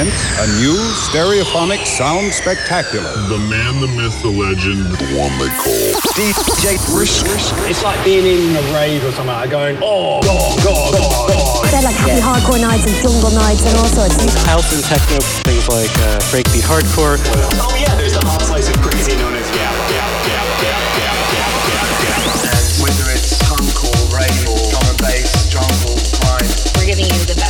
presents a new stereophonic sound spectacular. The man, the myth, the legend, the one they call DJ Brisk. It's like being in a rave or something, like going, oh, God, God, God, God. They're like happy hardcore nights and jungle nights and all sorts. House and techno, things like uh, breakbeat hardcore. Oh, yeah, there's the hot slice of crazy known as Gabba, Gabba, Gabba, Gabba, Gabba, Gabba, Gabba, And whether it's punkcore, rave, or drum and bass, jungle, grind. We're giving you the best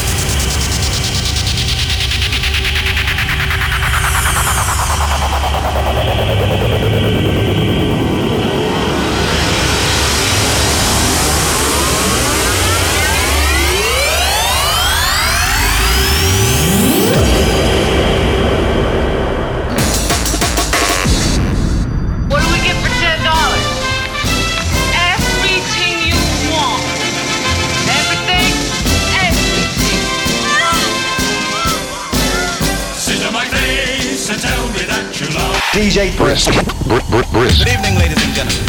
DJ Brisk. Good evening, ladies and gentlemen.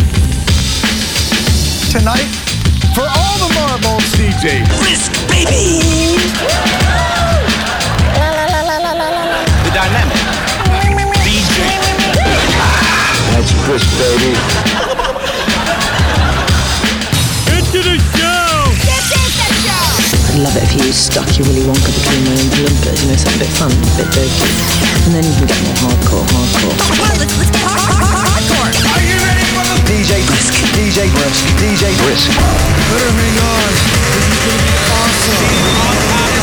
Tonight, for all the marbles, DJ Brisk, baby. The dynamic. DJ. That's Brisk, baby. I'd love it if you stuck your Willy Wonka between my own blimpers, you know, something a bit fun, a bit dirty. And then you can get more hardcore, hardcore. DJ Brisk. DJ Brisk. DJ Brisk. Better hang on. This is gonna be awesome.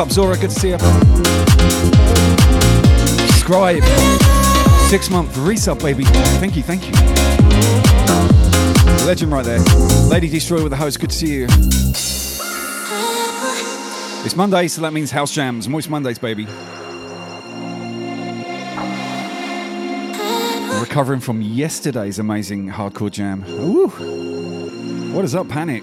Up, Zora? Good to see you. Subscribe. Six month resub, baby. Thank you, thank you. Legend right there. Lady Destroy with the host. Good to see you. It's Monday, so that means house jams. Moist Mondays, baby. Recovering from yesterday's amazing hardcore jam. Ooh. What is up, Panic?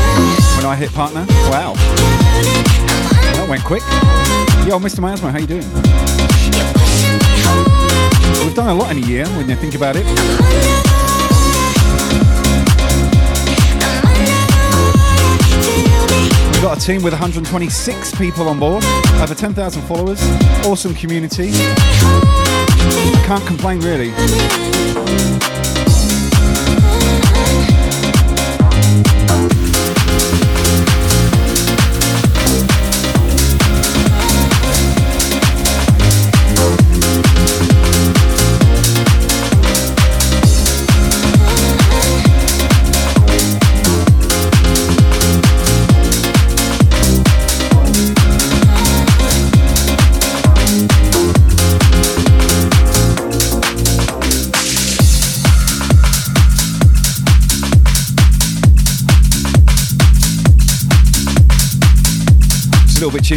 I hit partner? Wow. That went quick. Yo, Mr. Miasmo, how you doing? We've done a lot in a year when you think about it. We've got a team with 126 people on board, over 10,000 followers, awesome community. Can't complain really.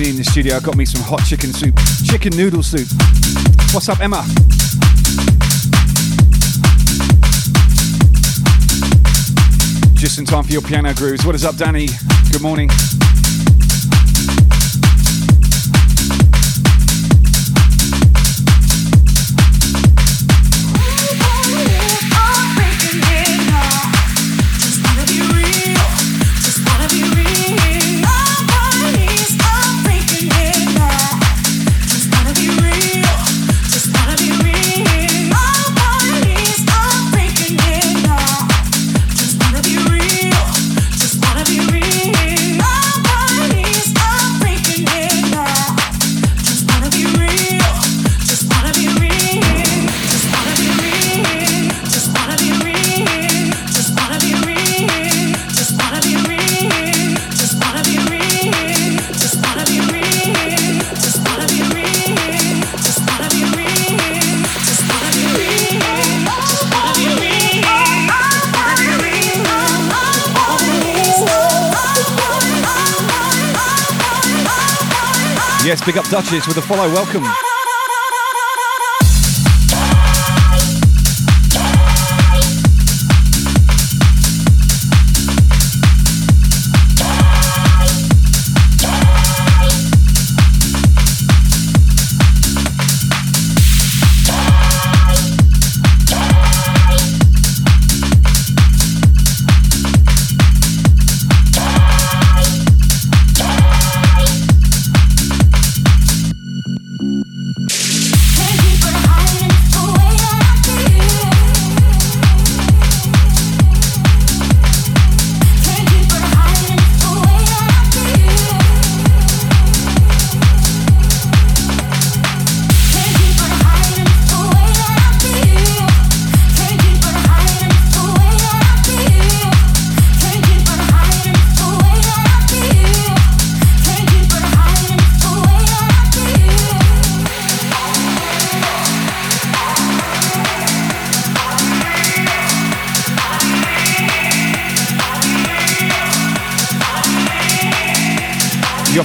In the studio. I got me some hot chicken soup, chicken noodle soup. What's up, Emma? Just in time for your piano grooves. What is up, Danny? Good morning. Big up Duchess with a follow. Welcome.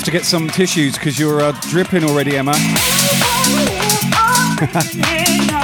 To get some tissues because you're uh, dripping already, Emma.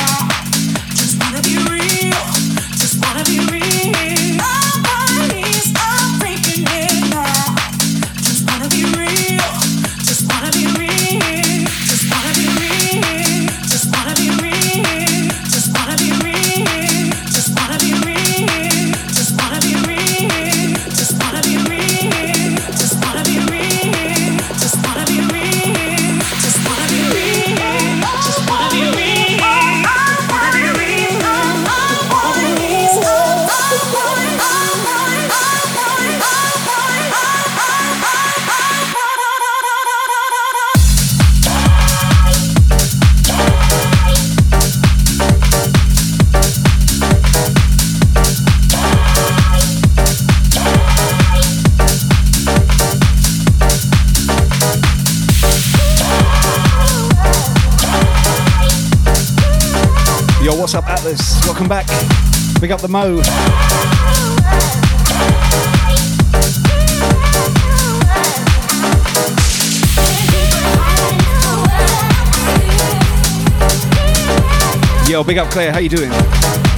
Welcome back. Big up the Mo. Yo, big up Claire. How you doing?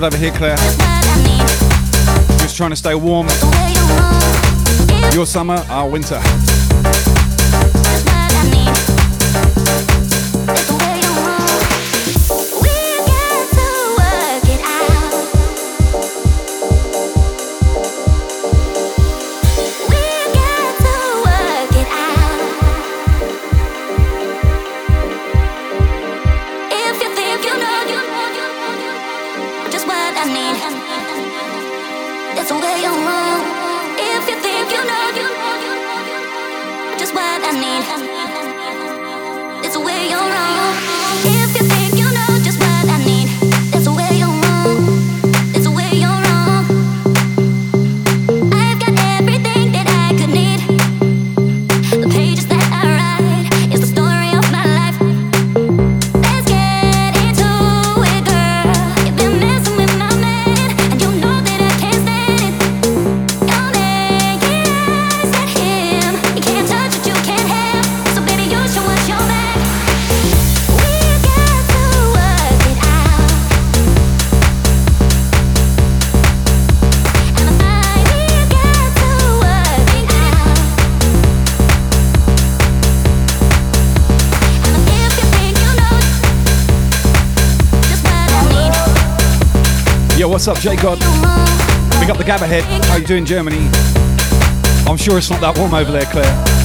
good over here, Claire. Just trying to stay warm. Your summer, our winter. What's up, Jacob? we got the Gabba head. How you doing, Germany? I'm sure it's not that warm over there, Claire.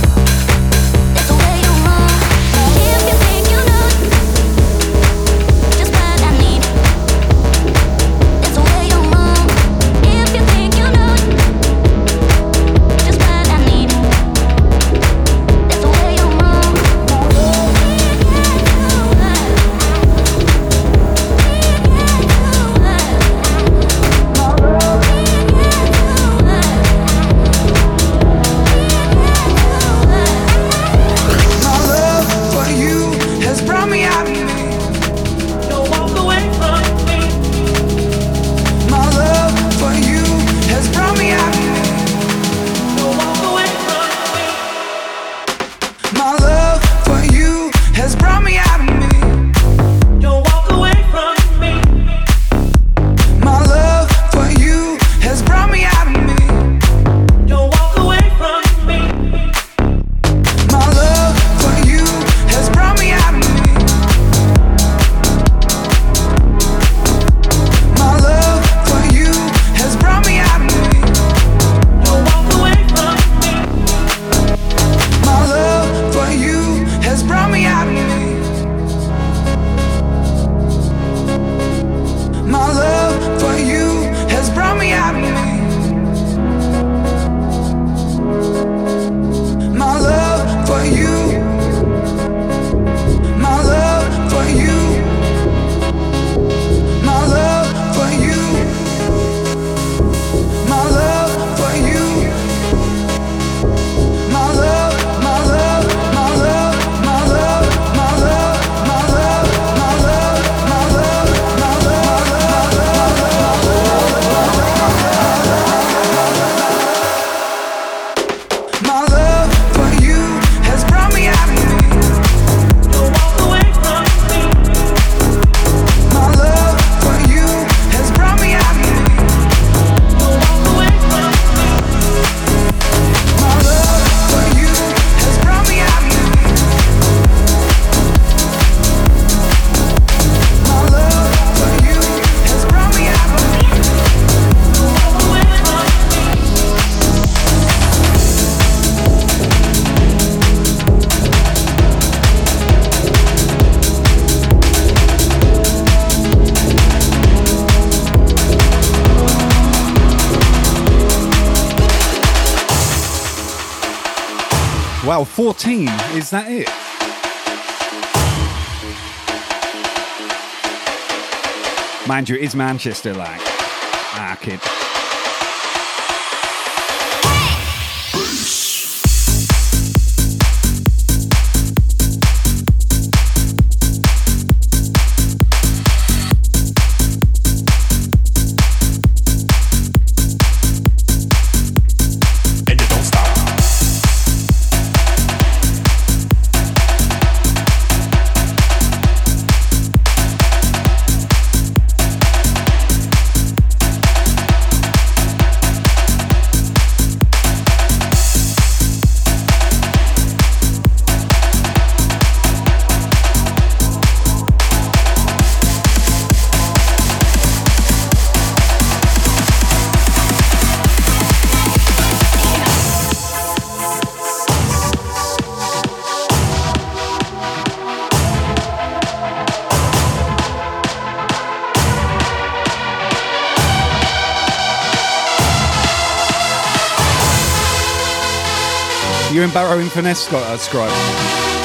that it? Mind you, it is Manchester like. Ah, kid. Barrow in Furness, Scott, uh, Scribe.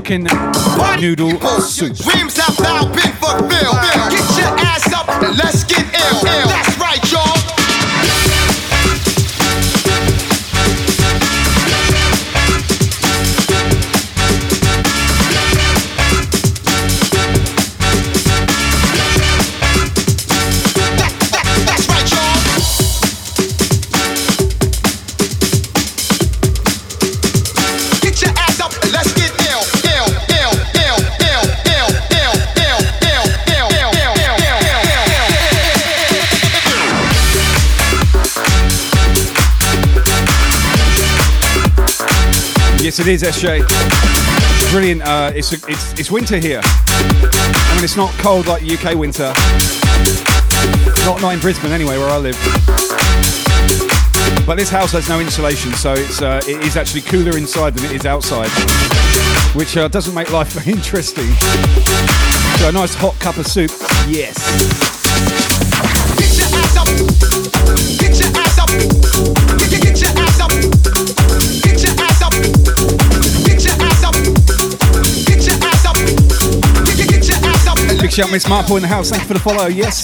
Chicken noodle soup. Is, SJ. Brilliant. Uh, it's, it's, it's winter here. I mean, it's not cold like UK winter. Not, not in Brisbane, anyway, where I live. But this house has no insulation, so it's, uh, it is actually cooler inside than it is outside, which uh, doesn't make life very interesting. So, a nice hot cup of soup. Yes. Big shout, Miss Marple in the house. Thank you for the follow. Yes.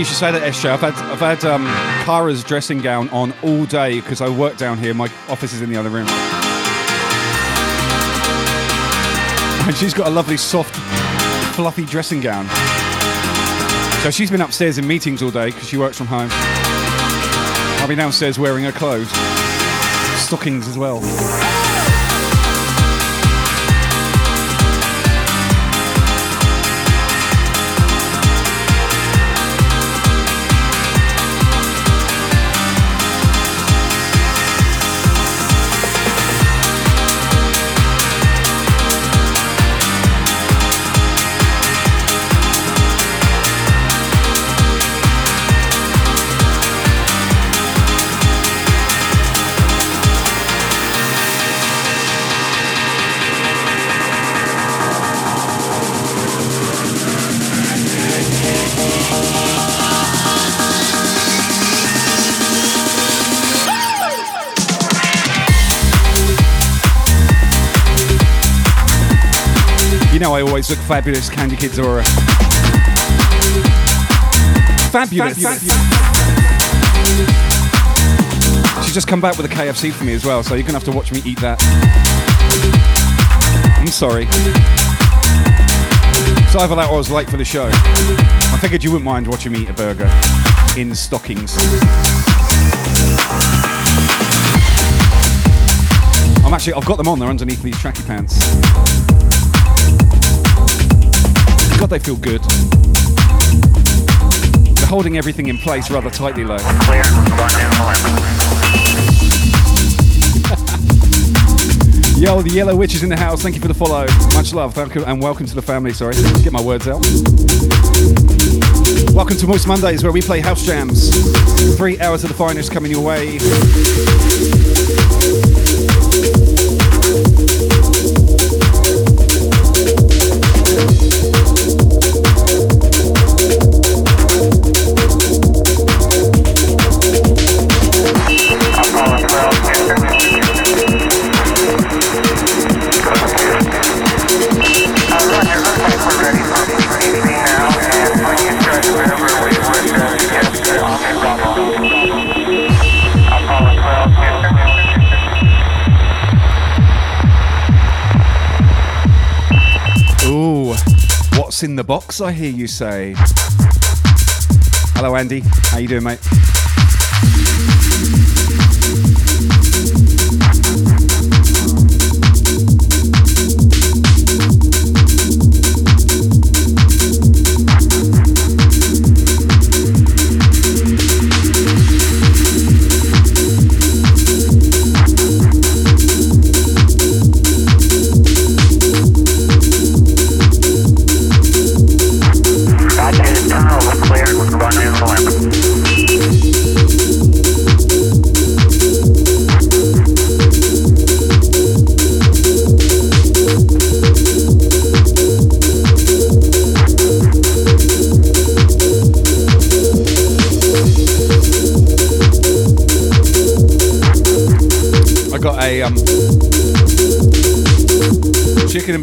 Funny you should say that, SJ. I've had I've had um, Kara's dressing gown on all day because I work down here. My office is in the other room, and she's got a lovely soft, fluffy dressing gown. So she's been upstairs in meetings all day because she works from home. I'll be downstairs wearing her clothes, stockings as well. I always look fabulous, Candy Kids Aura. Fabulous. She's just come back with a KFC for me as well, so you're gonna have to watch me eat that. I'm sorry. So either that or I was late for the show. I figured you wouldn't mind watching me eat a burger in stockings. I'm actually, I've got them on, they're underneath these tracky pants. God, they feel good. They're holding everything in place rather tightly, though. Yo, the Yellow Witch is in the house. Thank you for the follow. Much love. Thank you, and welcome to the family. Sorry, get my words out. Welcome to Moist Mondays, where we play house jams. Three hours of the finest coming your way. In the box? I hear you say. Hello, Andy. How you doing, mate?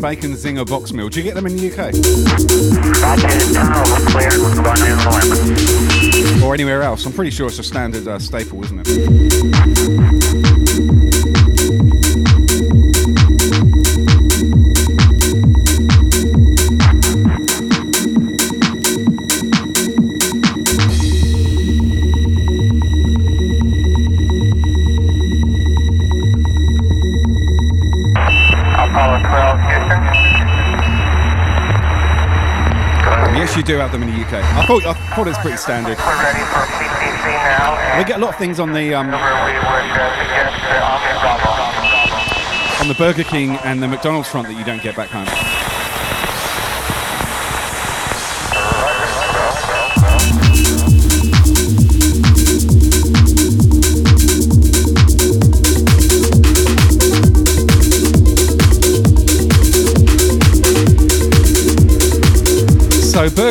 Bacon zinger box meal. Do you get them in the UK? Or anywhere else? I'm pretty sure it's a standard uh, staple, isn't it? Do have them in the UK. I thought I thought it's pretty standard. We get a lot of things on the um, on the Burger King and the McDonald's front that you don't get back home.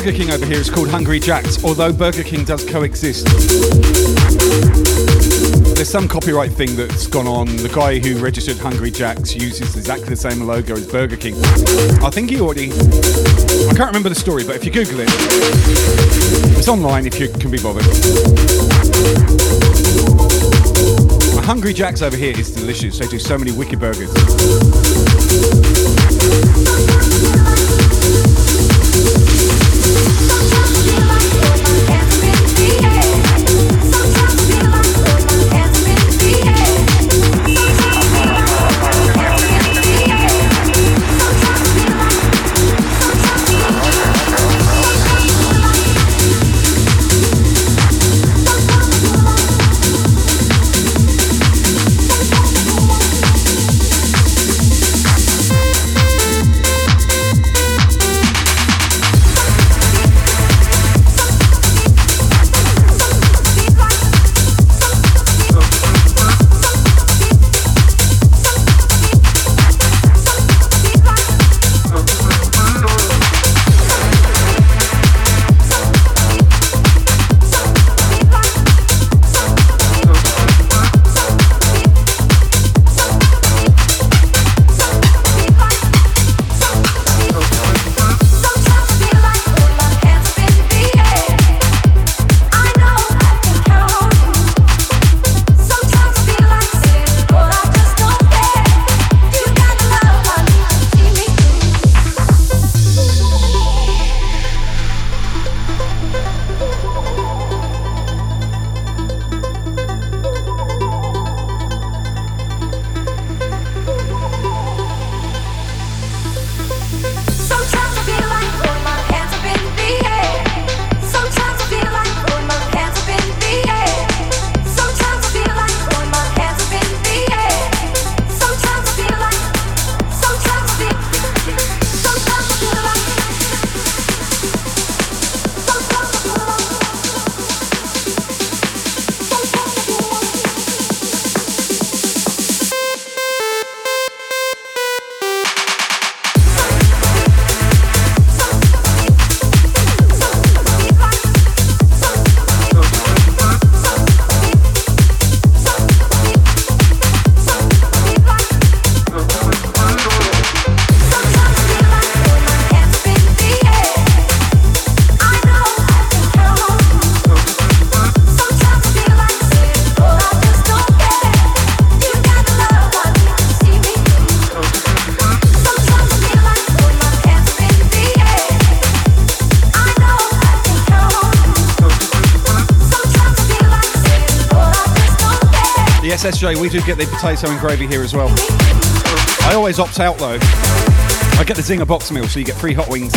Burger King over here is called Hungry Jack's, although Burger King does coexist. There's some copyright thing that's gone on. The guy who registered Hungry Jacks uses exactly the same logo as Burger King. I think he already. I can't remember the story, but if you Google it, it's online if you can be bothered. Hungry Jacks over here is delicious. They do so many wicked burgers. We do get the potato and gravy here as well. I always opt out though. I get the Zinger box meal, so you get three hot wings.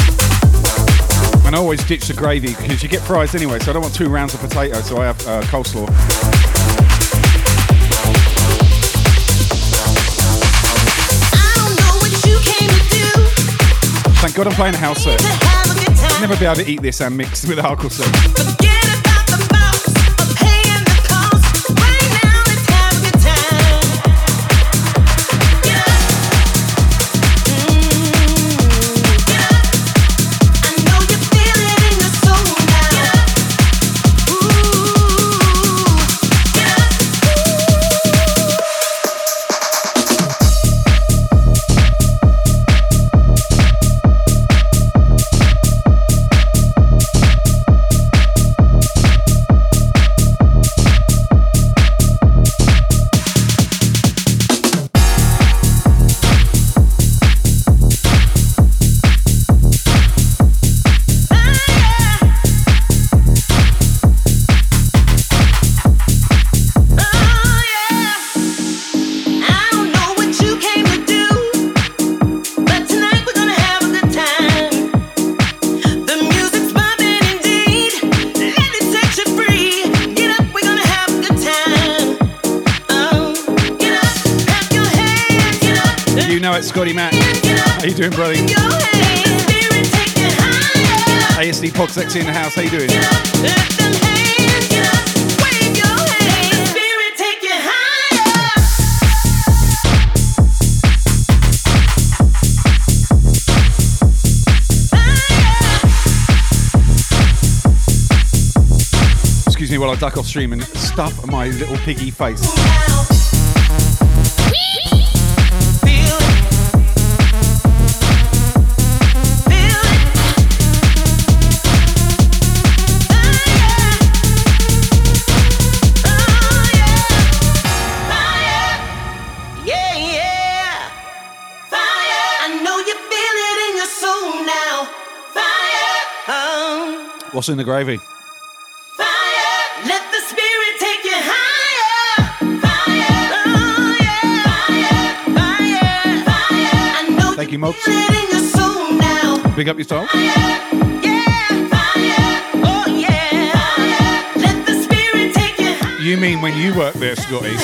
And I always ditch the gravy because you get fries anyway, so I don't want two rounds of potato, so I have uh, coleslaw. Thank God I'm playing a house set. Never be able to eat this and mix with alcohol set. Doing, buddy? ASD Pod Sexy in the house. How you doing? Excuse me while I duck off stream and stuff my little piggy face. Fire. I know Thank you, Mogs. you feel it in your soul. Big up yourself. Oh, yeah. Fire. Let the spirit take you. You mean when you work there, Scotty?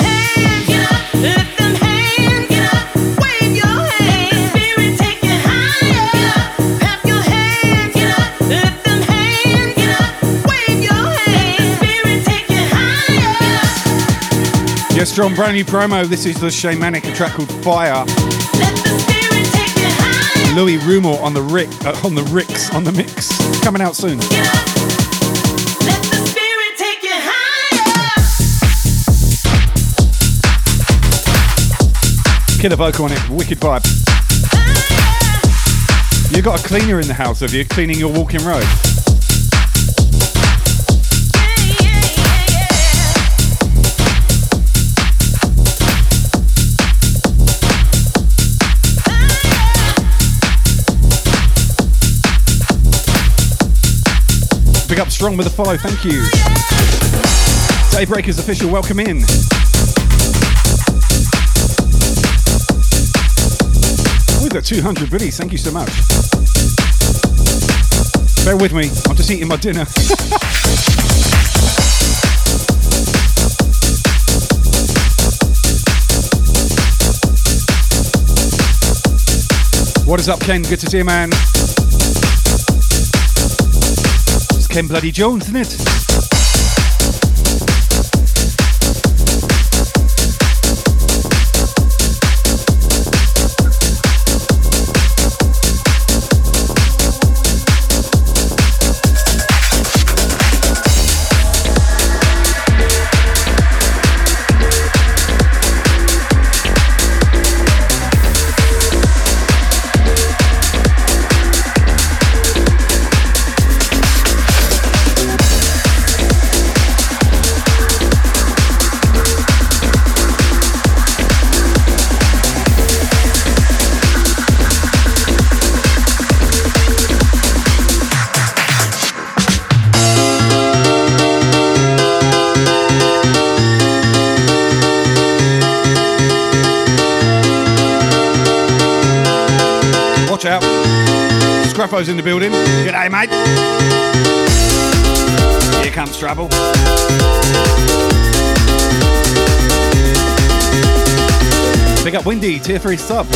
Yes, John, brand new promo. This is the Shamanic, a track called Fire. Louis Rumor on the Rick, uh, on the Ricks, on the mix. Coming out soon. Spirit take you higher. Killer vocal on it, wicked vibe. You got a cleaner in the house, have you? Cleaning your walking road. Big up strong with the five, thank you. Daybreakers official, welcome in. With the 200 biddies, thank you so much. Bear with me, I'm just eating my dinner. what is up, Ken? Good to see you, man. Ken Bloody Jones, isn't it? Scruffo's in the building. G'day, mate. Here comes trouble. Big up Windy, tier 3 sub.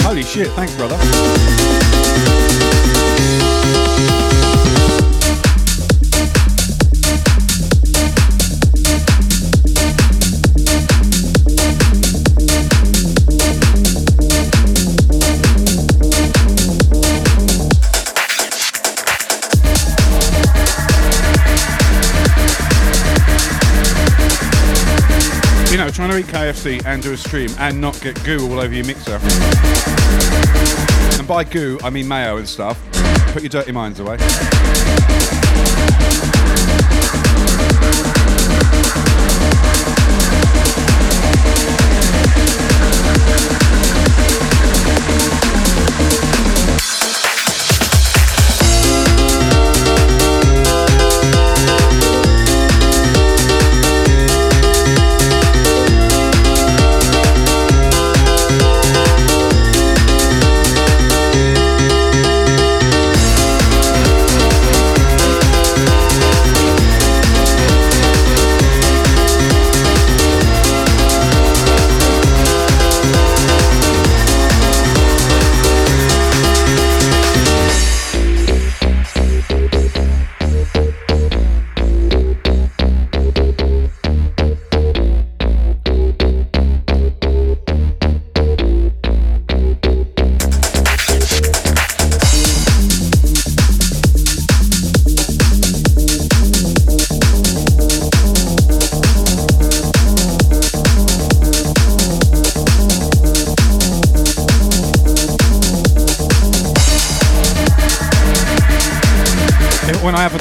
Holy shit, thanks, brother. KFC and do a stream and not get goo all over your mixer. And by goo, I mean mayo and stuff. Put your dirty minds away.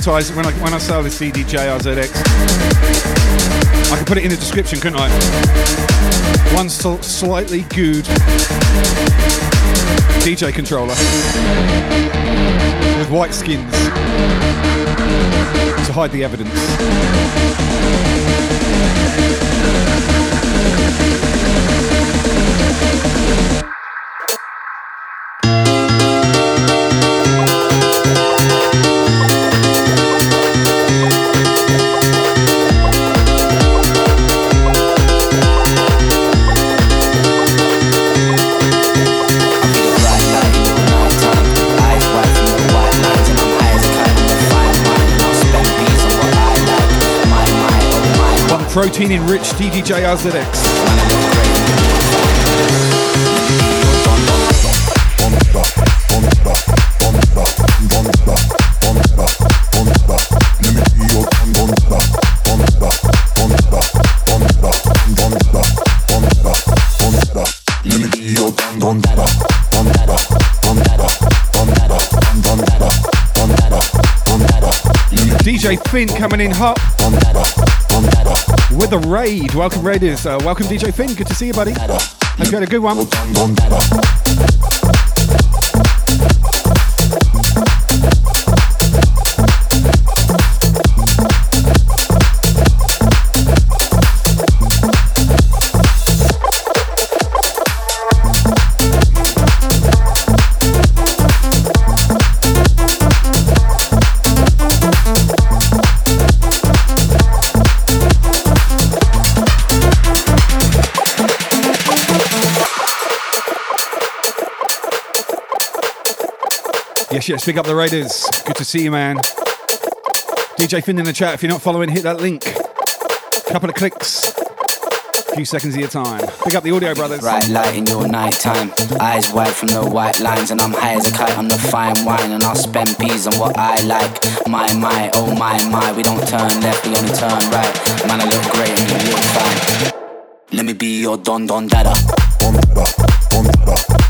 Advertise, when I when I sell the DDJ RZX, I can put it in the description, couldn't I? One sl- slightly good DJ controller with white skins to hide the evidence. Protein enriched DDJ RZX. DJ Finn coming in hot a raid. Welcome, Raiders. Uh, welcome, DJ Finn. Good to see you, buddy. Hope you had a good one. Yes, yes, big up the Raiders. Good to see you, man. DJ Finn in the chat. If you're not following, hit that link. A Couple of clicks. A few seconds of your time. Pick up the audio brothers. Right light in your nighttime. Eyes wide from the white lines, and I'm high as a kite on the fine wine. And I'll spend peas on what I like. My, my, oh my, my. We don't turn left, we only turn right. Man, I look great and you look fine. Let me be your don don dada. Let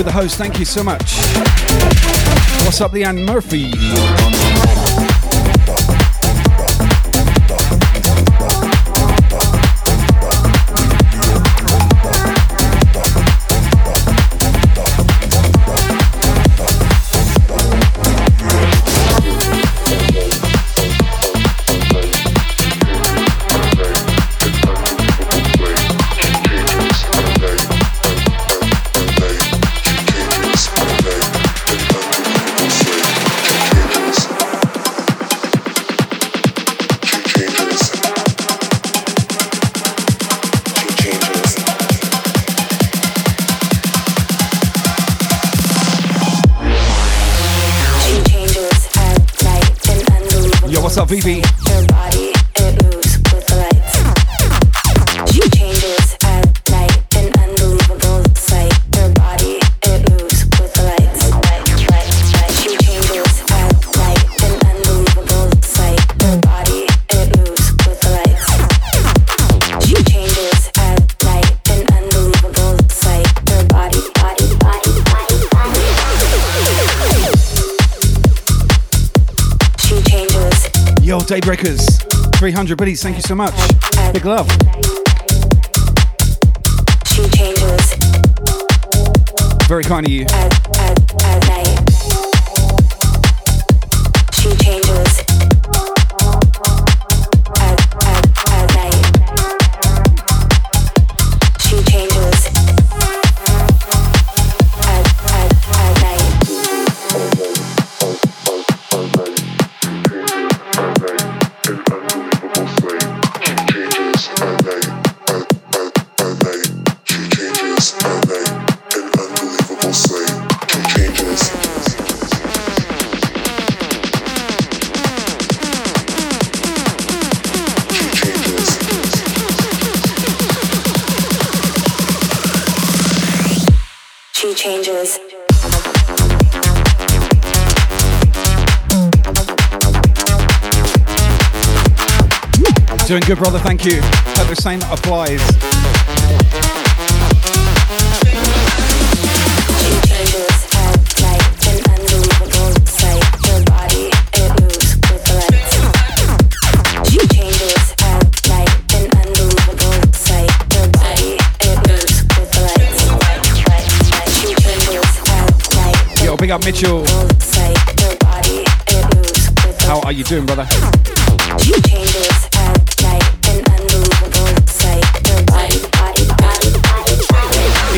with the host. Thank you so much. What's up, Leanne Murphy? 300 biddies. Thank you so much. Big love. Very kind of you. Doing good, brother. Thank you. Hope the same applies. Yo, big up Mitchell. How are you doing, brother?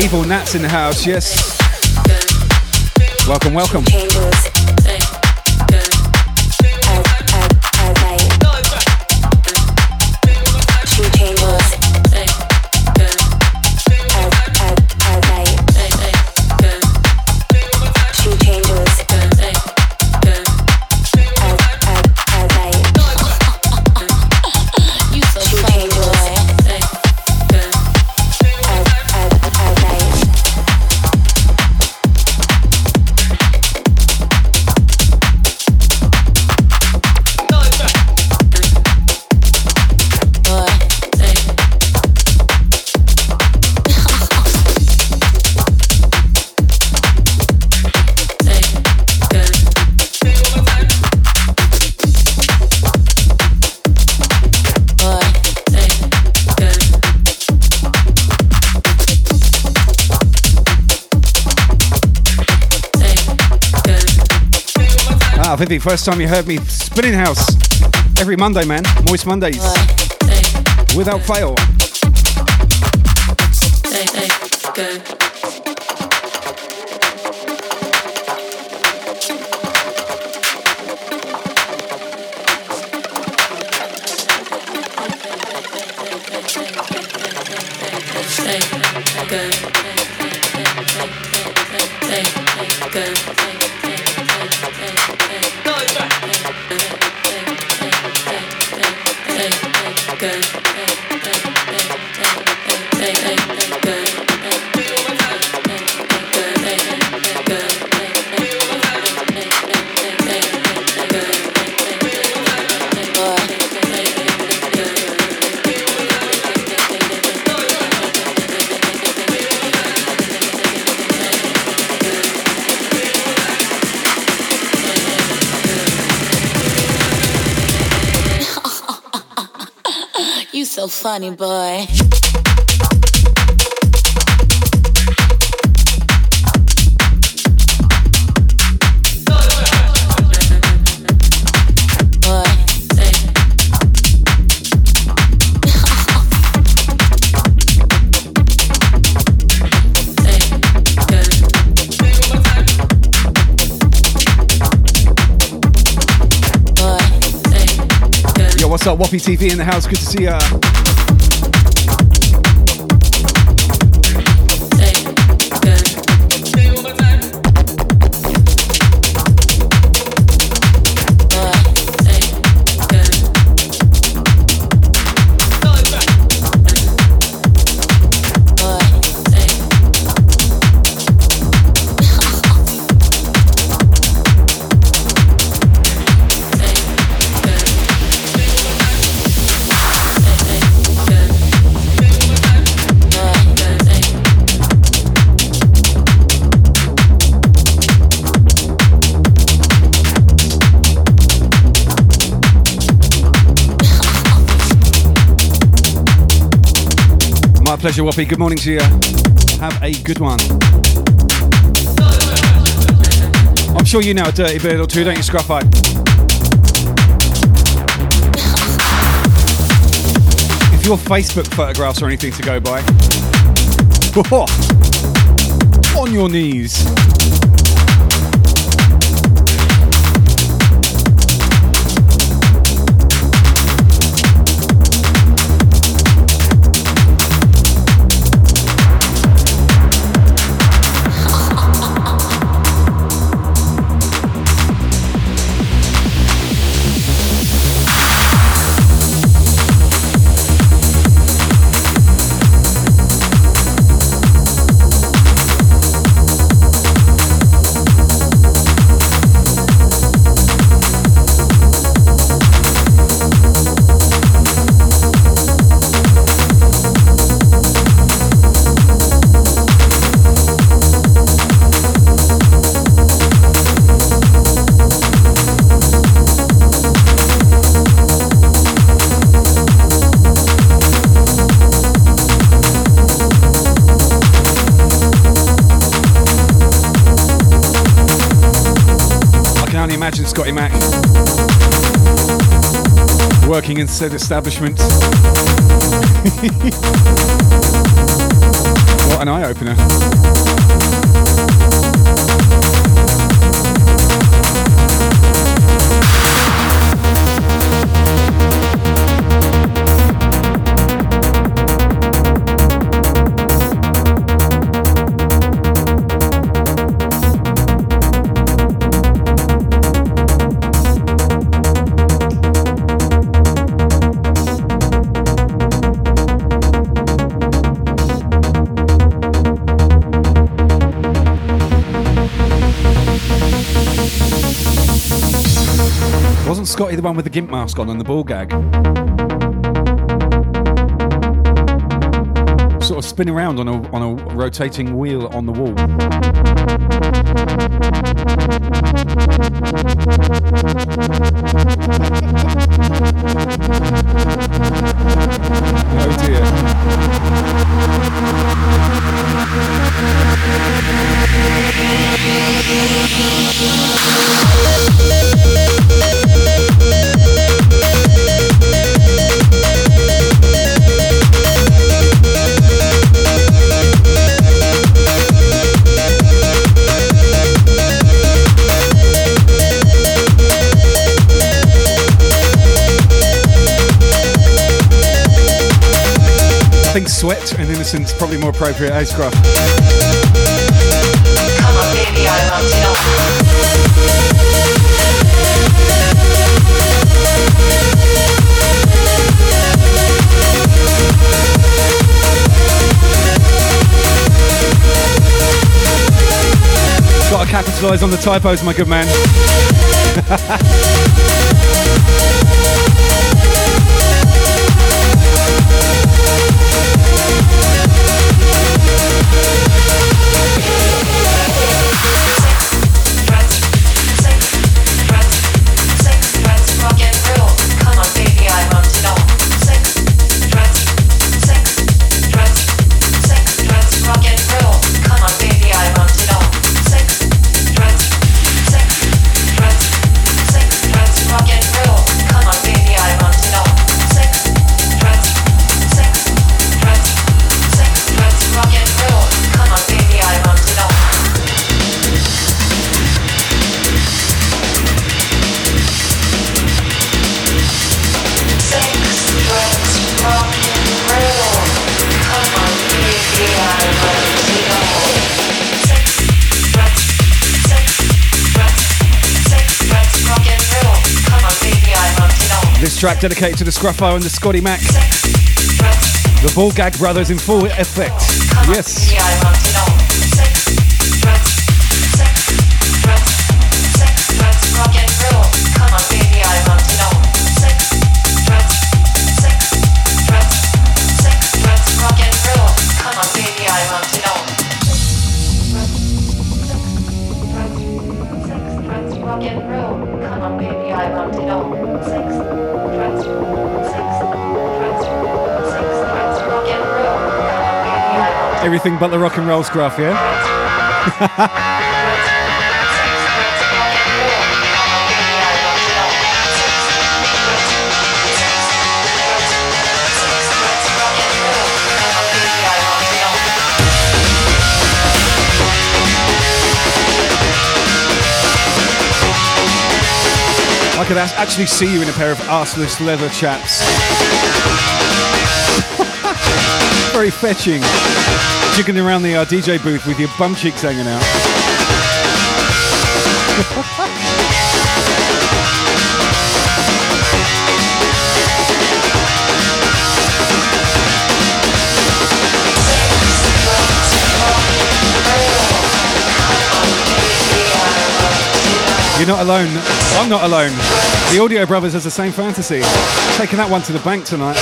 Evil Nats in the house, yes. Welcome, welcome. Vivi, first time you heard me spinning house every Monday, man. Moist Mondays. Without fail. Funny, boy. What's up, Whoppy TV in the house? Good to see ya. Pleasure, Whoppy. Good morning to you. Have a good one. I'm sure you know a dirty bird or two, don't you, Scruff Eye? If your Facebook photographs are anything to go by, on your knees. Scotty Mac working in said establishment. what an eye opener. The one with the gimp mask on and the ball gag? Sort of spin around on a on a rotating wheel on the wall. Oh innocence probably more appropriate, Scruff? Come on, baby, I it all. Gotta capitalise on the typos, my good man. track dedicated to the Scruffo and the Scotty Mac. The Ball Gag Brothers in full effect. Yes. Everything but the rock and roll scruff, yeah? I could actually see you in a pair of arseless leather chaps. Very fetching. Jigging around the uh, DJ booth with your bum cheeks hanging out. You're not alone. I'm not alone. The Audio Brothers has the same fantasy. Taking that one to the bank tonight.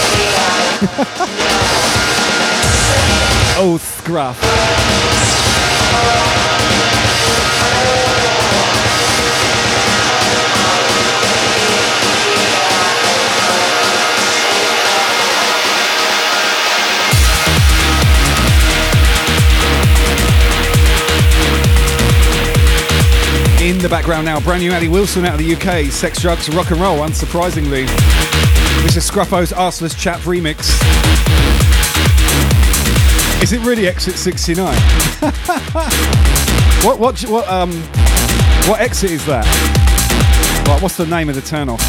oh, scruff. In the background now. Brand new Addie Wilson out of the UK. Sex, drugs, rock and roll, unsurprisingly. This is Scruffo's Arseless Chap remix. Is it really Exit 69? what what what um what exit is that? What, what's the name of the turn off?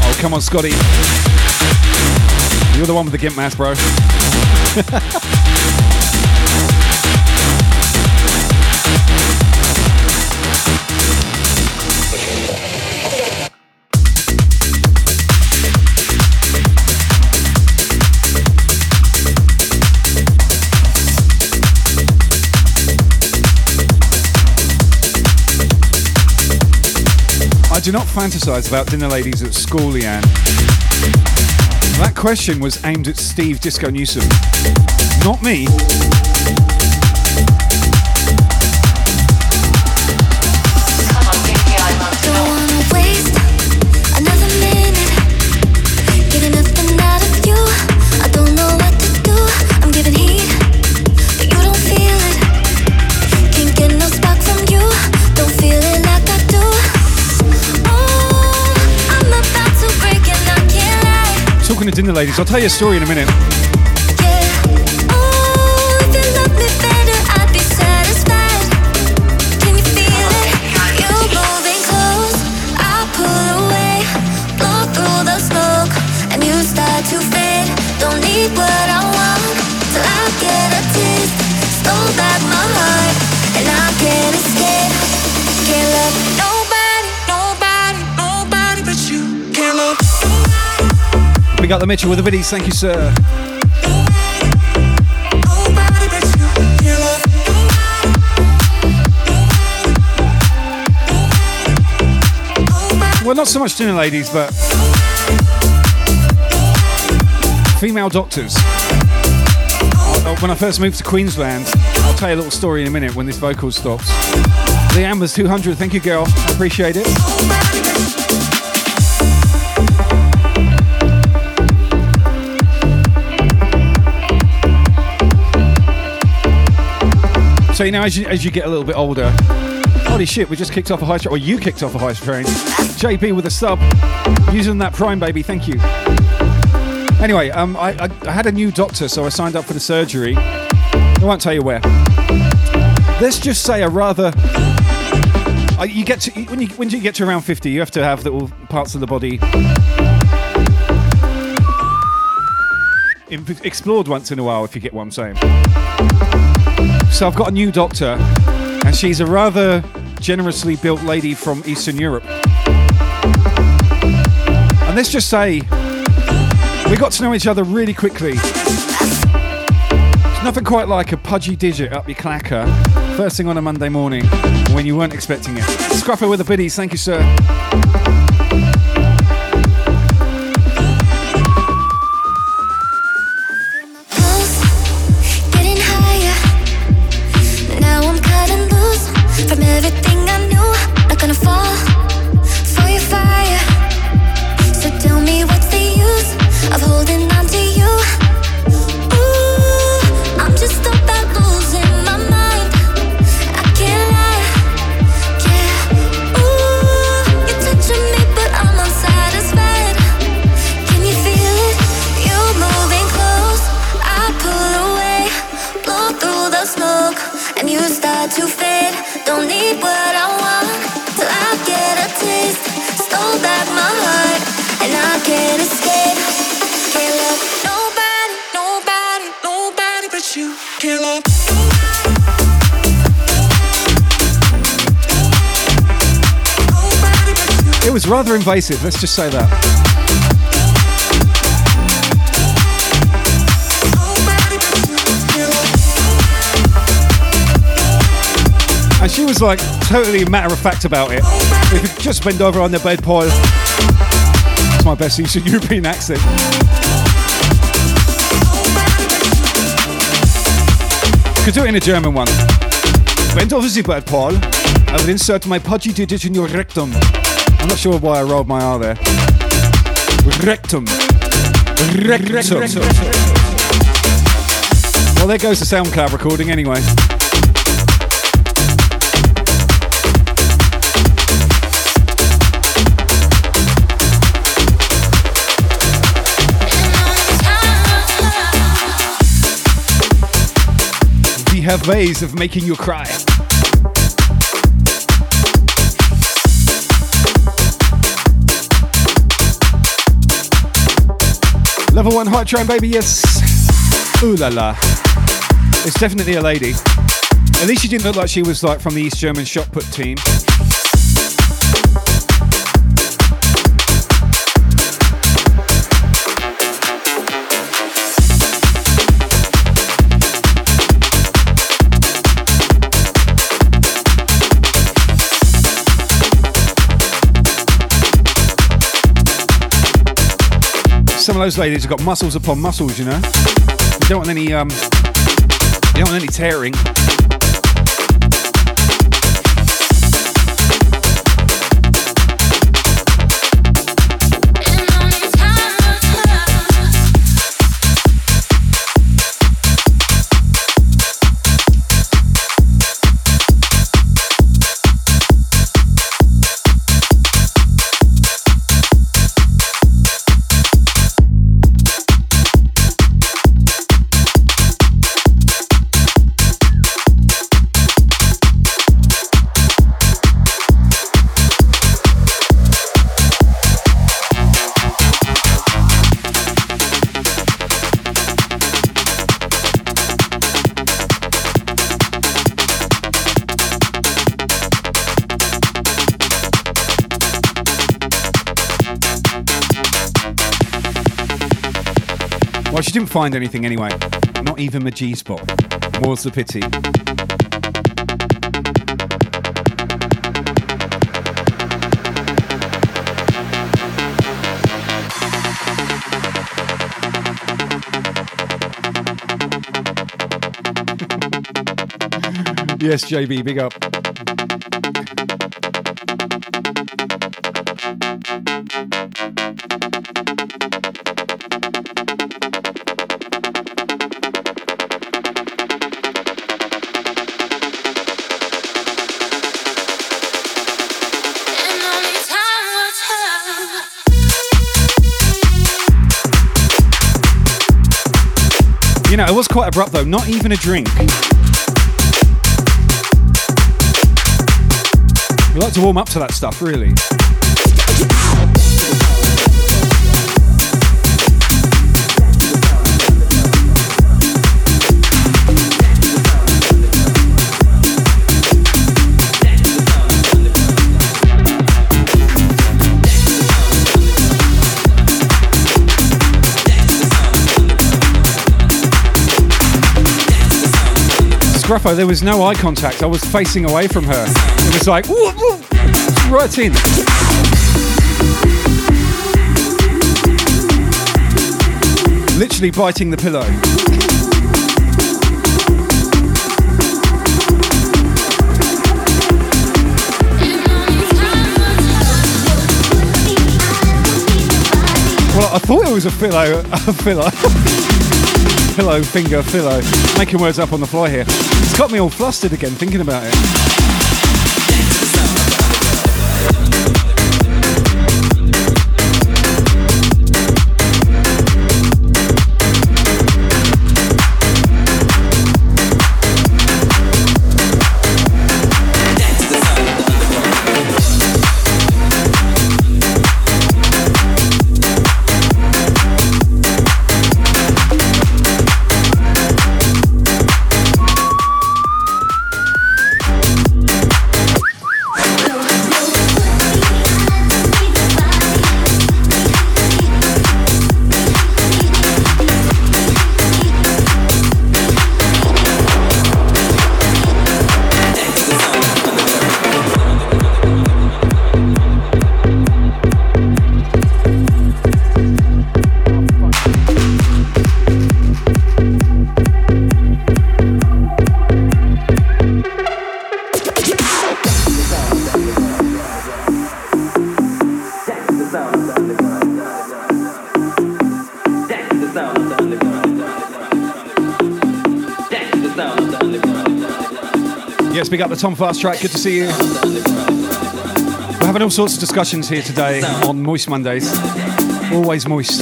Oh, come on, Scotty. You're the one with the gimp mask, bro. I do not fantasize about dinner ladies at school, Leanne. That question was aimed at Steve Disco Newsom, not me. Ladies, I'll tell you a story in a minute. We got the Mitchell with the biddies. Thank you, sir. Well, not so much dinner ladies, but female doctors. Uh, When I first moved to Queensland, I'll tell you a little story in a minute when this vocal stops. The Amber's 200, thank you, girl. I appreciate it. So you know, as you, as you get a little bit older, holy shit, we just kicked off a hype train, or you kicked off a hype train. JP with a sub, using that Prime baby, thank you. Anyway, um, I, I, I had a new doctor, so I signed up for the surgery. I won't tell you where. Let's just say a rather. Uh, you get to when you when you get to around fifty, you have to have little parts of the body explored once in a while, if you get what I'm saying. So I've got a new doctor, and she's a rather generously built lady from Eastern Europe. And let's just say we got to know each other really quickly. It's nothing quite like a pudgy digit up your clacker first thing on a Monday morning when you weren't expecting it. Scruffer with the biddies, thank you, sir. Invasive, let's just say that. And she was like totally matter of fact about it. We could just bend over on the bed pile. It's my best Eastern European accent. could do it in a German one. Bend over the bed, Paul. I will insert my pudgy digit in your rectum. I'm not sure why I rolled my R there. Rectum. Rectum. Well, there goes the SoundCloud recording anyway. We have ways of making you cry. Level one hype train, baby, yes. Ooh la la. It's definitely a lady. At least she didn't look like she was like from the East German shot put team. Some of those ladies have got muscles upon muscles, you know. You don't want any um you don't want any tearing. Didn't find anything anyway. Not even the G spot. More's the pity. yes, JB, big up. Abrupt though. Not even a drink. We like to warm up to that stuff, really. Scruffo, there was no eye contact. I was facing away from her. It was like, right in. Literally biting the pillow. Well, I thought it was a pillow, a pillow, pillow finger pillow. Making words up on the fly here. It's got me all flustered again thinking about it. Yes, big up the Tom Fast track. Good to see you. We're having all sorts of discussions here today on Moist Mondays. Always moist.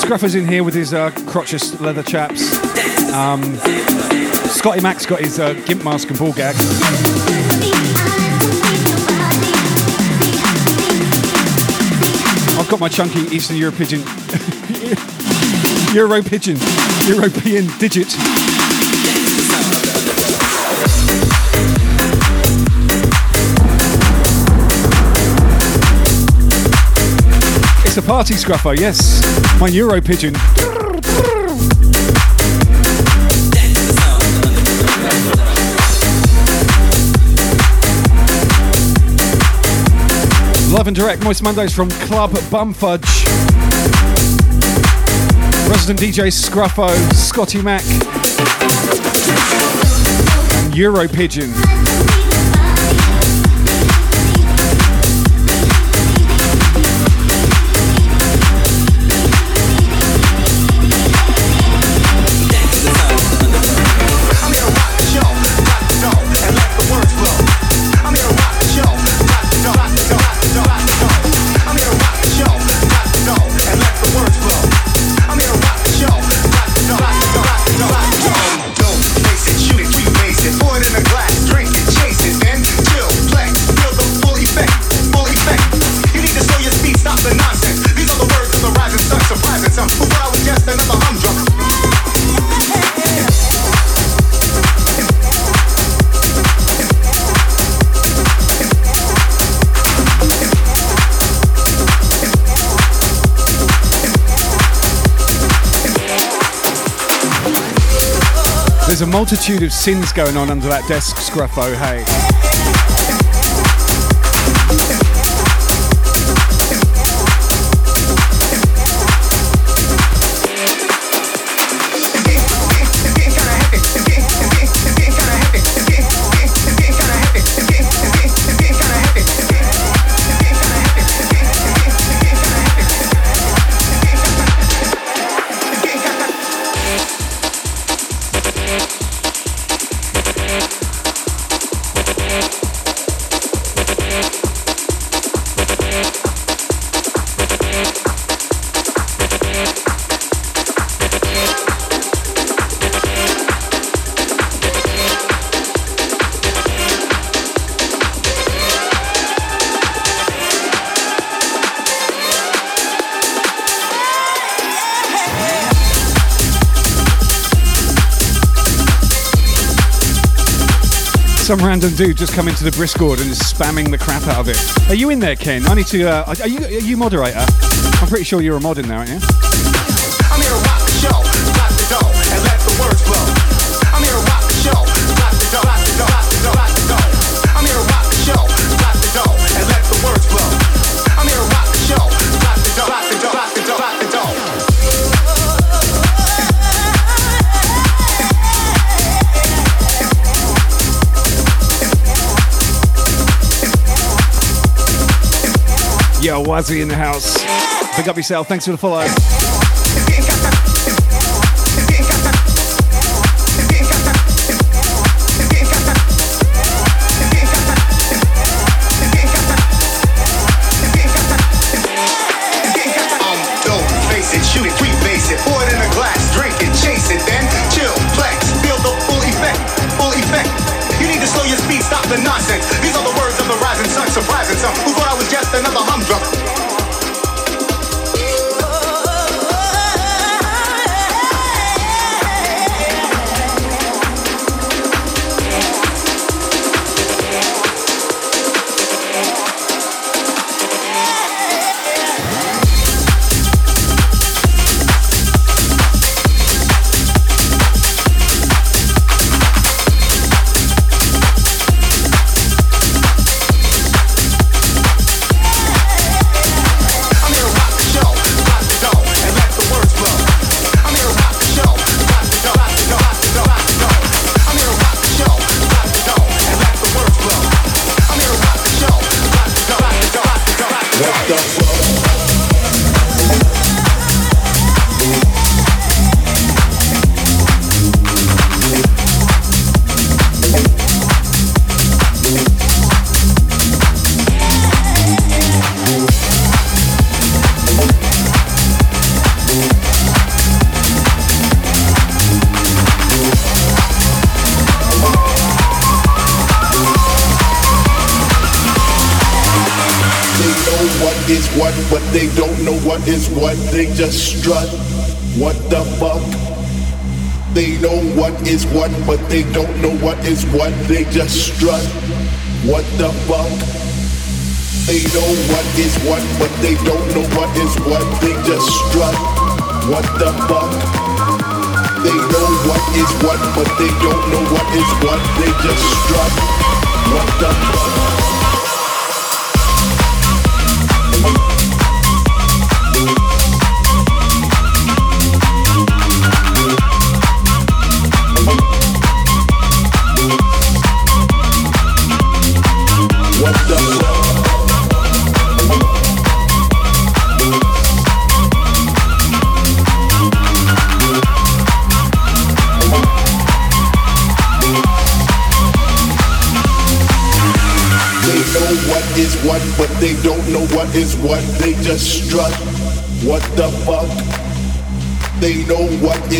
Scruffer's in here with his uh, crotchless leather chaps. Um, Scotty Mack's got his uh, gimp mask and ball gag. I've got my chunky Eastern European Euro pigeon, European digit. It's a party scruffer, yes. My Euro pigeon. Live and direct Moist Mondays from Club Bumfudge. Resident DJ Scruffo, Scotty Mac, and Euro Pigeon. A multitude of sins going on under that desk, Scruffo, hey. Some random dude just come into the Briscord and is spamming the crap out of it. Are you in there, Ken? I need to. Uh, are you are you moderator? I'm pretty sure you're a mod in there, aren't you? Wazzy in the house. Pick up yourself. Thanks for the follow. They just strut. What the fuck? They know what is what, but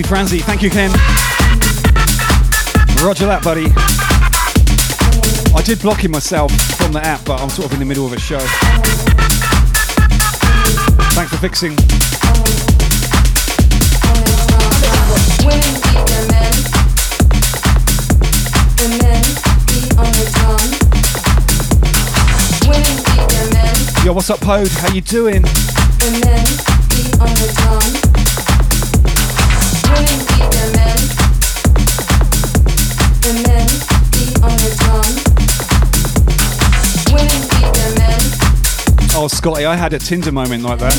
Fluffy Franzi, thank you, Ken. Roger that, buddy. I did block him myself from the app, but I'm sort of in the middle of a show. Thanks for fixing. Yo, what's up, Pode? How you doing? Oh, Scotty, I had a Tinder moment like that.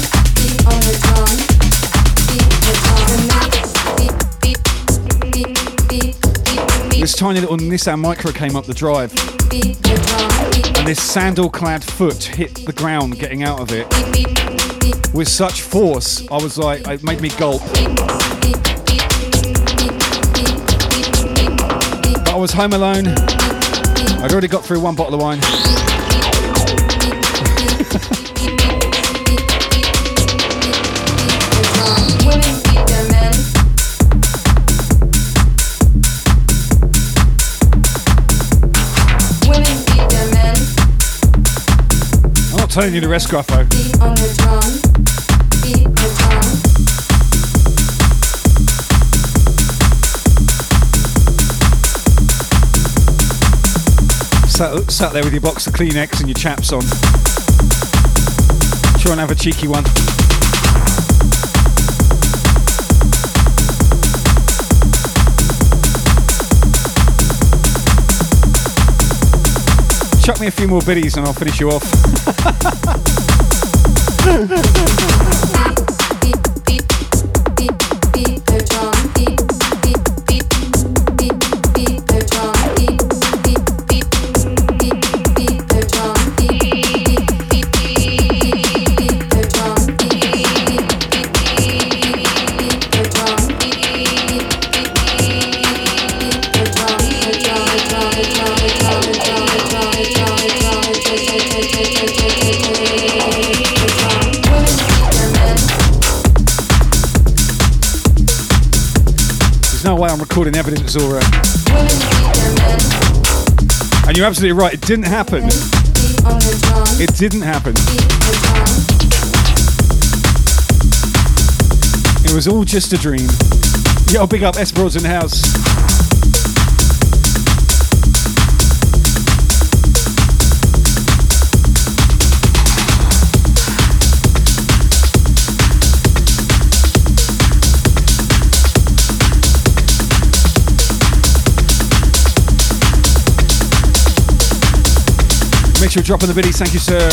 This tiny little Nissan Micra came up the drive, and this sandal-clad foot hit the ground getting out of it with such force. I was like, it made me gulp. I was home alone. I'd already got through one bottle of wine. I'm not telling you the rest, Gruffo. Sat, sat there with your box of Kleenex and your chaps on. Try and have a cheeky one. Chuck me a few more biddies and I'll finish you off. absolutely right. It didn't happen. It didn't happen. It was all just a dream. Yo, big up S Broads in the house. Make sure you drop in the biddies. Thank you, sir.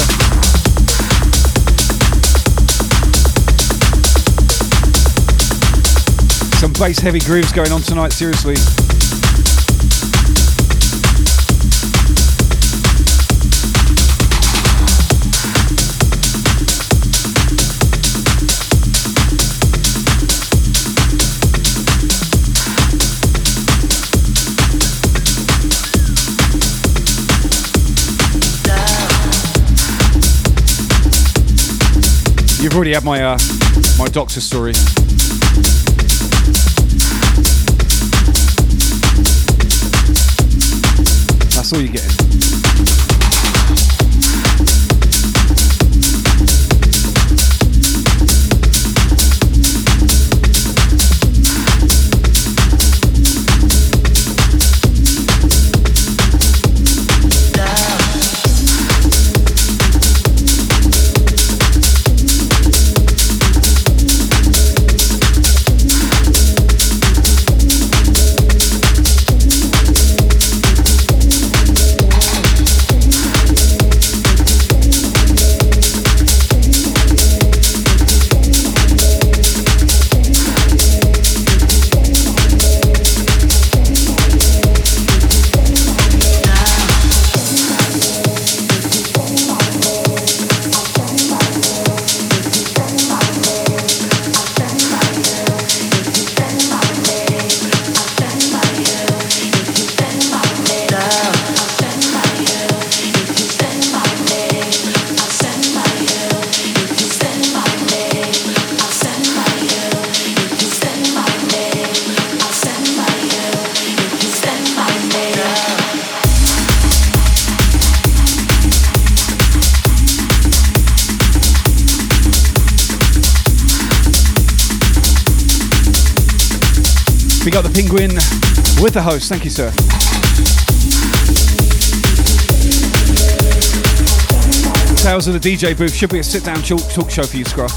Some bass heavy grooves going on tonight, seriously. You've already had my uh, my doctor story. That's all you're getting. Penguin with the host. Thank you, sir. Tales of the DJ booth should be a sit down talk, show for you, Scruff.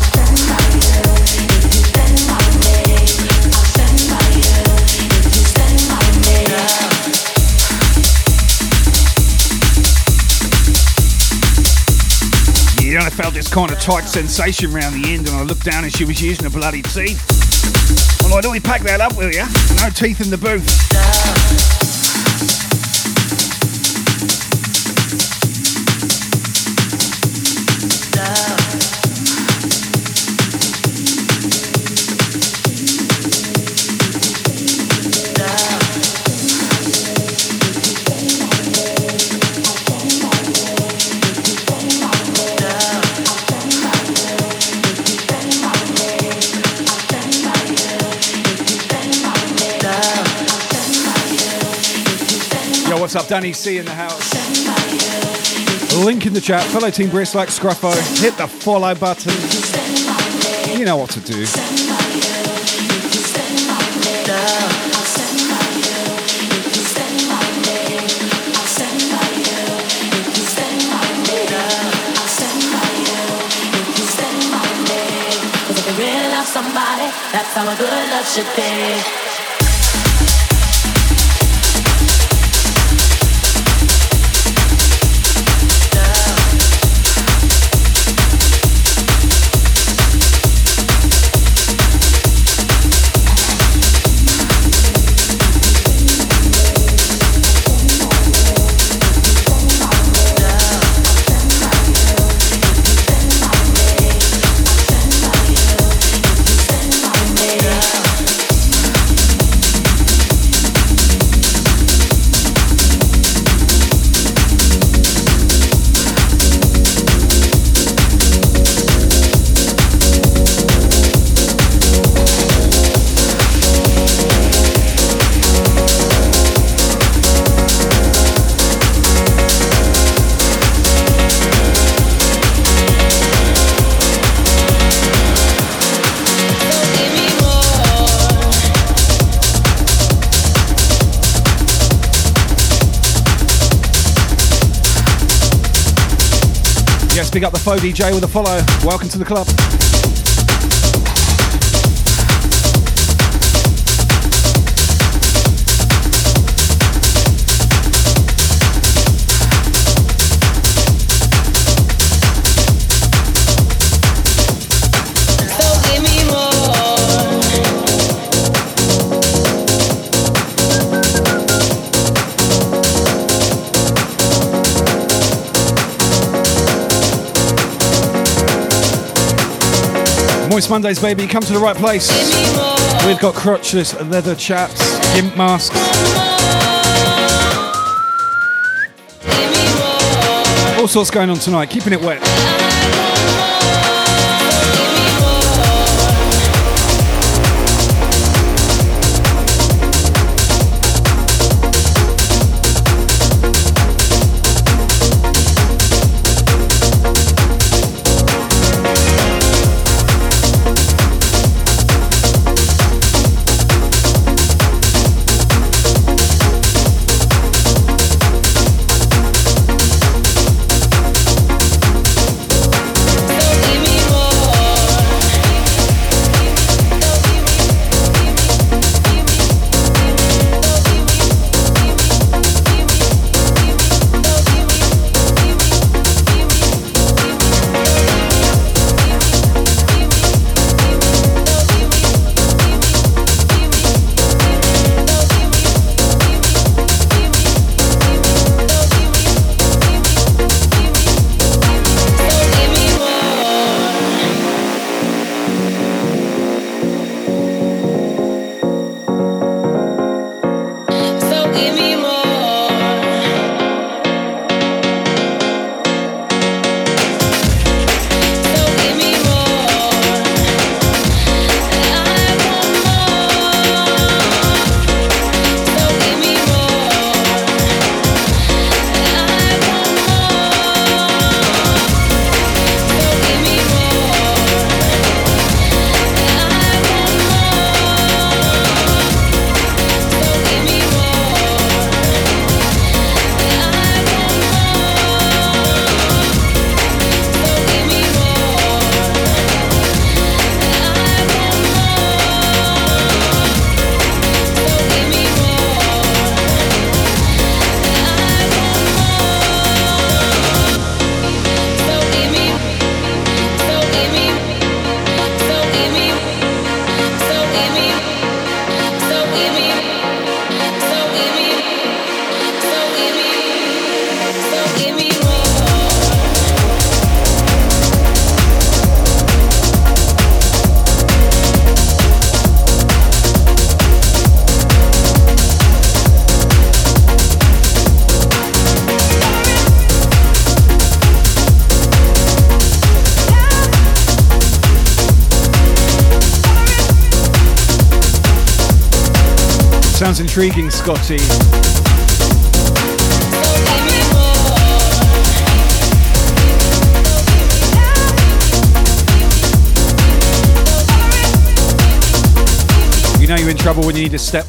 I felt this kind of tight sensation around the end, and I looked down and she was using a bloody teeth. Well, only pack that up with you. No teeth in the booth. Danny C in the house. Link in the chat. Fellow Team Brisk like Scruffo. Hit the follow button. You know what to do. Somebody, that's how a good love should be. Big up the Faux DJ with a follow. Welcome to the club. Moist Mondays, baby. Come to the right place. We've got crotchless leather chaps, gimp masks. All sorts going on tonight. Keeping it wet. Intriguing, Scotty. You know you're in trouble when you need a step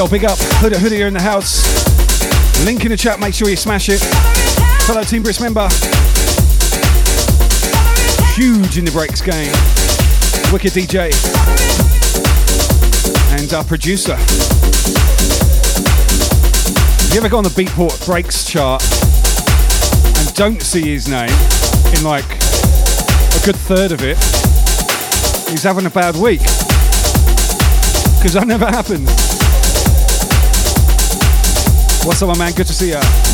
Yo, big up. Hoodie, hoodie here in the house. Link in the chat, make sure you smash it. Fellow Team Brisk member. Huge in the breaks game. Wicked DJ. And our producer. you ever go on the Beatport Breaks chart and don't see his name in like a good third of it, he's having a bad week. Because that never happens. What's up, my man? Good to see ya.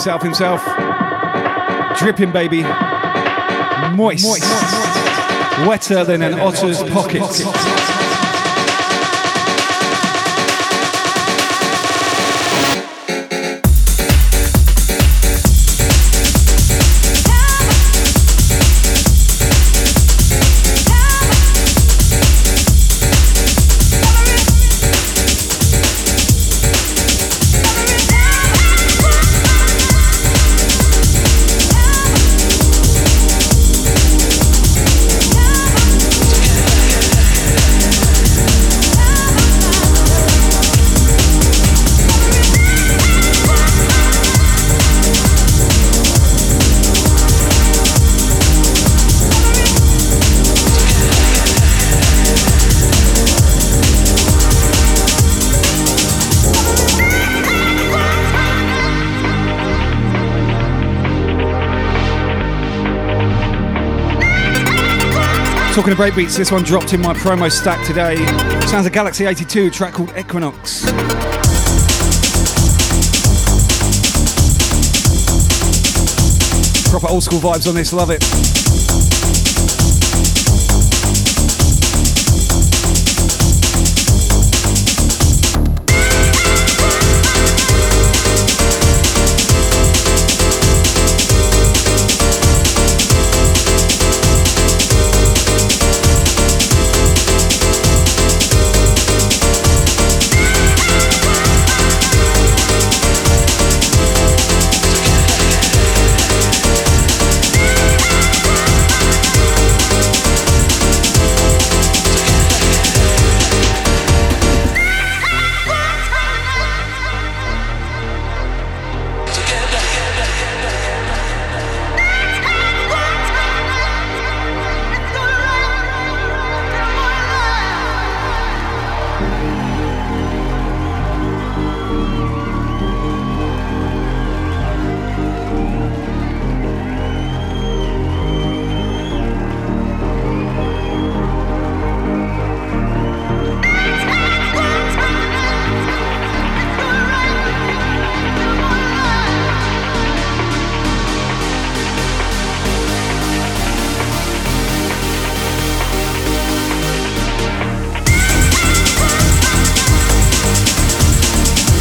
Himself, himself. Dripping, baby. Moist. Wetter than an otter's pocket. Talking of breakbeats, this one dropped in my promo stack today. Sounds a Galaxy 82 a track called Equinox. Proper old school vibes on this, love it.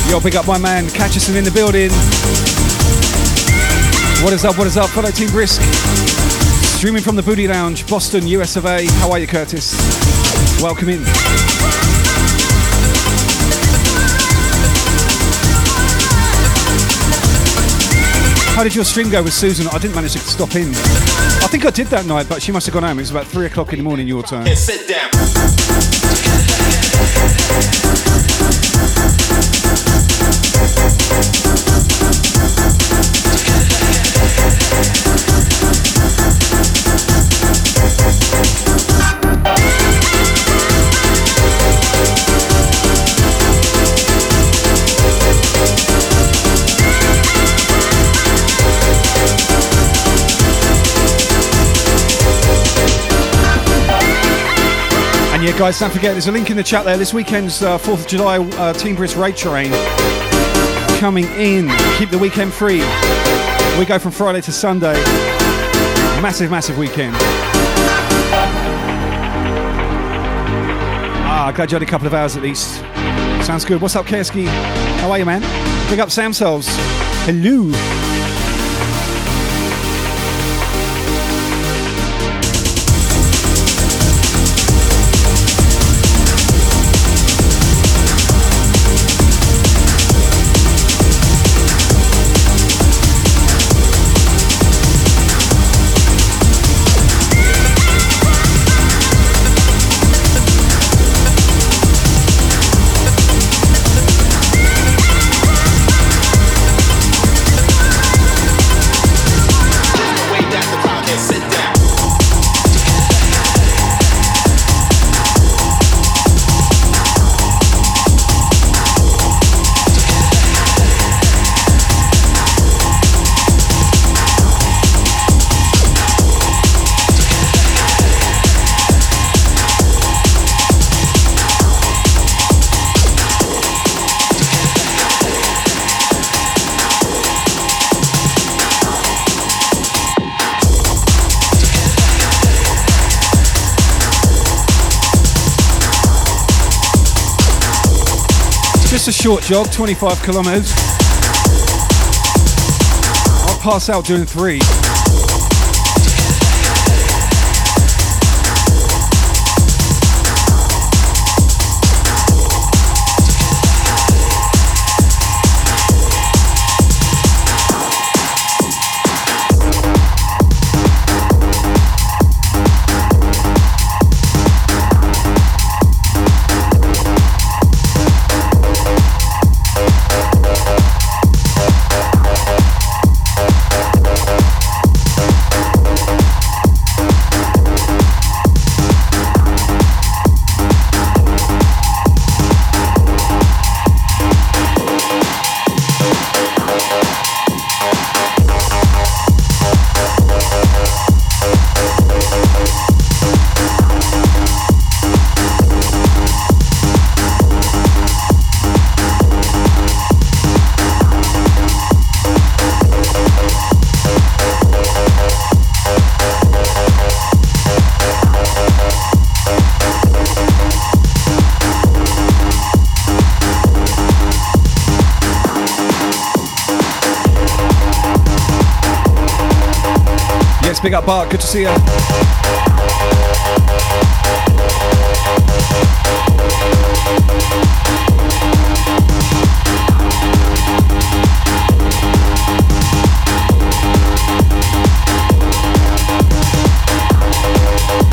Yo, big up my man, Catcherson in the building. What is up, what is up? Follow Team Brisk. Streaming from the Booty Lounge, Boston, US of A. How are you, Curtis? Welcome in. How did your stream go with Susan? I didn't manage to stop in. I think I did that night, but she must have gone home. It was about three o'clock in the morning your time. Sit down guys, don't forget there's a link in the chat there. This weekend's uh, 4th of July uh, Team Brisk Raid Train coming in. Keep the weekend free. We go from Friday to Sunday. Massive, massive weekend. Ah, glad you had a couple of hours at least. Sounds good. What's up, Kersky? How are you, man? Big up Sam Cells. Hello. Short jog, 25 kilometers. I'll pass out doing three. Good to see you.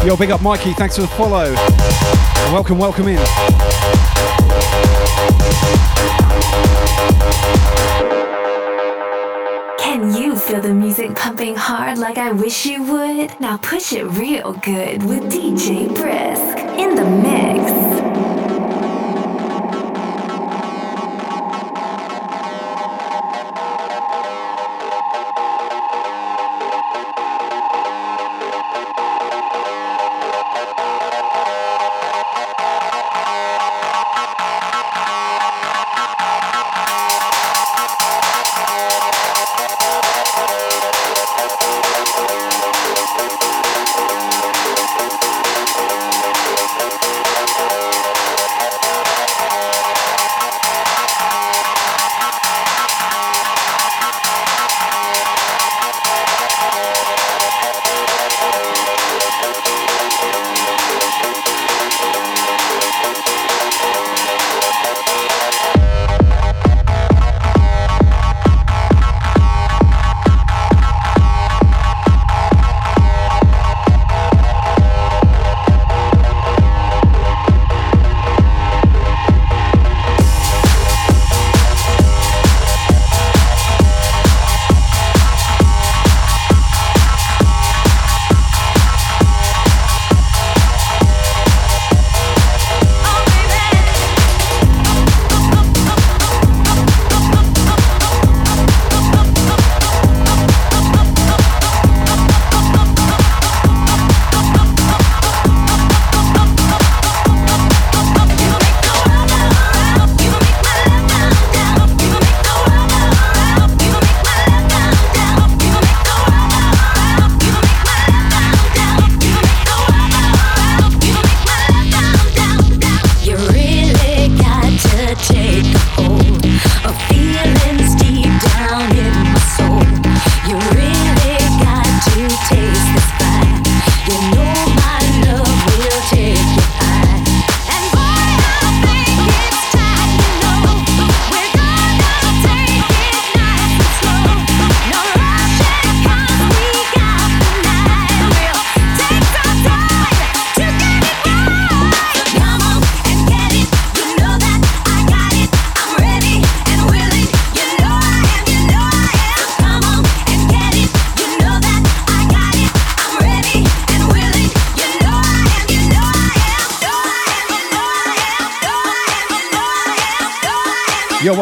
Yo, big up Mikey, thanks for the follow. Welcome, welcome in. Wish you would? Now push it real good with DJ Brisk in the mix.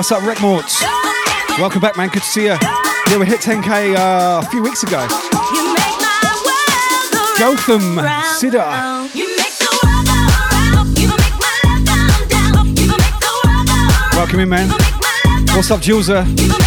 What's up, Rick Morts? Welcome back, man. Good to see you. Yeah, we hit 10k uh, a few weeks ago. Gotham, Siddha. Welcome in, man. What's up, Julesa? Uh?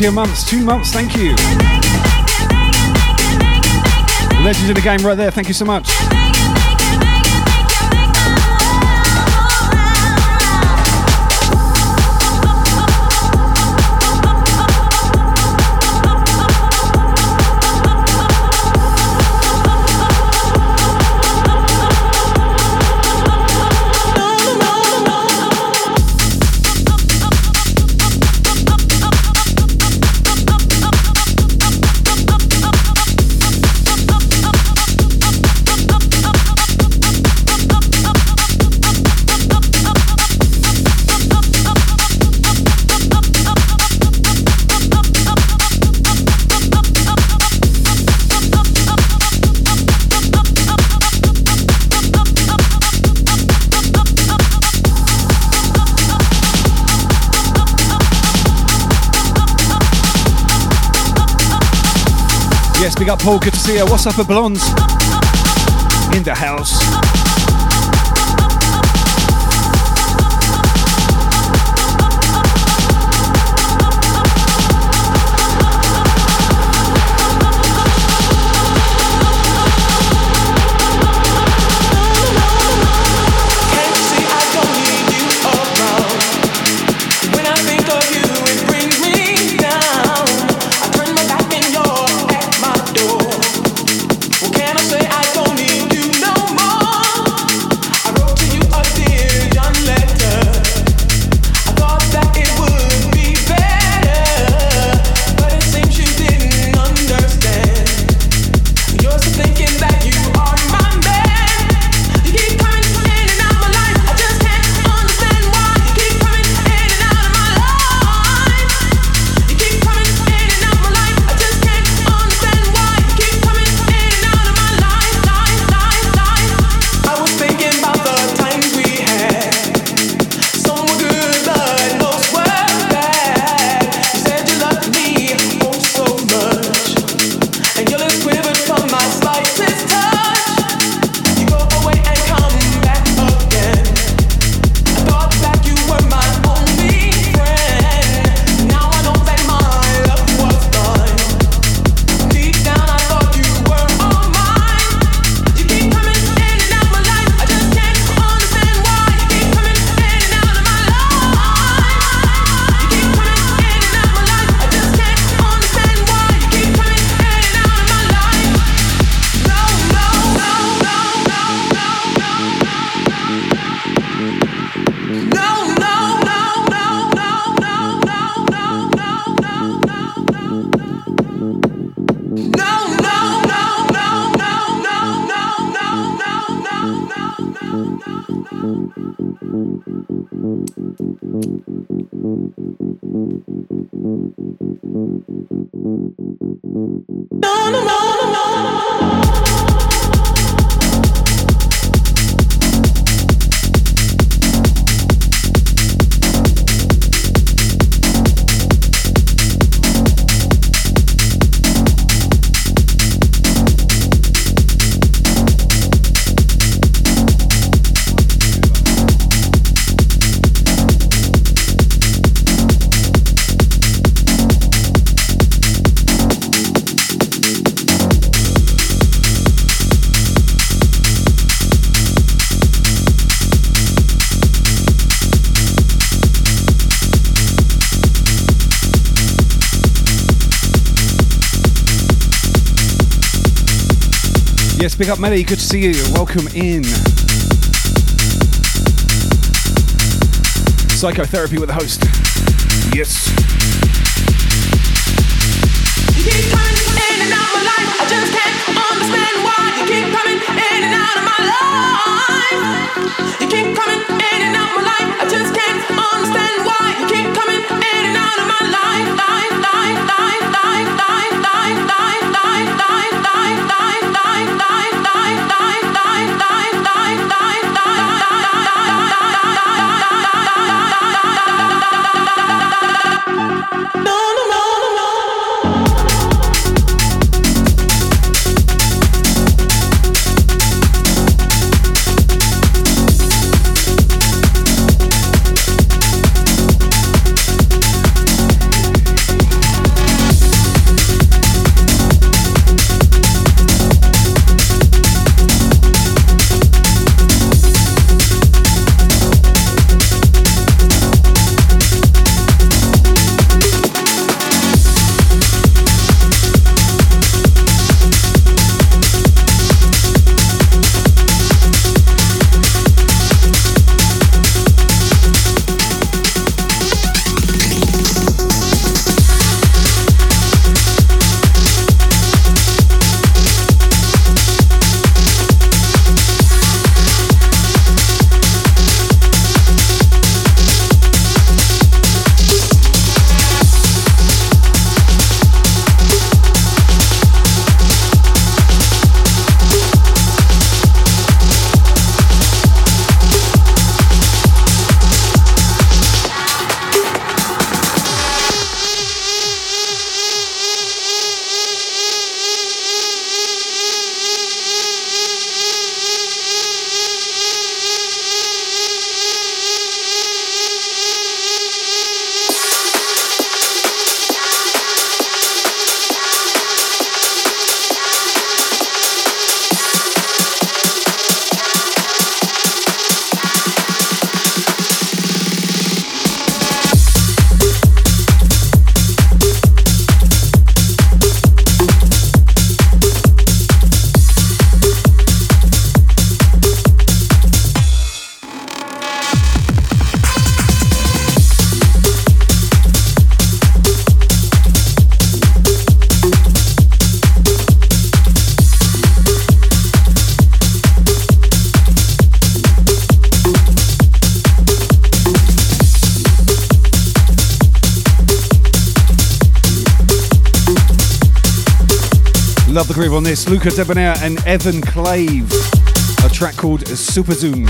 two months, two months, thank you. Legends of the game right there, thank you so much. up Paul, good to see you. What's up, a Blondes? In the house. Big up, Melly. Good to see you. Welcome in. Psychotherapy with the host. Yes. The groove on this. Luca Debonaire and Evan Clave. A track called Super Zoom.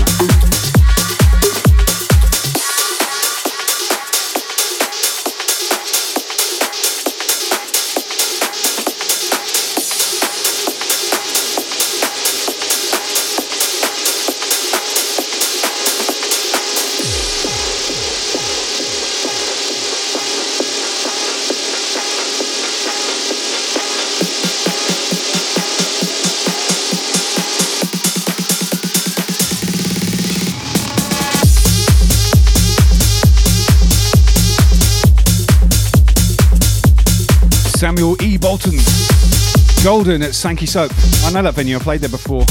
Golden at Sankey Soap. I know that venue, I played there before.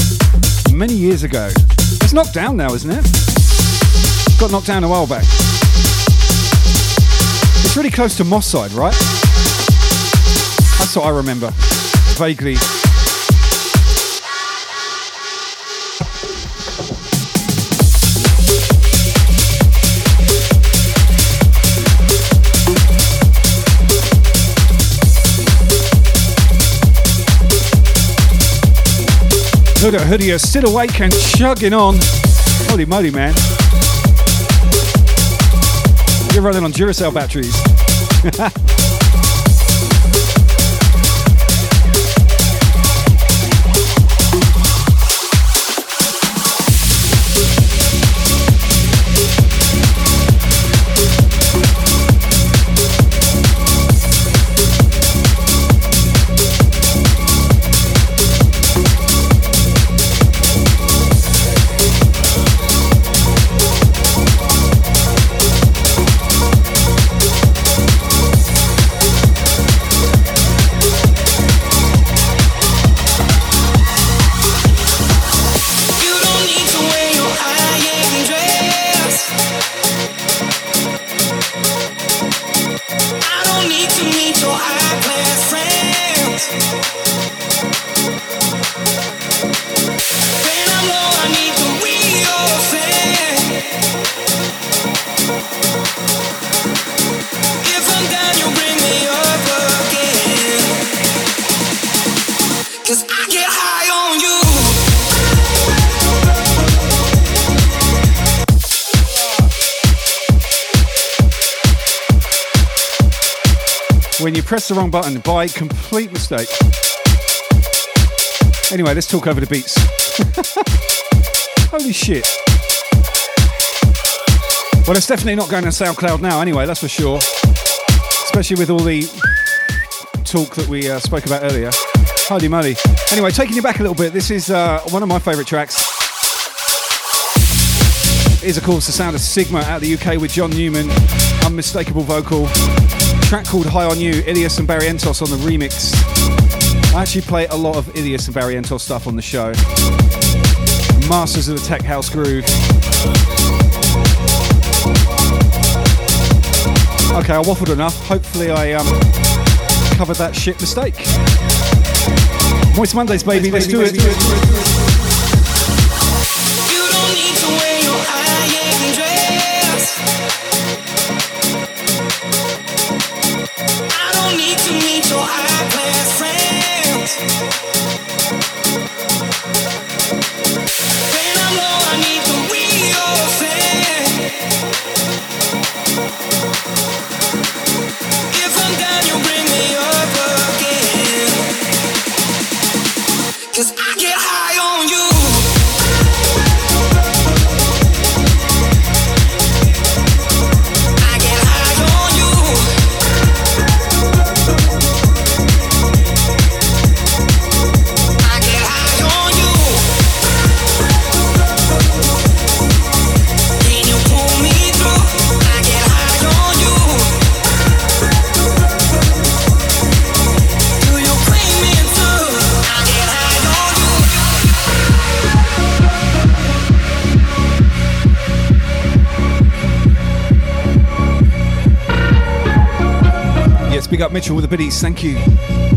Many years ago. It's knocked down now, isn't it? Got knocked down a while back. It's really close to Moss Side, right? That's what I remember. Vaguely. Hood Hoodie still awake and chugging on. Holy moly, man. You're running on Duracell batteries. press the wrong button by complete mistake. Anyway, let's talk over the beats. Holy shit. Well, it's definitely not going to SoundCloud now, anyway, that's for sure. Especially with all the talk that we uh, spoke about earlier. Holy moly. Anyway, taking you back a little bit, this is uh, one of my favourite tracks. Is of course the sound of Sigma out of the UK with John Newman, unmistakable vocal. Track called High on You, Illyus and Barrientos on the remix. I actually play a lot of Illyus and Barrientos stuff on the show. Masters of the Tech House Groove. Okay, I waffled enough. Hopefully, I um, covered that shit mistake. Moist Mondays, baby. Let's do it. You Mitchell with the biddies. Thank you.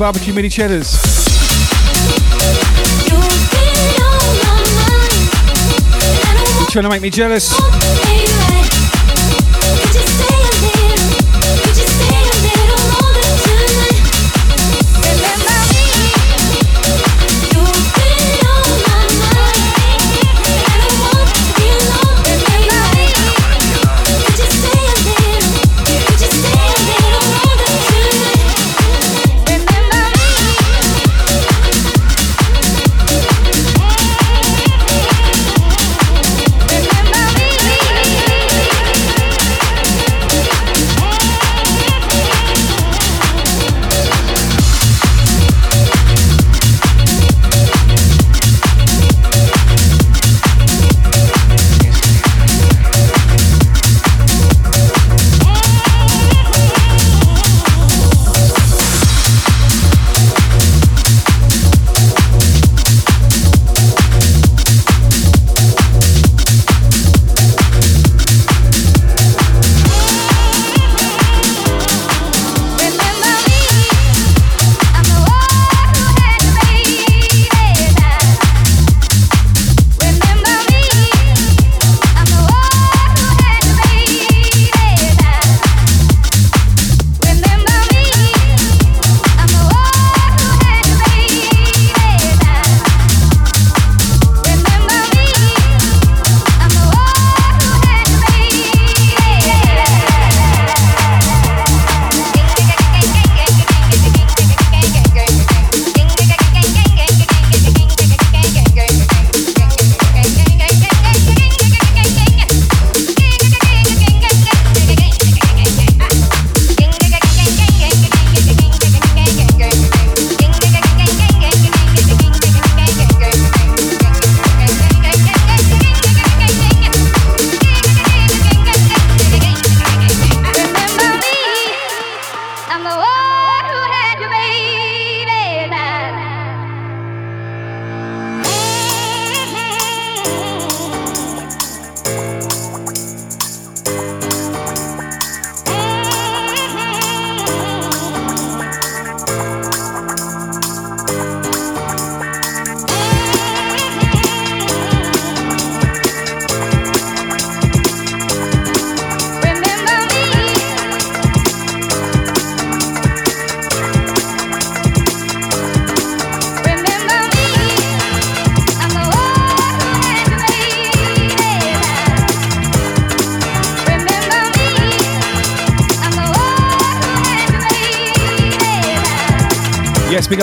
barbecue mini cheddars. You're trying to make me jealous.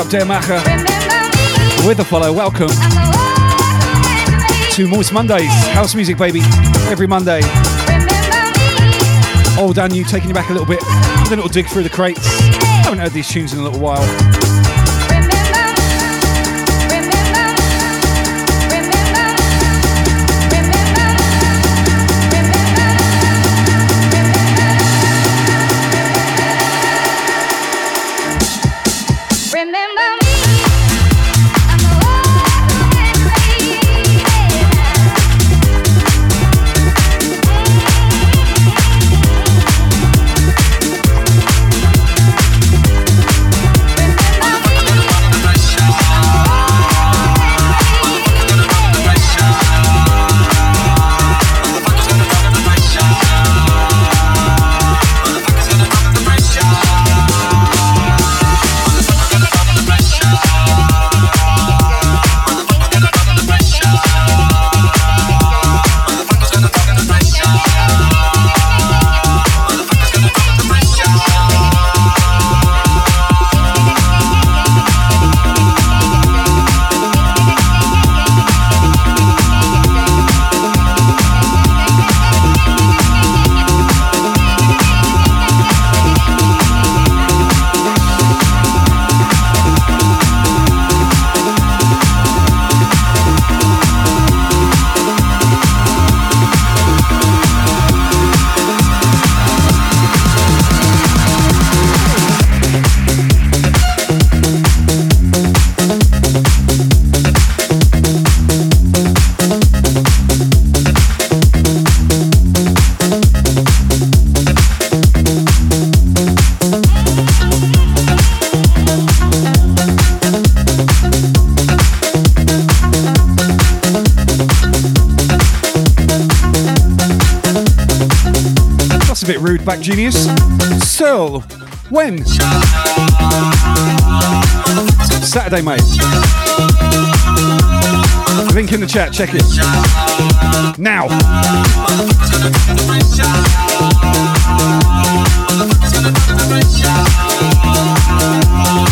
up, dear Macher? With a follow, welcome to Moist Mondays, house music, baby, every Monday. Old Dan, you taking you back a little bit, a little dig through the crates. Haven't heard these tunes in a little while. Genius. Searle, when? Saturday, mate. Link in the chat, check it. Now.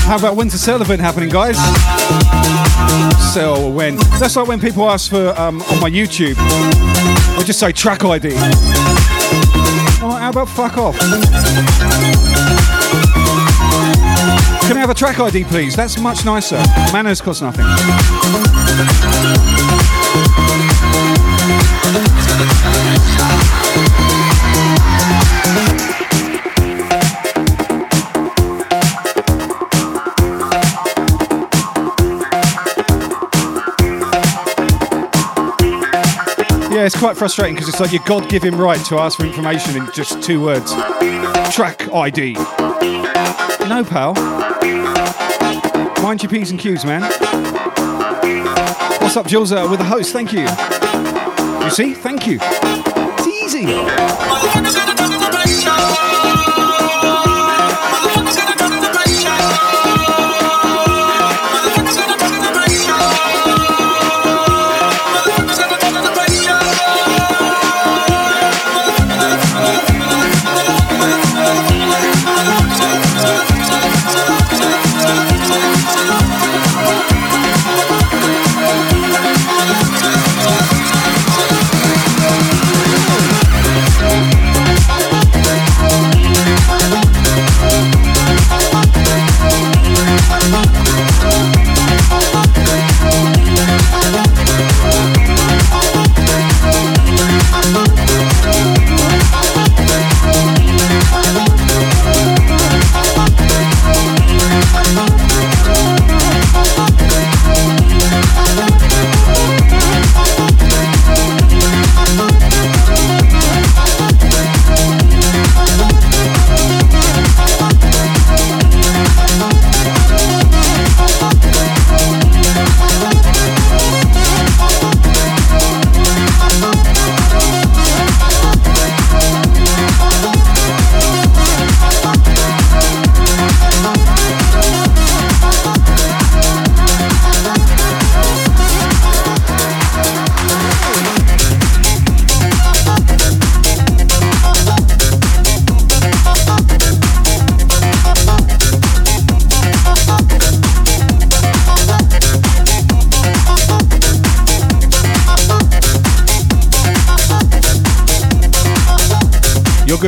How about Winter Sale event happening, guys? So when? That's like when people ask for um, on my YouTube. I just say track ID. Oh, how about fuck off? Can I have a track ID, please? That's much nicer. Manners cost nothing. Quite frustrating because it's like your God given right to ask for information in just two words. Track ID. No, pal. Mind your P's and Q's, man. What's up, Jules? Uh, with the host, thank you. You see? Thank you. It's easy.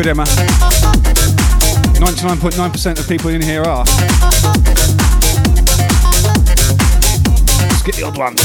Emma. 99.9% of people in here are. Let's get the odd one.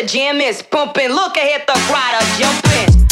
the gym is pumping. Look ahead, the rider jumping.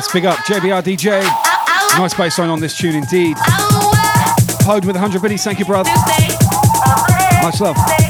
Yes, big up JBR DJ. Nice bass line on this tune indeed. Hode with 100 biddies, thank you, brother. Much love.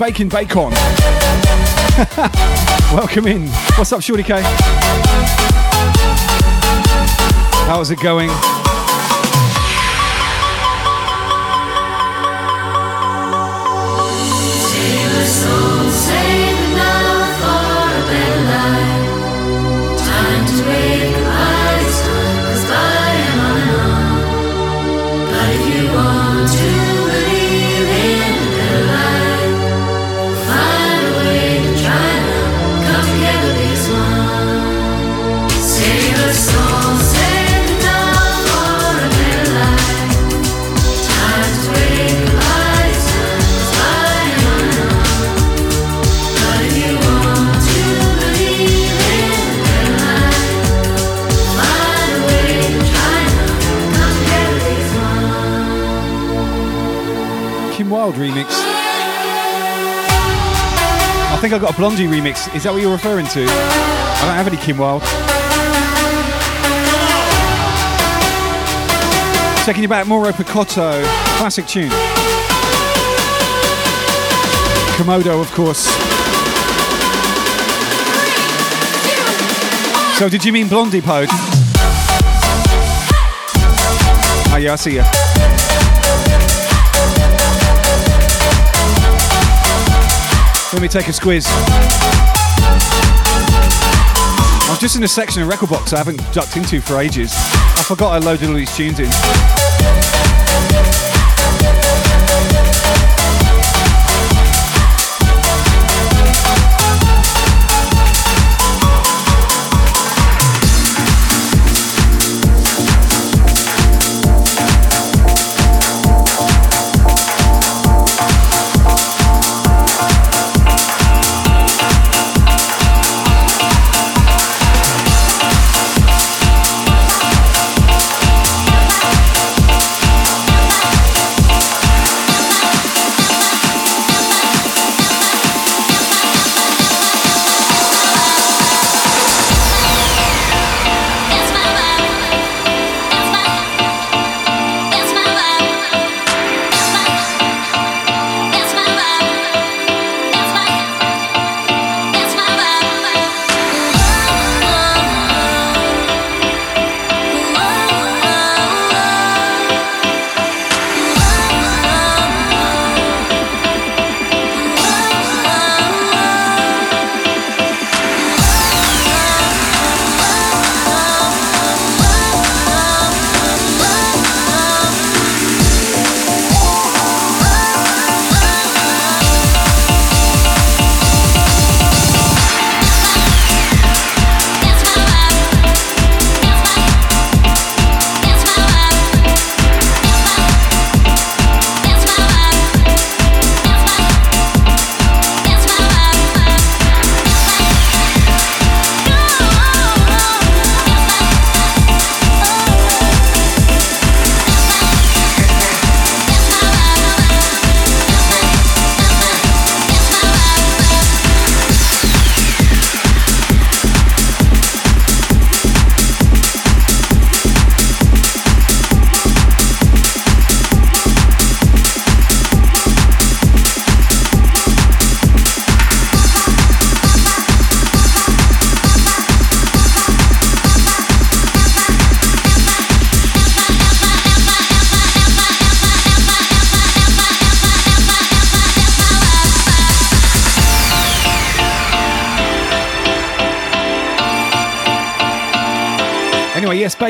Bacon Bacon. Welcome in. What's up, Shorty K? How's it going? Remix. I think I got a Blondie remix. Is that what you're referring to? I don't have any Kim Wilde. Checking you back, Mauro Picotto, classic tune. Komodo, of course. So, did you mean Blondie Pogue? Oh, yeah, I see ya. Let me take a squeeze. I'm just in a section of rekordbox I haven't ducked into for ages. I forgot I loaded all these tunes in.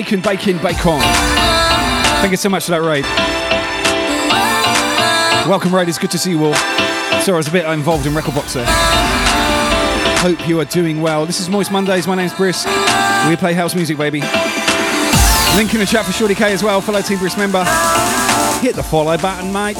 Bacon, bacon, bacon. Thank you so much for that raid. Welcome, raiders. Good to see you all. Sorry, I was a bit involved in rekordbox there. Hope you are doing well. This is Moist Mondays. My name's Brisk. We play house music, baby. Link in the chat for Shorty K as well, fellow Team Brisk member. Hit the follow button, mate.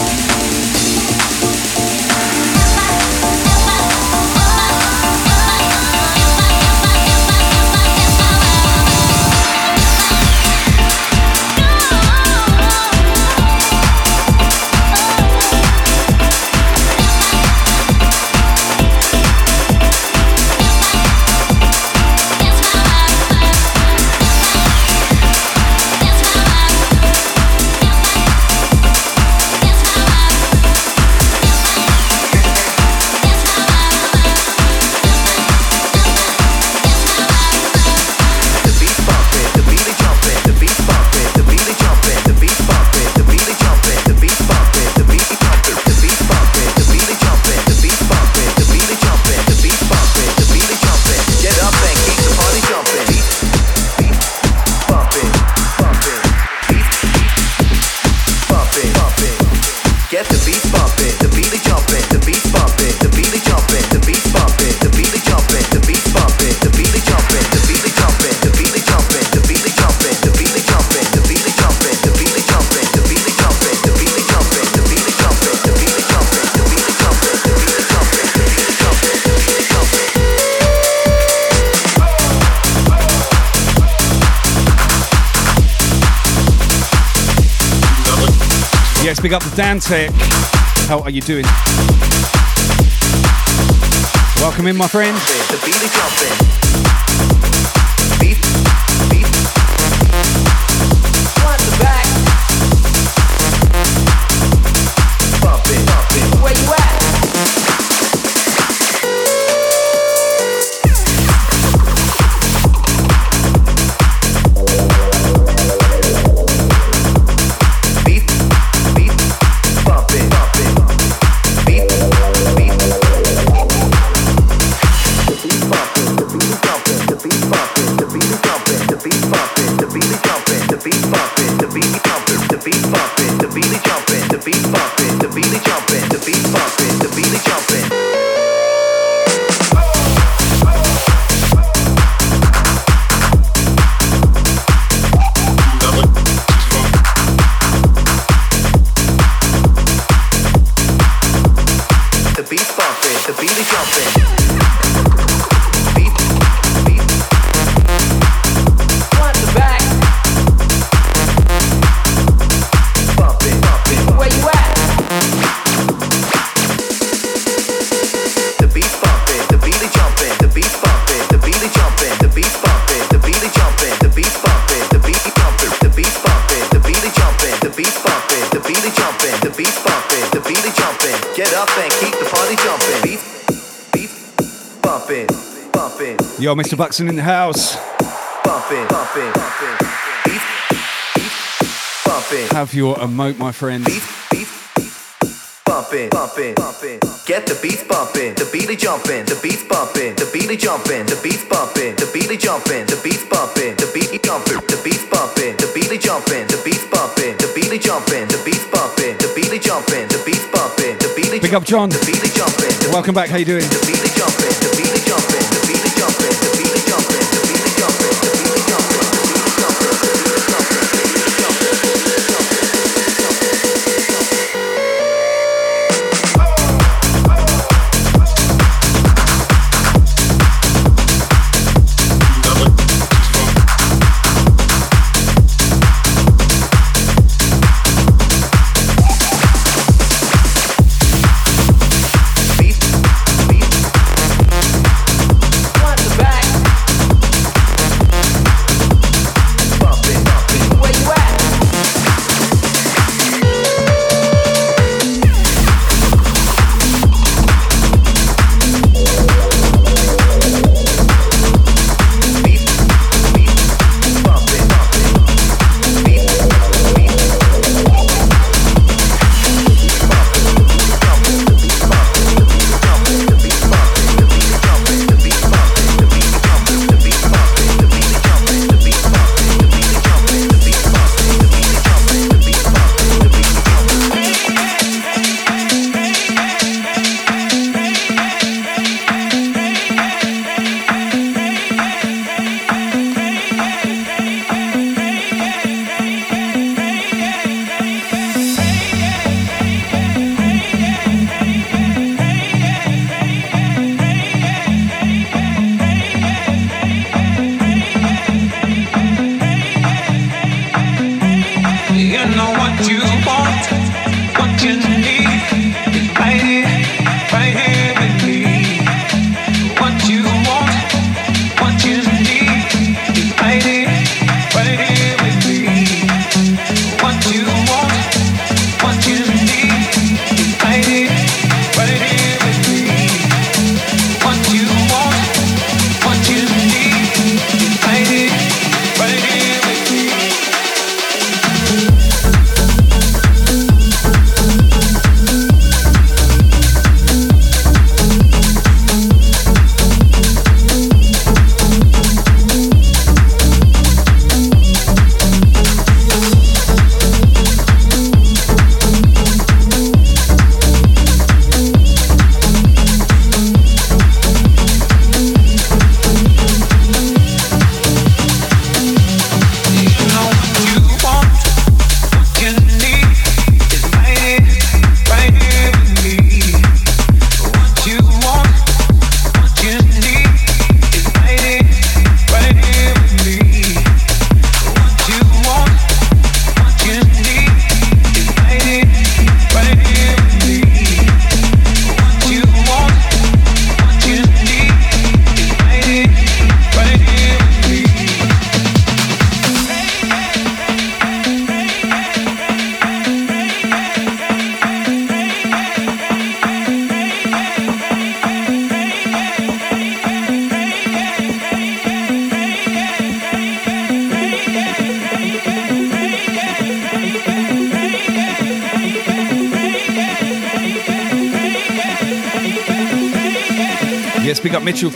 Yes, big up the Dan Tech. How are you doing? Welcome in, my friend. The beat is. Mr. Buxton in the house. bumping, bumping, bumping. Beat, beat, bumping. Have your emote, my friend. bumping, bumping, bumping. Get the beats bumping, the beat is jumping, the beats bumping, the beat is jumping, the beats bumping, the beat is jumping, the beats bumping, the beat is jumping, the beats bumping, the beat is jumping, the beats bumping, the beat is jumping, the beats bumping, the beat is jumping, the beats bumping, the beat is Big up, John. the beat jumping, Welcome back. How you doing? beat is jumping, the beat jumping, the beat jumping, the beat is jumping, the beat is jumping,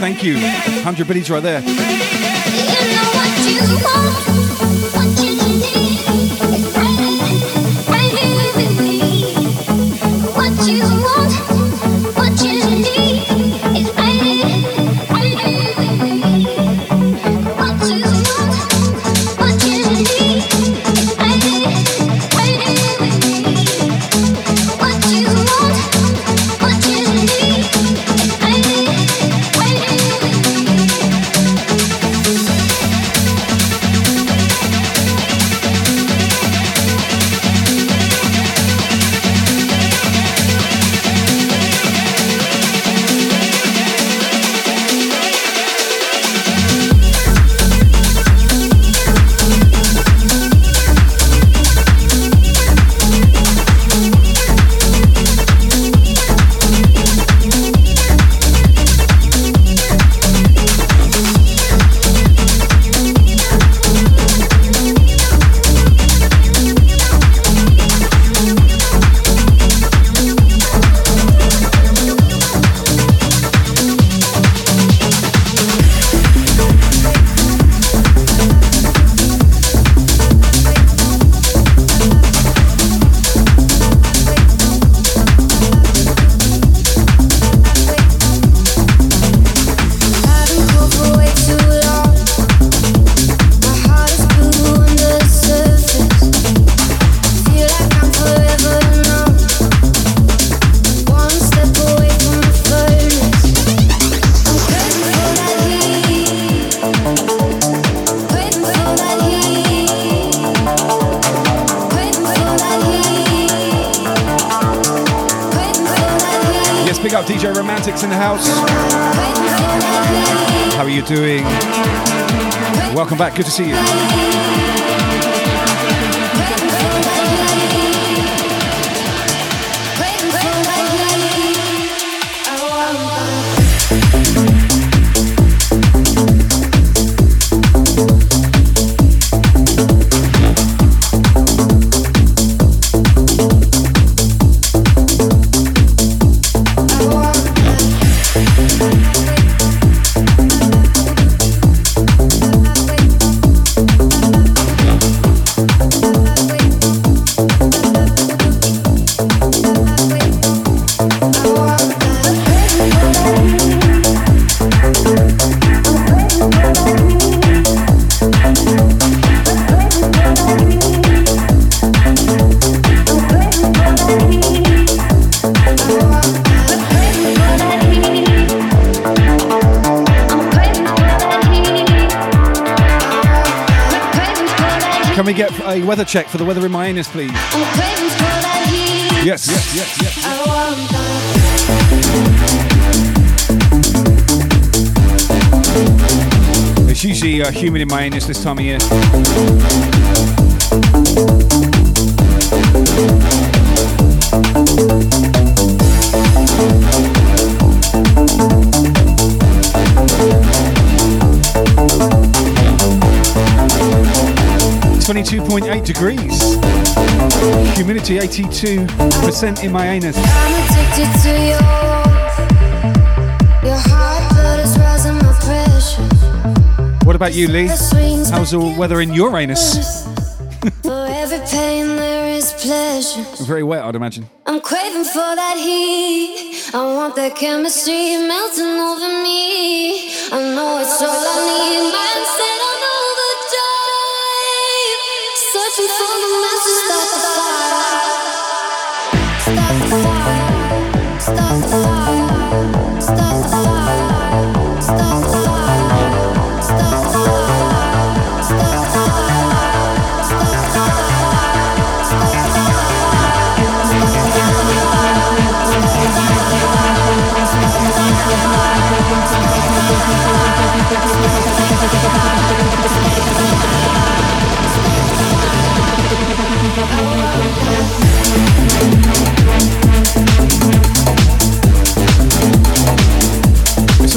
thank you. 100 biddies right there. Check for the weather in my anus, please? Yes, yes, yes, yes. It's usually uh, humid in my anus this time of year. Degrees. Humidity eighty-two percent in my anus. I'm addicted to your Your heart is rising my pressure. What about you, Lee? How's the weather in your anus? For every pain there is pleasure. Very wet, I'd imagine. I'm craving for that heat. I want that chemistry melting over me. I know it's all I need.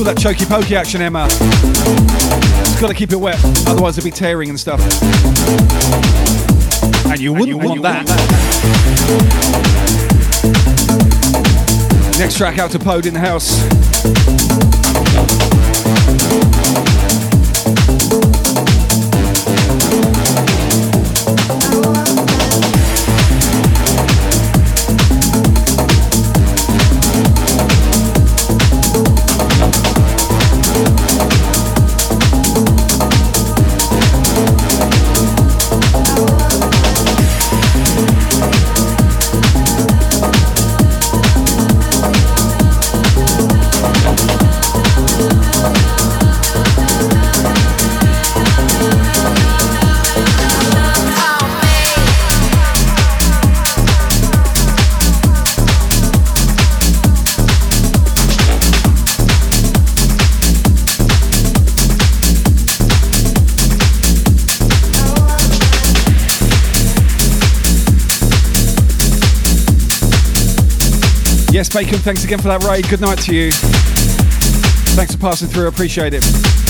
That chokey pokey action, Emma. It's got to keep it wet, otherwise it'll be tearing and stuff. And you wouldn't want that. Next track out to Pode in the house. Bacon, thanks again for that raid. Good night to you. Thanks for passing through. Appreciate it.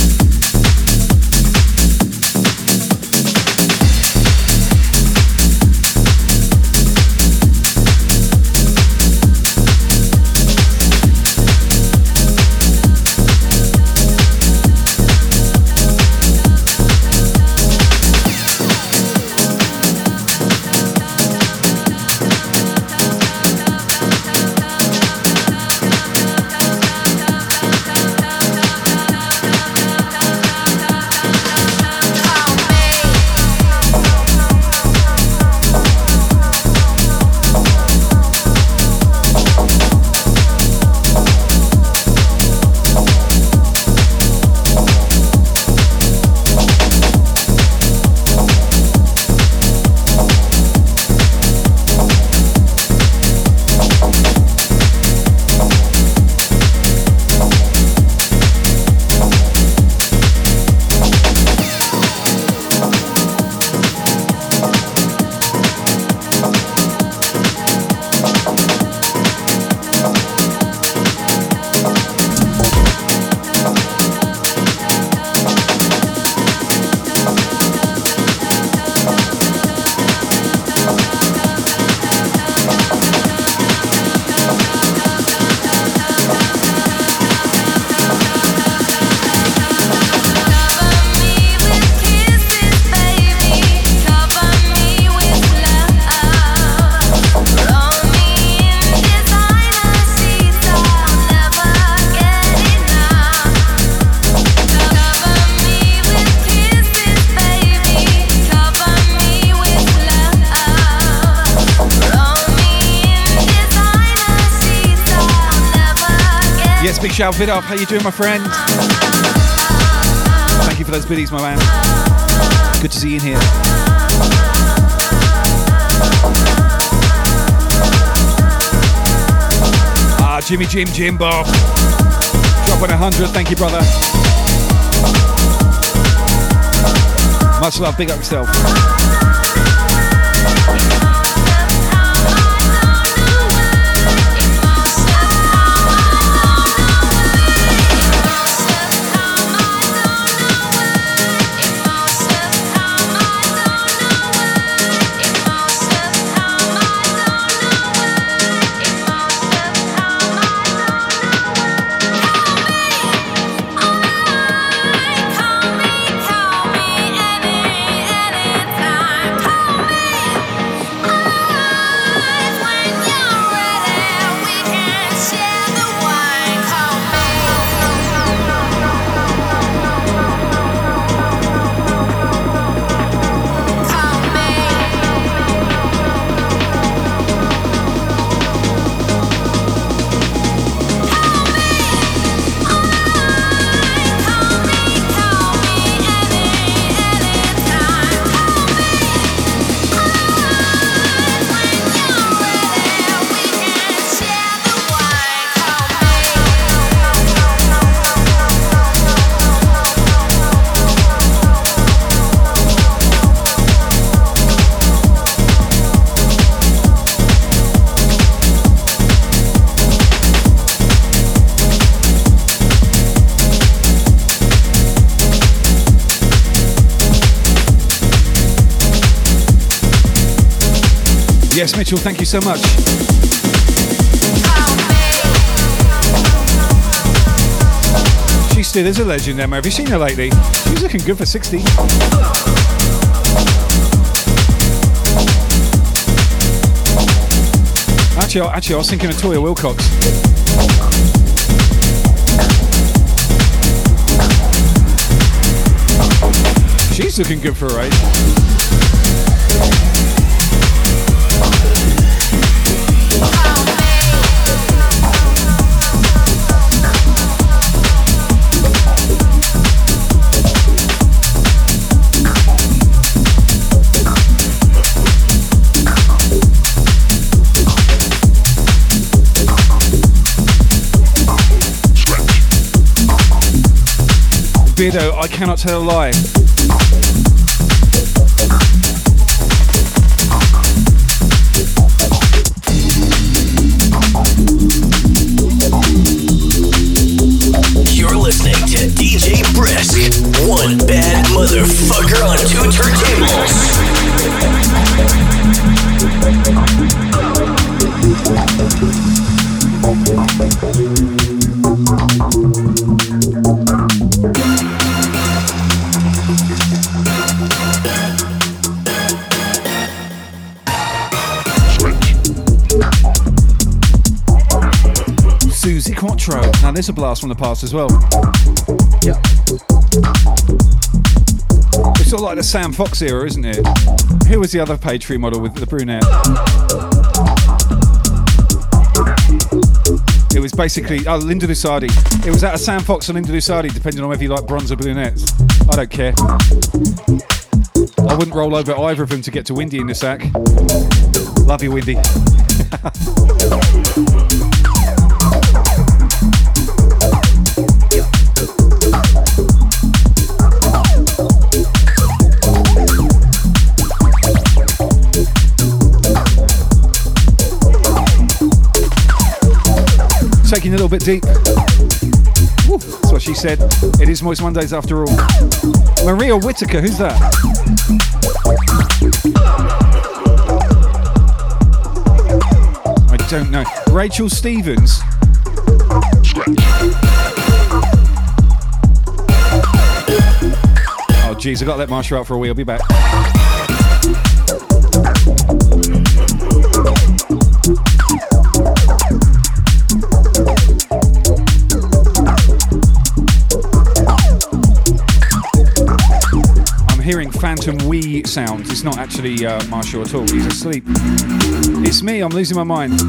Vidov. How you doing, my friend? Thank you for those biddies, my man. Good to see you in here. Ah, Jimmy Jim Jim Bob. A hundred. Thank you, brother. Much love. Big up yourself. Mitchell, thank you so much. She still is a legend, Emma. Have you seen her lately? She's looking good for 60. Actually, actually, I was thinking of Toyah Willcox. She's looking good for her age. Beardo, I cannot tell a lie. Now a blast from the past as well. Yeah. It's sort of like the Sam Fox era, isn't it? Who was the other page three model with the brunette? It was basically oh Linda Lusardi. It was out of Sam Fox or Linda Lusardi, depending on whether you like bronze or brunettes. I don't care. I wouldn't roll over either of them to get to Windy in the sack. Love you, Windy. A little bit deep. Woo, that's what she said. It is Moist Mondays after all. Maria Whitaker, who's that? I don't know. Rachel Stevens. Oh, jeez, I got to let Marsha out for a wee. I'll be back. Phantom wee sounds. It's not actually uh, Marshall at all. He's asleep. It's me. I'm losing my mind.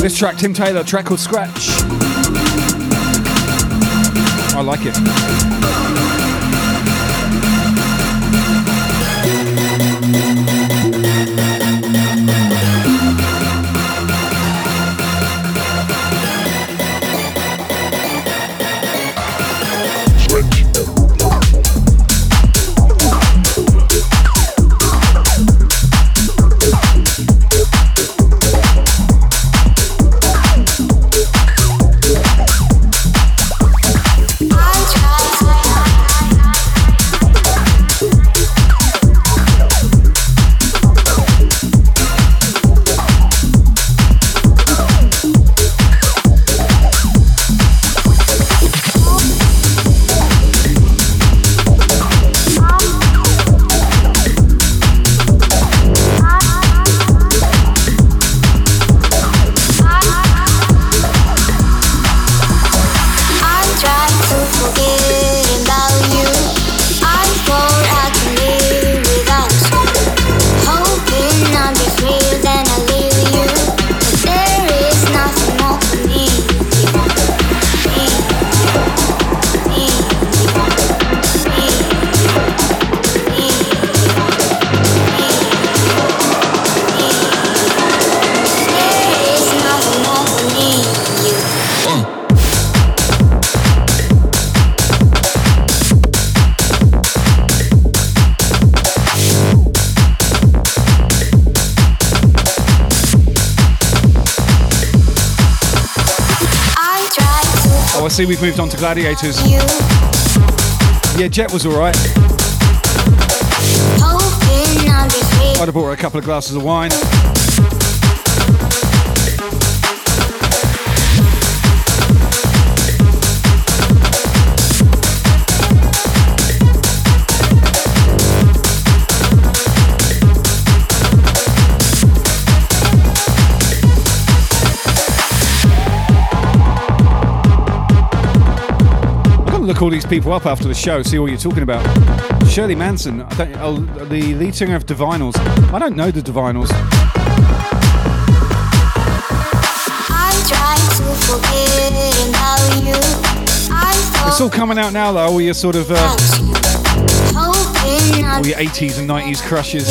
This track, Tim Taylor, track called Scratch. I like it. Gladiators. Yeah, Jet was alright. I'd. I'd have bought her a couple of glasses of wine. I'm gonna look all these people up after the show, see what you're talking about. Shirley Manson, I don't, oh, the lead singer of Divinyls. I don't know the Divinyls. I try to forget about you. I It's all coming out now, though. All your sort of, uh, all your 80s and 90s crushes.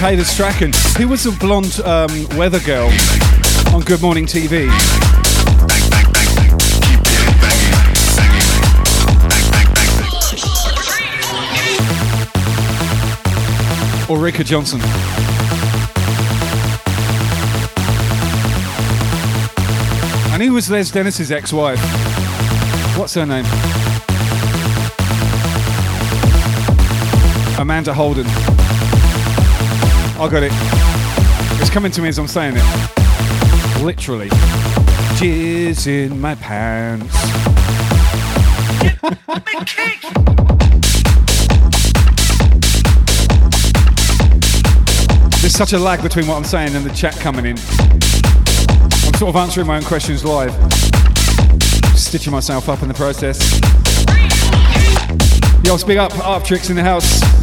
Michaela Strachan. Who was the blonde um, weather girl on Good Morning TV? Or Ulrika Jonsson. And who was Les Dennis's ex-wife? What's her name? Amanda Holden. I got it. It's coming to me as I'm saying it. Literally. Jizz in my pants. There's such a lag between what I'm saying and the chat coming in. I'm sort of answering my own questions live. Stitching myself up in the process. Yo, speak up, Art Tricks in the house.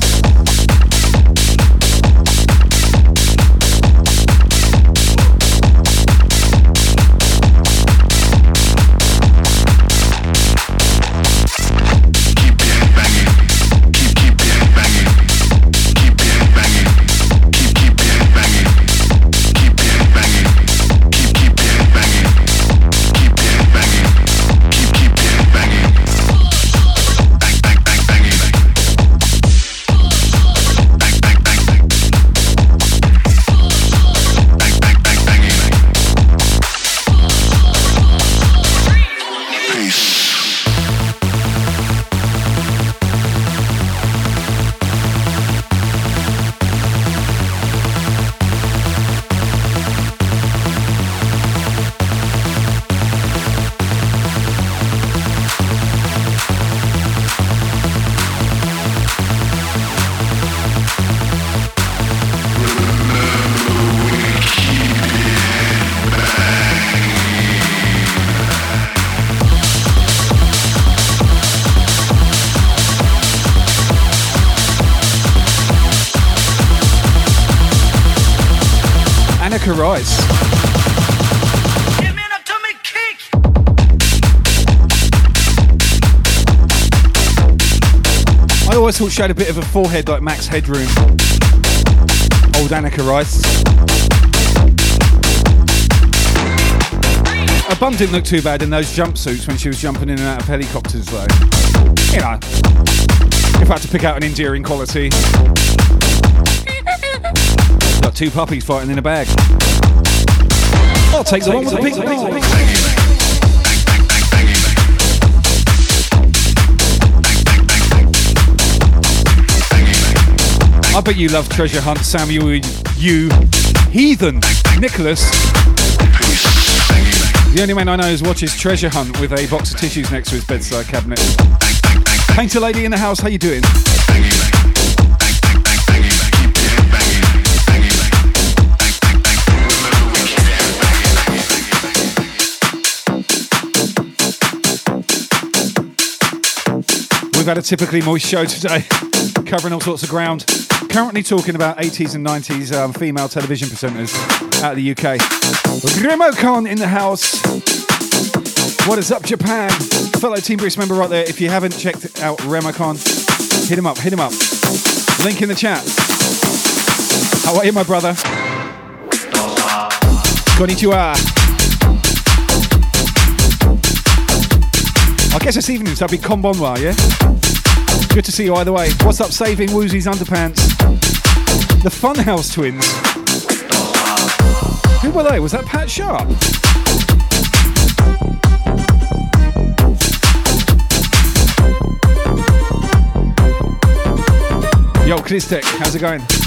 She had a bit of a forehead like Max Headroom. Old Anneka Rice. Her bum didn't look too bad in those jumpsuits when she was jumping in and out of helicopters, though. You know, if I had to pick out an endearing quality. Got two puppies fighting in a bag. I'll take the one with the pink I bet you love Treasure Hunt, Samuel, you, Heathen, Nicholas. The only man I know who watches Treasure Hunt with a box of tissues next to his bedside cabinet. Painter lady in the house, how you doing? We've had a typically moist show today, covering all sorts of ground. Currently talking about 80s and 90s um, female television presenters out of the UK. Remocon in the house. What is up, Japan? Fellow Team Brisk member right there. If you haven't checked out Remocon, hit him up, hit him up. Link in the chat. How are you, my brother? Konnichiwa. I guess it's evening, so I'll be konbanwa, yeah? Good to see you either way. What's up, saving Woozy's underpants? The Funhouse twins. Who were they? Was that Pat Sharp? Yo, Kristek, how's it going?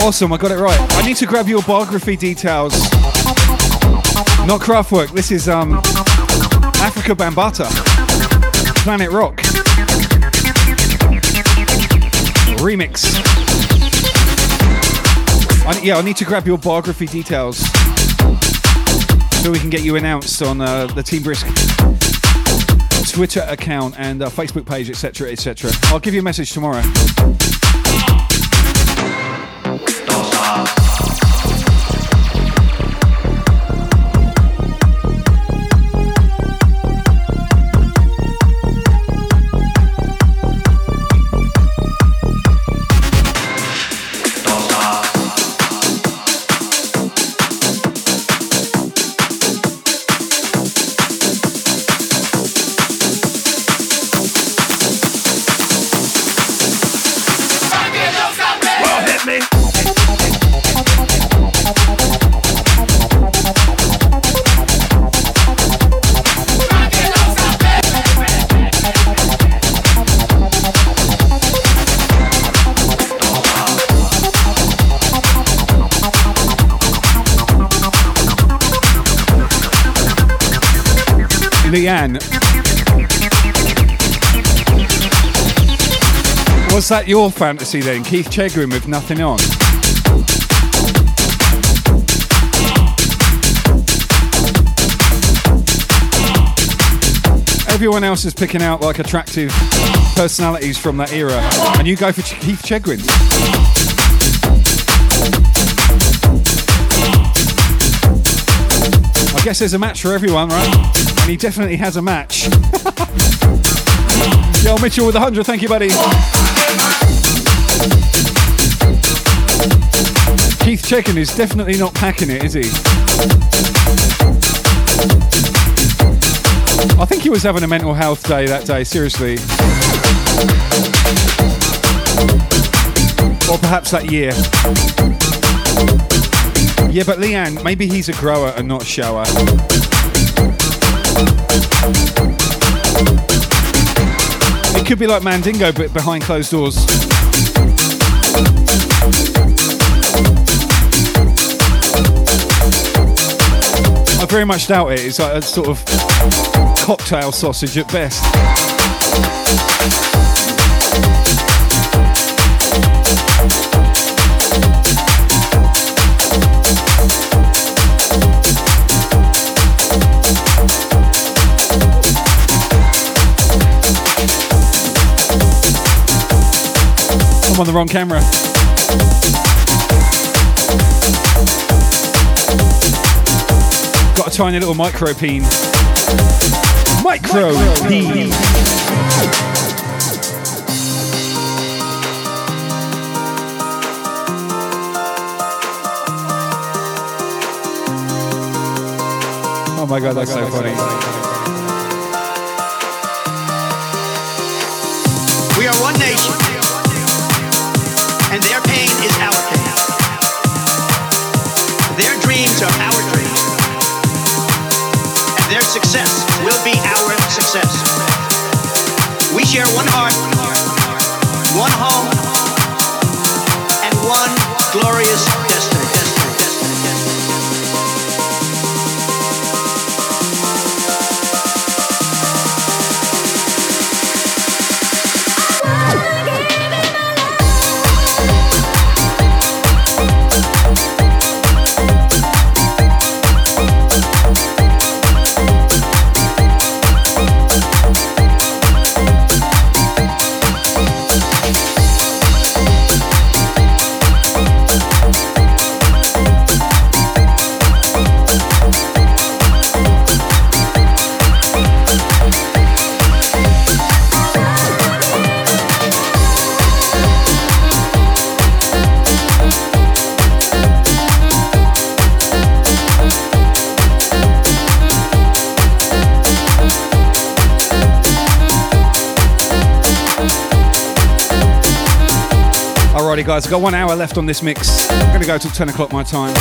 Awesome, I got it right. I need to grab your biography details. Not Kraftwerk, this is um Afrika Bambaataa. Planet Rock. Remix. I, yeah, I need to grab your biography details so we can get you announced on uh, the Team Brisk Twitter account and uh, Facebook page, etc., etc. I'll give you a message tomorrow. Was that your fantasy then? Keith Chegwin with nothing on? Everyone else is picking out like attractive personalities from that era, and you go for Ch- Keith Chegwin. I guess there's a match for everyone, right? And he definitely has a match. Yo, Mitchell with 100, thank you, buddy. Keith Chicken is definitely not packing it, is he? I think he was having a mental health day that day, seriously. Or perhaps that year. Yeah, but Leanne, maybe he's a grower and not shower. Could be like Mandingo, but behind closed doors. I very much doubt it. It's like a sort of cocktail sausage at best. I'm on the wrong camera. Got a tiny little micro peen. Micro peen. Oh my god, that's so funny. Is our pain. Their dreams are our dreams, and their success will be our success. We share one heart, one home, and one glorious destiny. Guys, I've got one hour left on this mix. I'm going to go till 10 o'clock my time.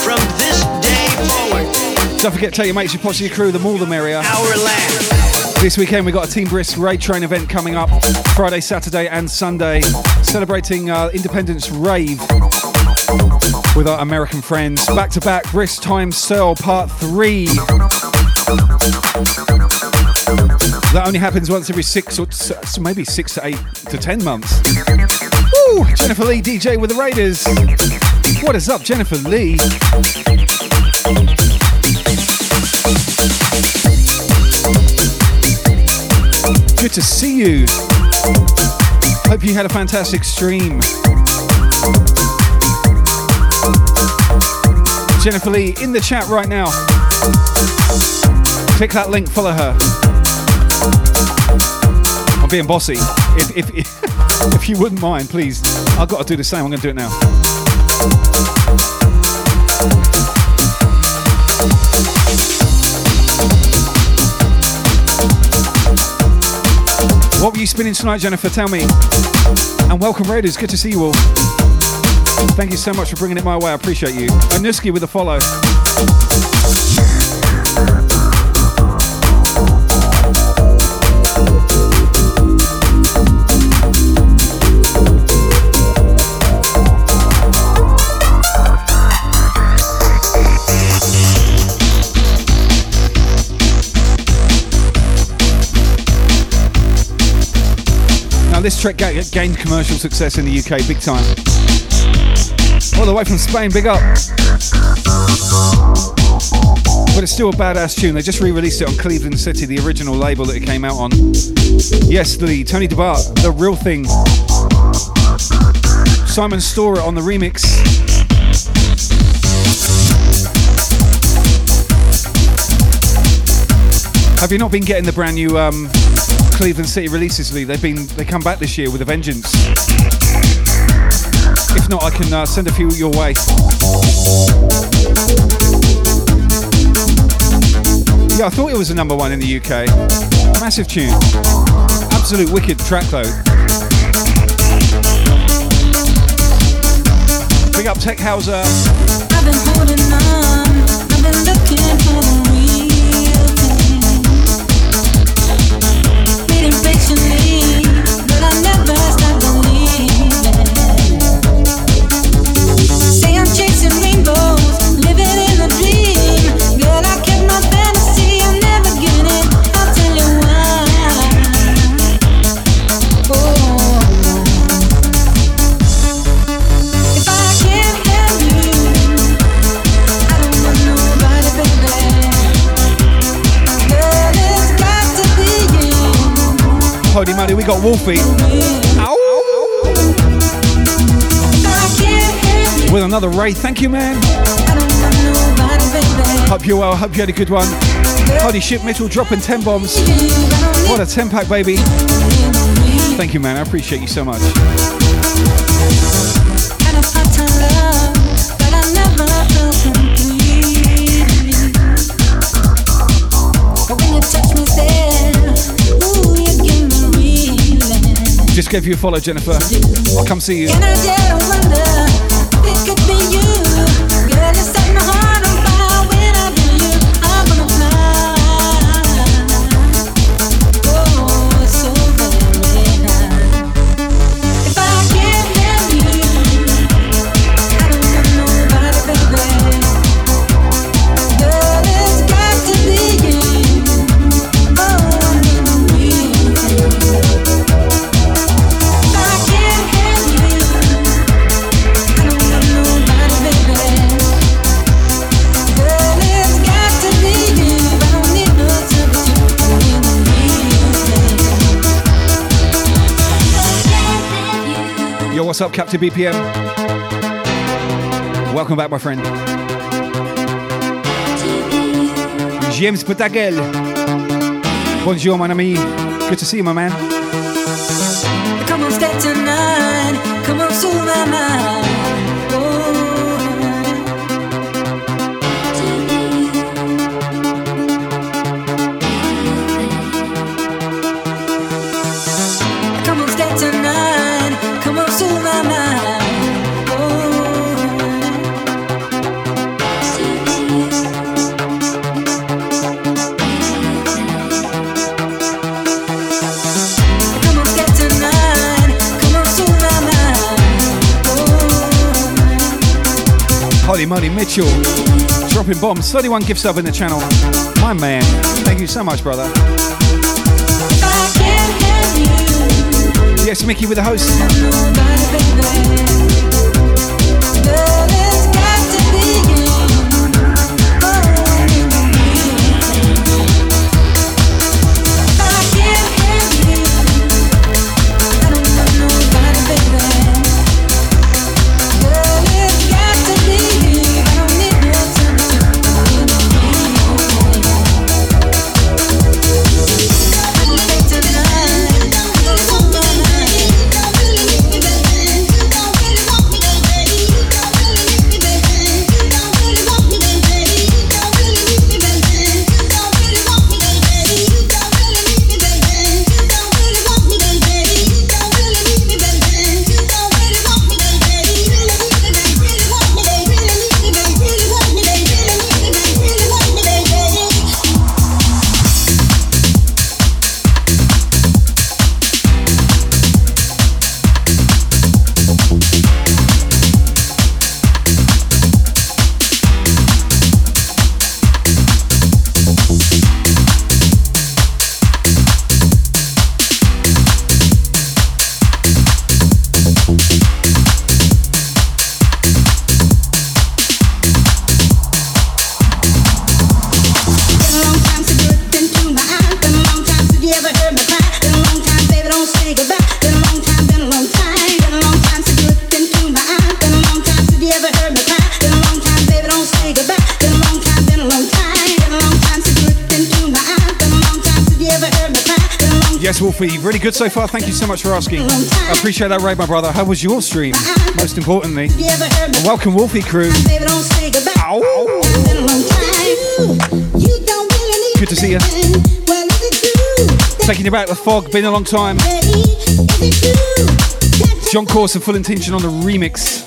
From this day forward, Don't forget to tell your mates, your posse, your crew, the more the merrier. our land. This weekend we've got a Team Brisk Raid Train event coming up Friday, Saturday, and Sunday, celebrating uh, Independence Rave with our American friends. Back to back Brisk Time Cell Part 3. That only happens once every six or s- maybe six to eight to ten months. Woo! Jennifer Lee, DJ with the Raiders. What is up, Jennifer Lee? Good to see you. Hope you had a fantastic stream. Jennifer Lee in the chat right now. Click that link, follow her. I'm being bossy. If, if, if you wouldn't mind, please. I've got to do the same. I'm going to do it now. What were you spinning tonight, Jennifer? Tell me. And welcome, Raiders. Good to see you all. Thank you so much for bringing it my way. I appreciate you. Anuski with a follow. Now, this track gained commercial success in the UK big time. All the way from Spain, big up. But it's still a badass tune. They just re released it on Cleveland City, the original label that it came out on. Yes, the Tony Di Bart, the real thing. Simon Storer on the remix. Have you not been getting the brand new um, Cleveland City releases? They've been they come back this year with a vengeance. If not, I can uh, send a few your way. Yeah, I thought it was a number one in the UK. Massive tune. Absolute wicked track though. Big up Tech Hauser. Holy moly, we got Wolfie. With another raid. Thank you, man. Hope you're well. Hope you had a good one. Holy shit, Mitchell dropping 10 bombs. What a 10 pack, baby. Thank you, man. I appreciate you so much. Just gave you a follow, Jennifer. I'll come see you. What's up, Captain BPM? Welcome back, my friend. James Patagel. Bonjour, mon ami. Good to see you, my man. Molly Mitchell. Dropping bombs. 31 gifts up in the channel. My man. Thank you so much, brother. Yes, Mickey with the host. so far. Thank you so much for asking. I appreciate that, Ray, my brother. How was your stream? Most importantly, and welcome, Wolfie crew. Ow. Good to see you. Taking you back the fog. Been a long time. John Corson, full intention on the remix.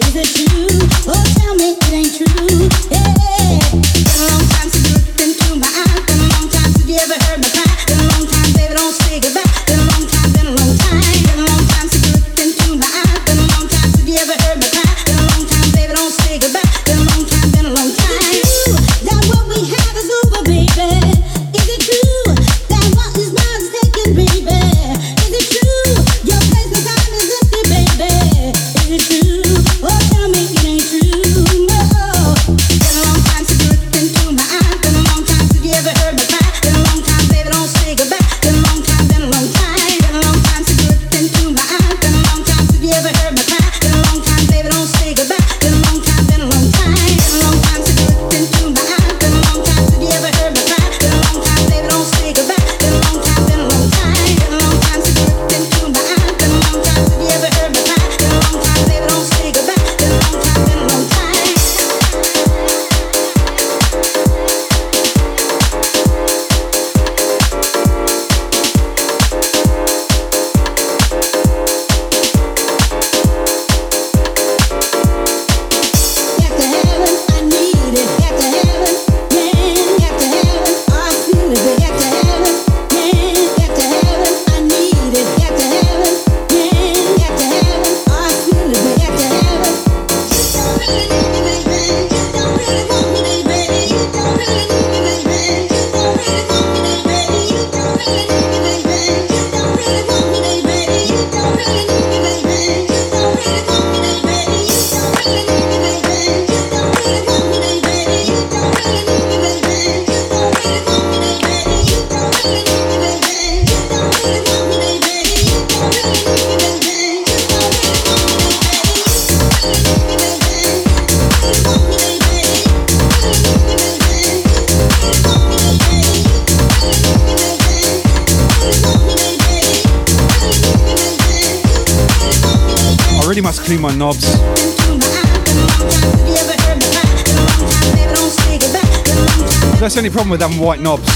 With having white knobs.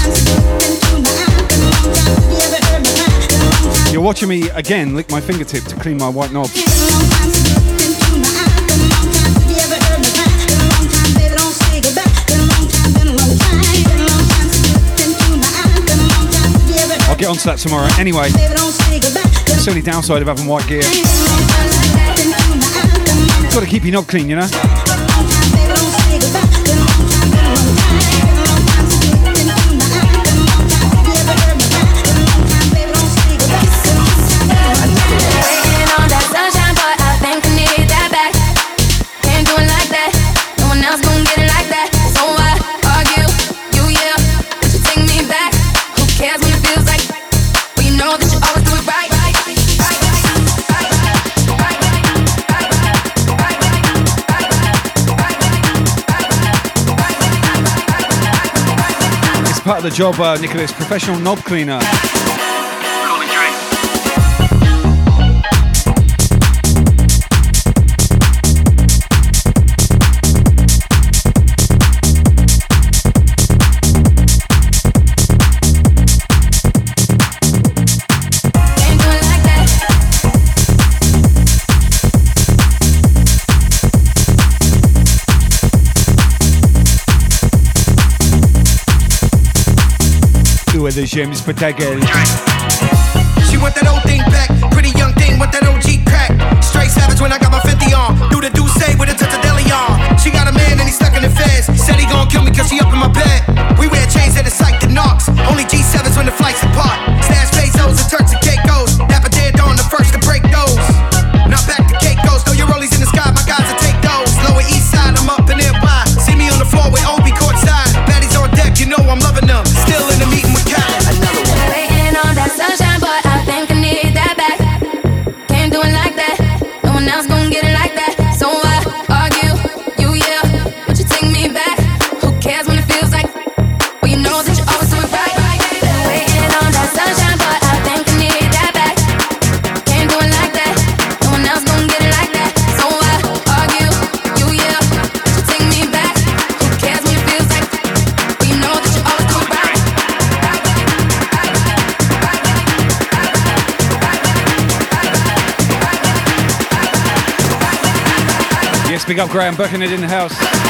You're watching me again lick my fingertip to clean my white knobs. I'll get onto that tomorrow. Anyway, it's only downside of having white gear. Got to keep your knob clean, you know. part of the job, uh, Nicholas, professional knob cleaner. with us, James Pategan. She want that old thing back, pretty young thing, want that OG crack. Straight savage when I got my 50 on. Do the do say with a touch of deli on. She got a man and he's stuck in the feds. Said he gonna kill me cause she up in my bed. Big up Graham Buchanan in the house.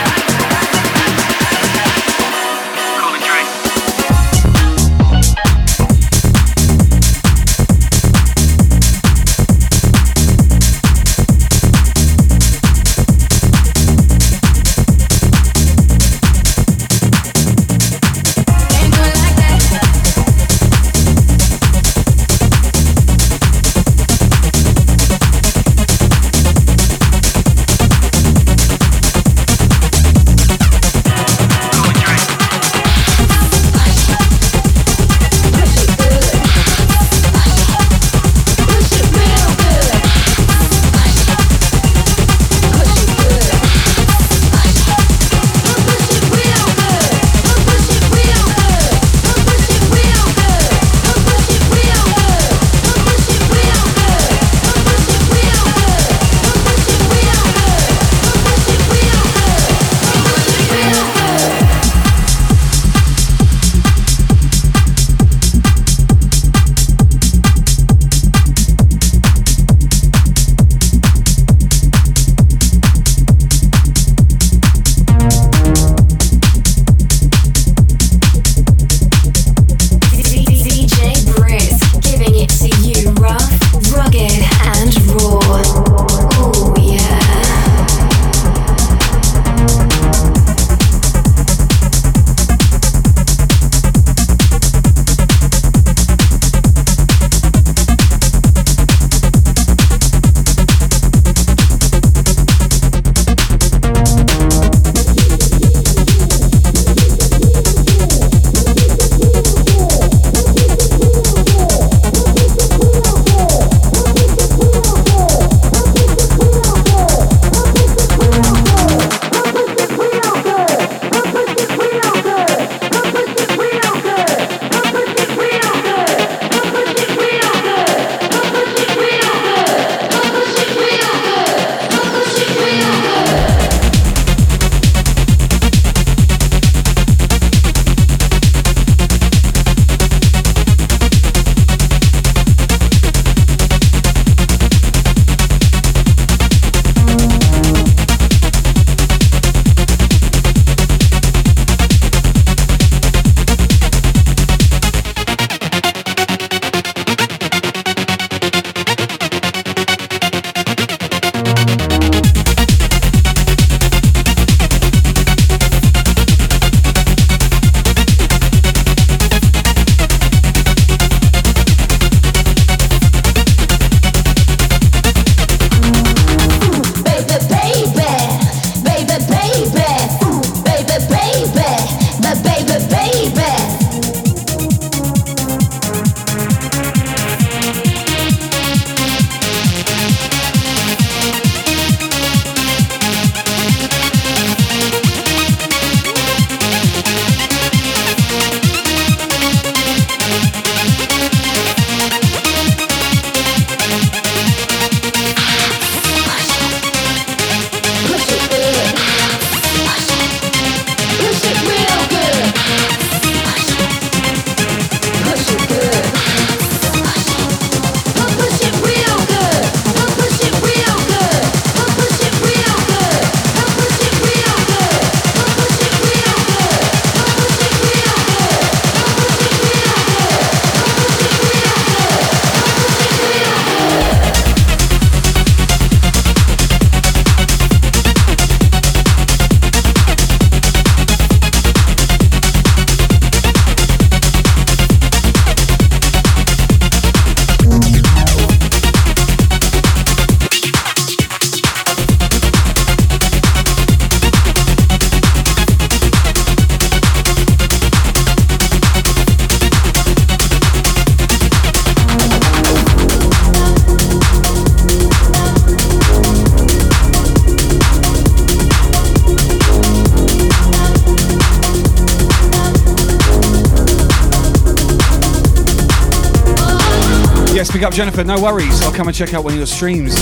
Jennifer, no worries. I'll come and check out one of your streams.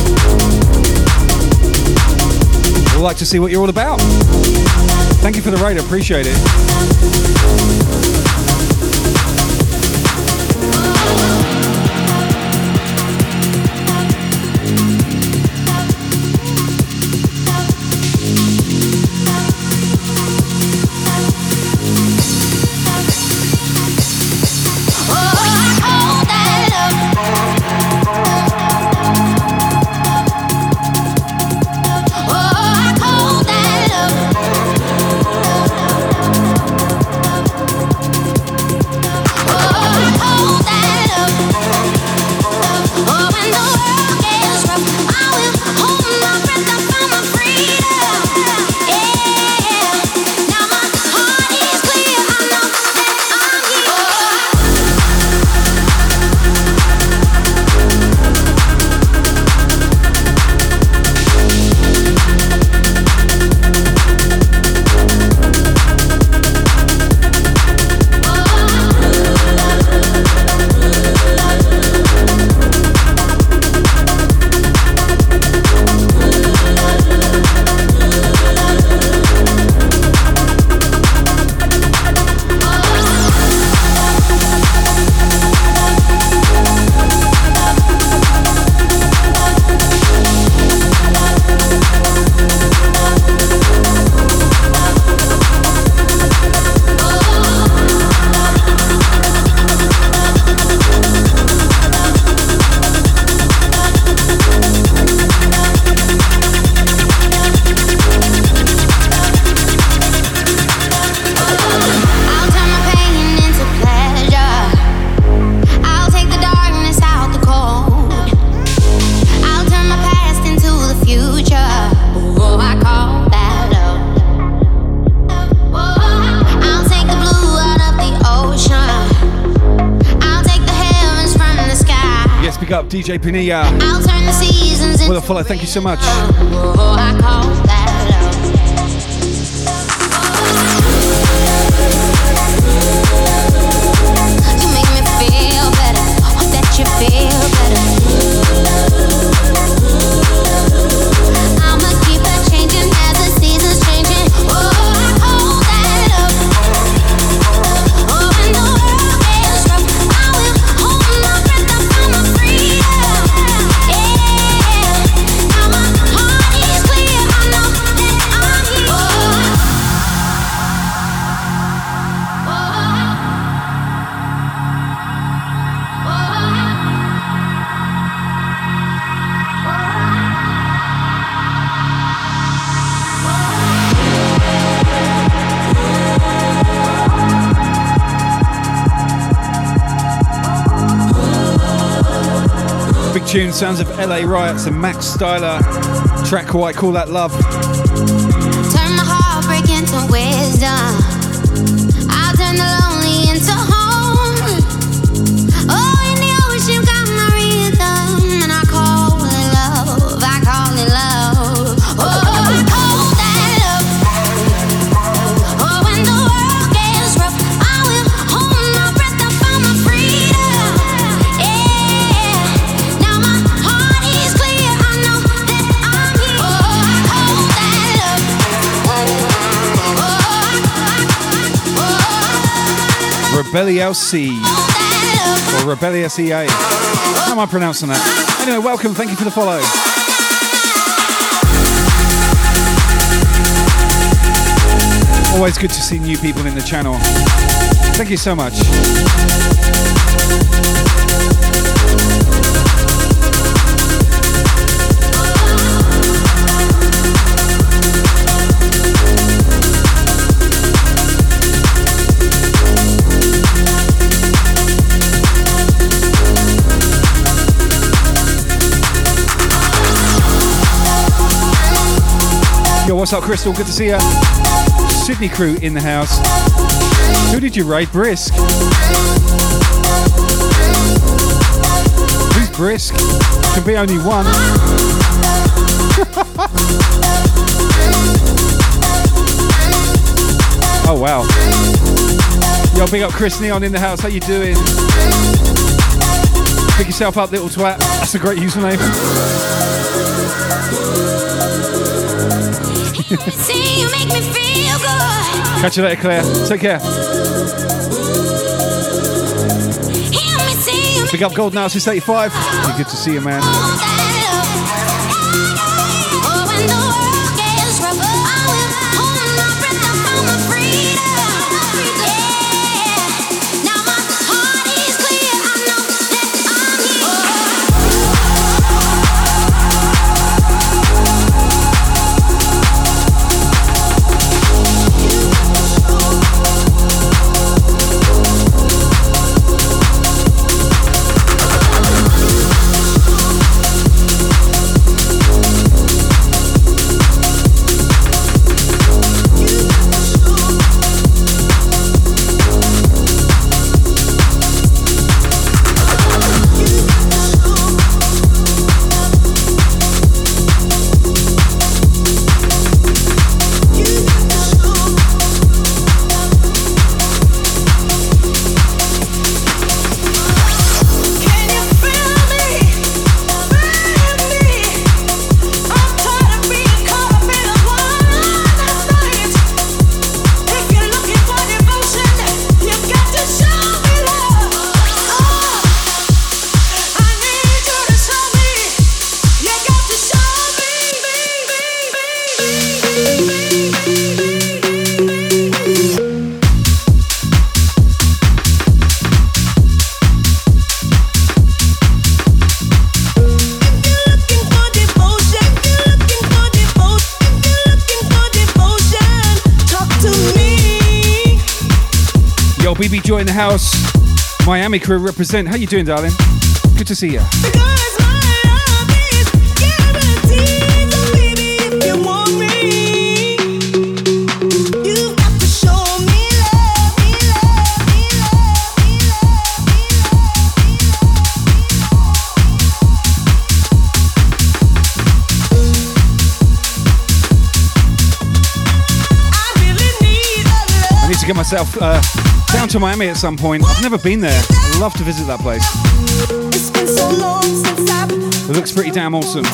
We'd like to see what you're all about. Thank you for the raid, appreciate it. Pinilla. I'll turn the seasons into With a follow, thank you so much. Sounds of LA Riots and Max Styler. Track I Call That Love. Turn my heartbreak into wisdom. Rebellious C. Or Rebellious EA. How am I pronouncing that? Anyway, welcome. Thank you for the follow. Always good to see new people in the channel. Thank you so much. What's up, Crystal? Good to see you. Sydney crew in the house. Who did you raid? Brisk. Who's Brisk? Can be only one. oh wow. Yo, big up Chris Neon in the house. How you doing? Pick yourself up, little twat. That's a great username. Catch you later, Claire. Take care. Hear me see you Big up Gold now since 85. Be good to see you, man. Miami crew represent. How you doing, darling? Good to see you. Get myself uh, down to Miami at some point. I've never been there. I'd love to visit that place. It looks pretty damn awesome.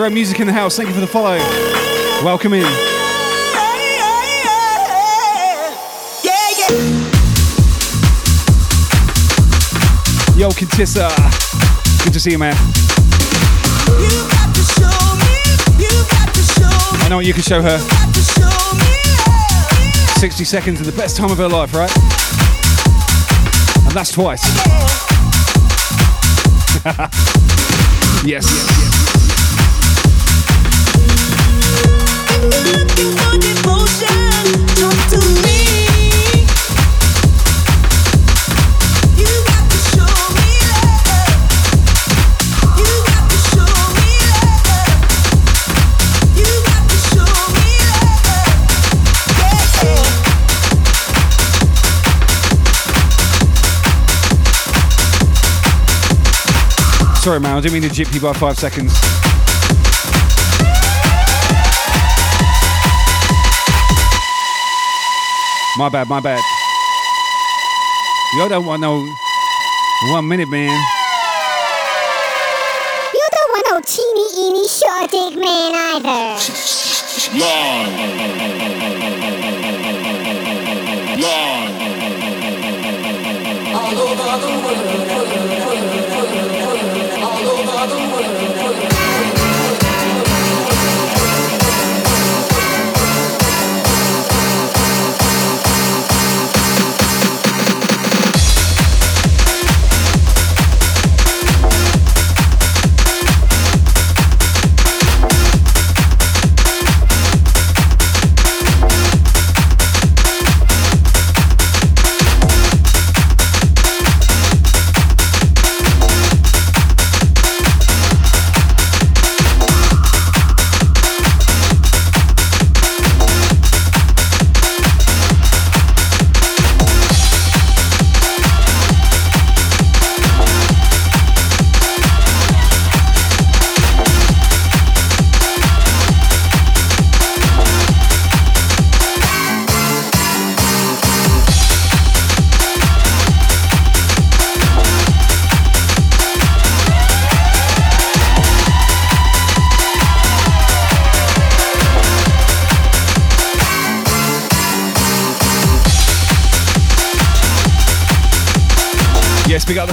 Row Music in the house. Thank you for the follow. Welcome in. Yo, Contessa. Good to see you, man. I know you can show her. 60 seconds of the best time of her life, right? And that's twice. yes, yes, Sorry, man, I didn't mean to jip you by five seconds. My bad, my bad. You don't want no one minute, man. You don't want no teeny, eeny, short dick man either.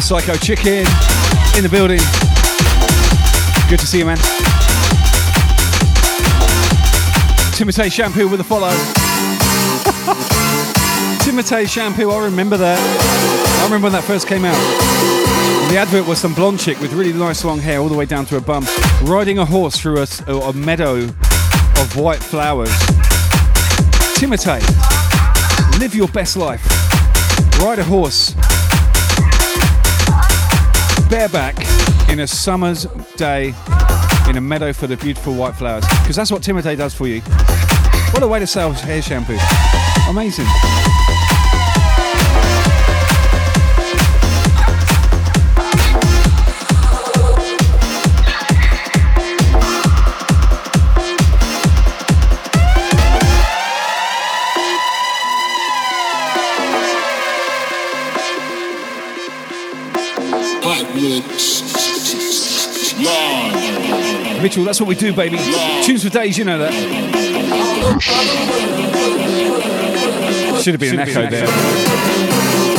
Psycho Chicken in the building. Good to see you, man. Timotei shampoo with a follow. Timotei shampoo, I remember that. I remember when that first came out. The advert was some blonde chick with really nice long hair all the way down to her bum, riding a horse through a meadow of white flowers. Timotei, live your best life. Ride a horse bareback in a summer's day in a meadow full of beautiful white flowers. Because that's what Timotei does for you. What a way to sell hair shampoo. Amazing. That's what we do, baby. Tunes for days, you know that. Should have been an echo there. Yo, 24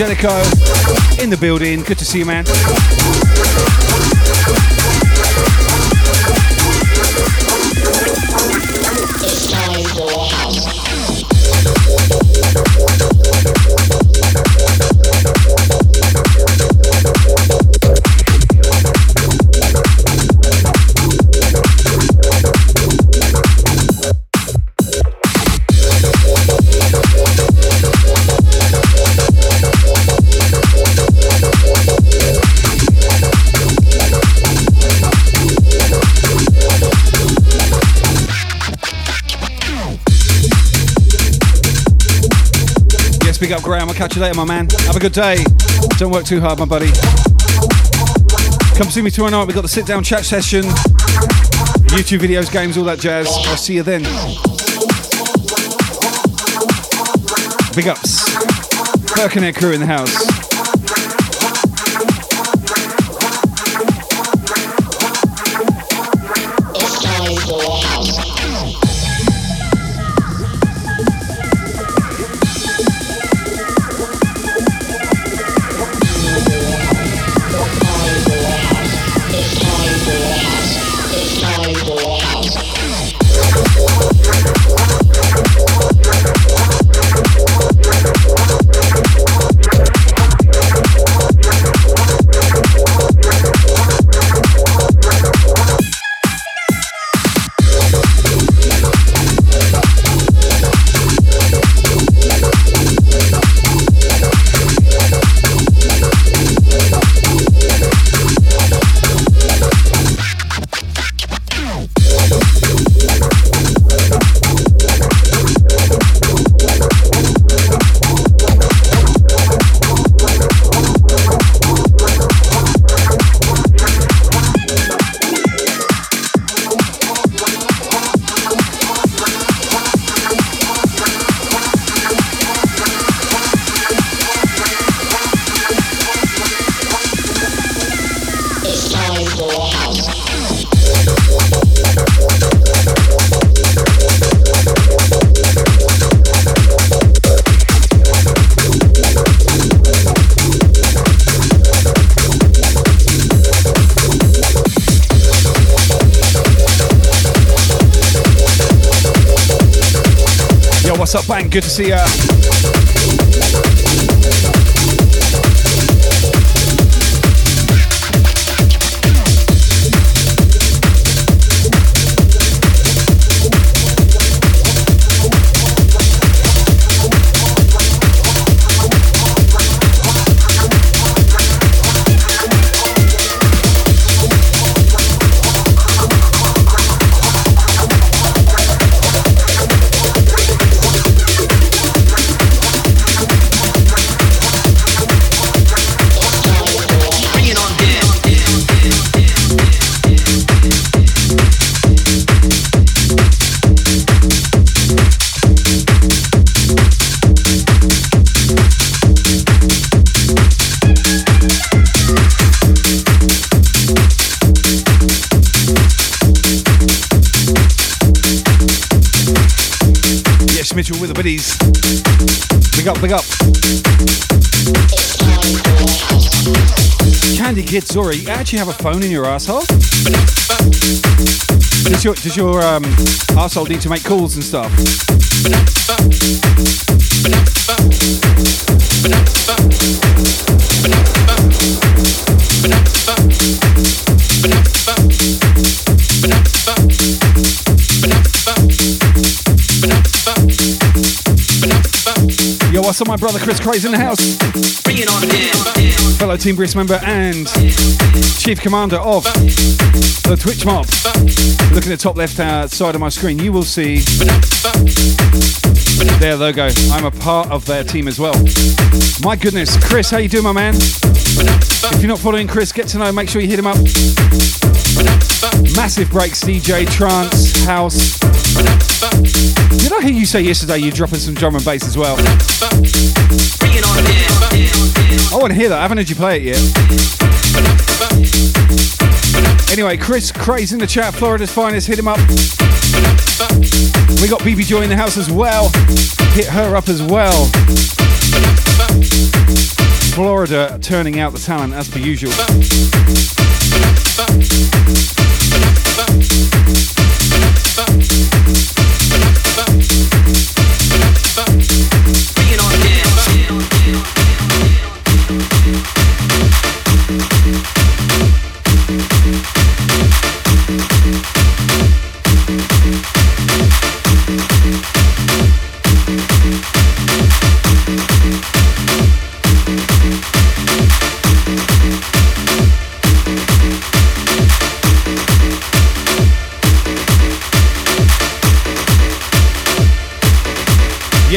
Angelico in the building. Good to see you, man. Catch you later, my man. Have a good day. Don't work too hard, my buddy. Come see me tomorrow night. We've got the sit down chat session, YouTube videos, games, all that jazz. I'll see you then. Big ups. Birkenhead crew in the house. Good to see ya. Big up. Candy Kid Zori, you actually have a phone in your asshole? Does your, does your um, asshole need to make calls and stuff? Yo, up, my brother Chris Craze in the house? Fellow Team Brisk member and Chief Commander of the Twitch Mob. Looking at the top left uh, side of my screen, you will see their logo. I'm a part of their team as well. My goodness, Chris, how you doing, my man? If you're not following Chris, get to know. Make sure you hit him up. Massive breaks, DJ, trance, house. Did I hear you say yesterday you're dropping some drum and bass as well? I want to hear that. I haven't heard you play it yet. Anyway, Chris Craze in the chat, Florida's finest. Hit him up. We got BB Joy in the house as well. Hit her up as well. Florida turning out the talent as per usual.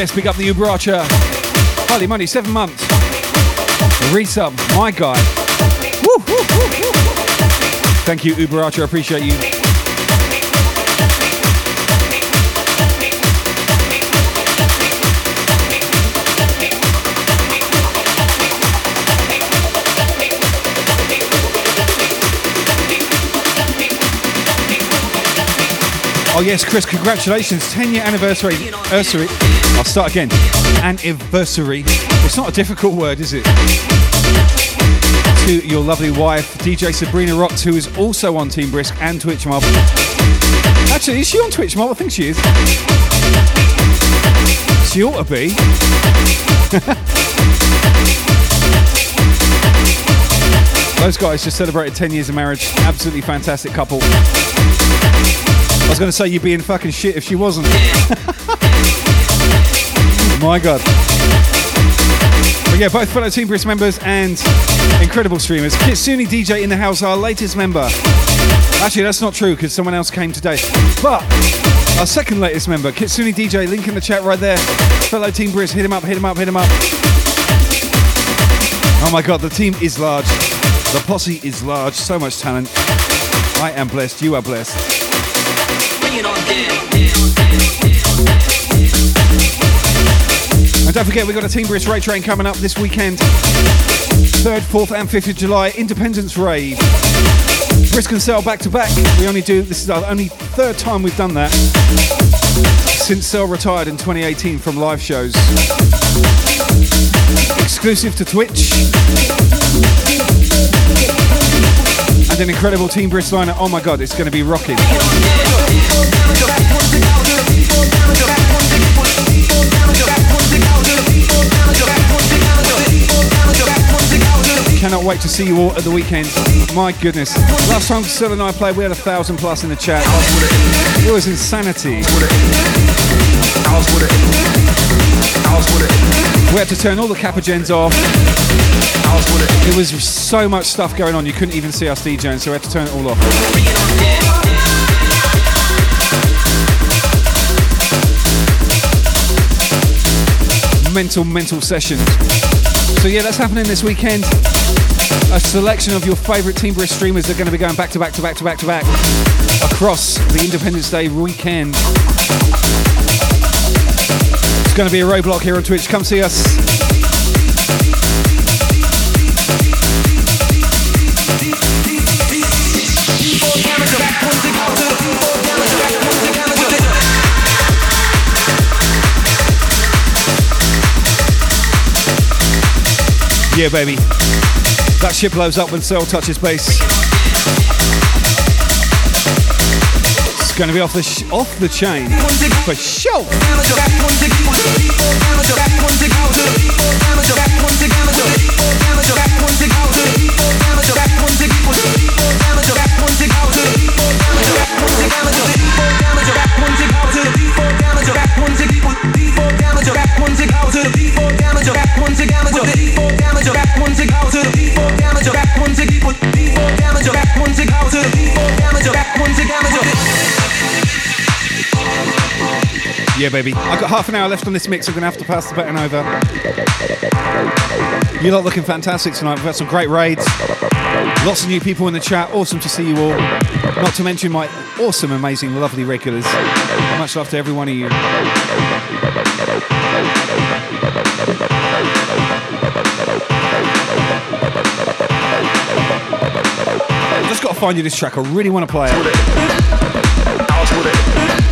Yes, big up the Uber Archer. Holy money, seven months. Resub, my guy. Woo, woo, woo. Thank you. I appreciate you. Oh yes, Chris, congratulations. 10 year anniversary. Anniversary. I'll start again. Anniversary. It's not a difficult word, is it? To your lovely wife, DJ Sabrina Rotz, who is also on Team Brisk and Twitch Mob. Actually, is she on Twitch Mob? I think she is. She ought to be. Those guys just celebrated 10 years of marriage. Absolutely fantastic couple. I was going to say you'd be in fucking shit if she wasn't. My God. But yeah, both fellow Team Brisk members and incredible streamers. Kitsune DJ in the house, our latest member. Actually, that's not true because someone else came today. But our second latest member, Kitsune DJ, link in the chat right there. Fellow Team Brisk, hit him up, hit him up, hit him up. Oh my God, the team is large. The posse is large. So much talent. I am blessed. You are blessed. And don't forget, we've got a Team Brisk Rave Train coming up this weekend. 3rd, 4th, and 5th of July, Independence Rave. Brisk and Cell back to back. We only do, this is our only third time we've done that since Cell retired in 2018 from live shows. Exclusive to Twitch. And an incredible Team Brisk lineup. Oh my god, it's going to be rocking. Cannot wait to see you all at the weekend. My goodness. Last time Sil and I played, we had a thousand plus in the chat. It was insanity. We had to turn all the Kappa gens off. There was so much stuff going on, you couldn't even see us DJing, so we had to turn it all off. Mental, mental sessions. So yeah, that's happening this weekend. A selection of your favourite Team Brisk streamers are going to be going back to back to back to back to back across the Independence Day weekend. It's going to be a roadblock here on Twitch. Come see us. Yeah, baby. That shit blows up when Cell touches base. Going to be off the sh- off the chain for sure. Yeah, baby. I've got half an hour left on this mix. I'm going to have to pass the baton over. You lot looking fantastic tonight. We've had some great raids. Lots of new people in the chat. Awesome to see you all. Not to mention my awesome, amazing, lovely regulars. Much love to every one of you. I've just got to find you this track. I really want to play it.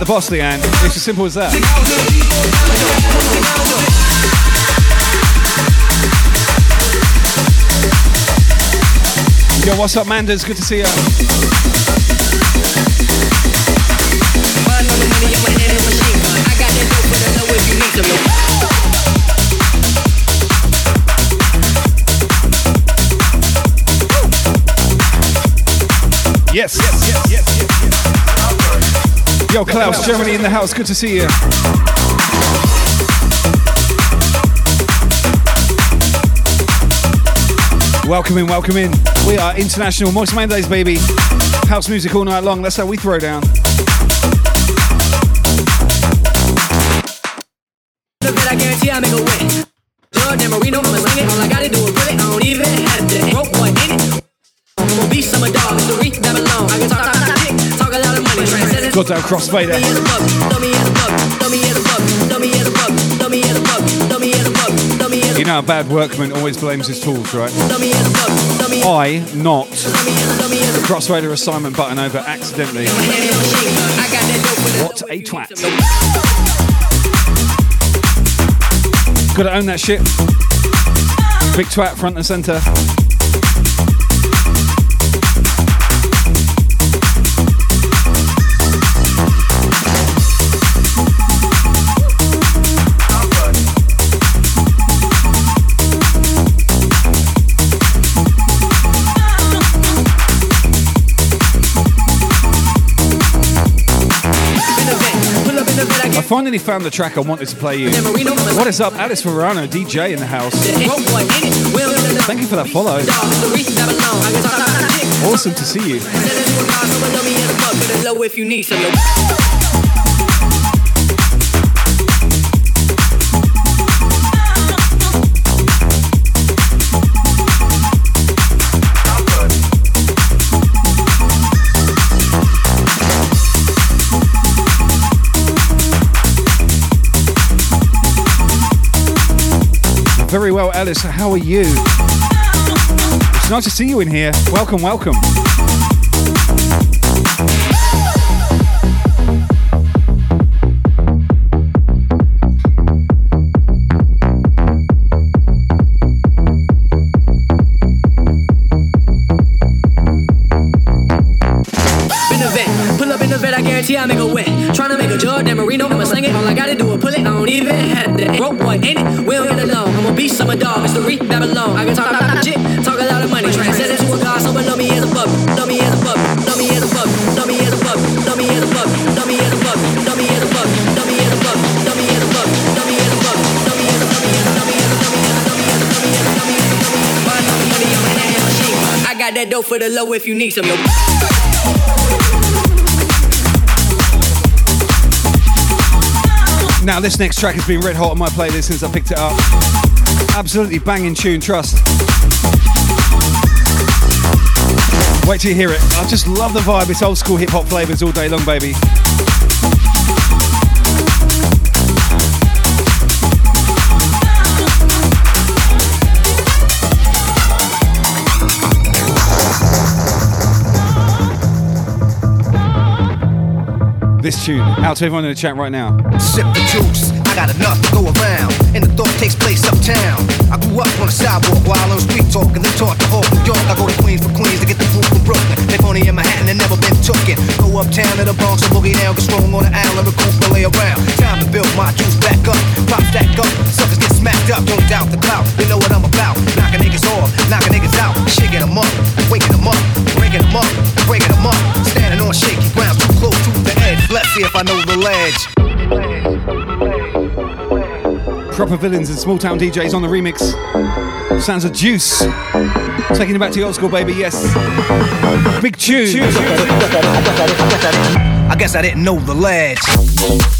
the boss, Leanne. It's as simple as that. Yo, what's up, Manders? Good to see you. Yes. yes. Yo, Klaus, Germany in the house. Good to see you. Welcome in, welcome in. We are international Moist Mondays, baby. House music all night long. That's how we throw down. I guarantee I make a Crossfader. You know, a bad workman always blames his tools, right? I, not. Crossfader assignment button over accidentally. What a twat. Gotta own that shit. Big twat front and centre. I finally found the track I wanted to play you. What is up? Alice Morano, DJ in the house. Thank you for that follow. Awesome to see you. very well, Ellis. How are you? It's nice to see you in here. Welcome, welcome. I make a make a Jordan Marino, I'ma sling it. All I gotta do is pull it. I don't even have to. Boy, ain't it? We don't summer dog, mystery, Babylon. I can talk, talk, talk, shit, talk a lot of money. A me as a me as a me as a me as a me as a me as a me as a me as a me as a me as a me as a. I got that dough for the low if you need some. Yo. Now, this next track has been red hot on my playlist since I picked it up. Absolutely banging tune, trust. Wait till you hear it. I just love the vibe. It's old school hip hop flavors all day long, baby. This tune out to everyone in the chat right now. Sip the juice, got enough to go around. And the thought takes place uptown. I grew up on the sidewalk while on street talk and then taught to all New York. I go to Queens for Queens to get the food from Brooklyn. They phony in Manhattan and never been tooken. Go uptown to the Bronx and boogie down, get strong on the island, recruit and lay around. Time to build my juice back up, pop stack up. Suckers get smacked up, don't doubt the clout. You know what I'm about. Knocking niggas off, knocking niggas out, shaking them up, waking them up, breaking them up, breaking them up. Standing on shaky ground, too close to the edge. Let's see if I know the ledge. Proper villains and small town DJs on the remix. Sounds of juice. Taking it back to the old school, baby. Yes. Big tune. I guess I didn't know the ledge.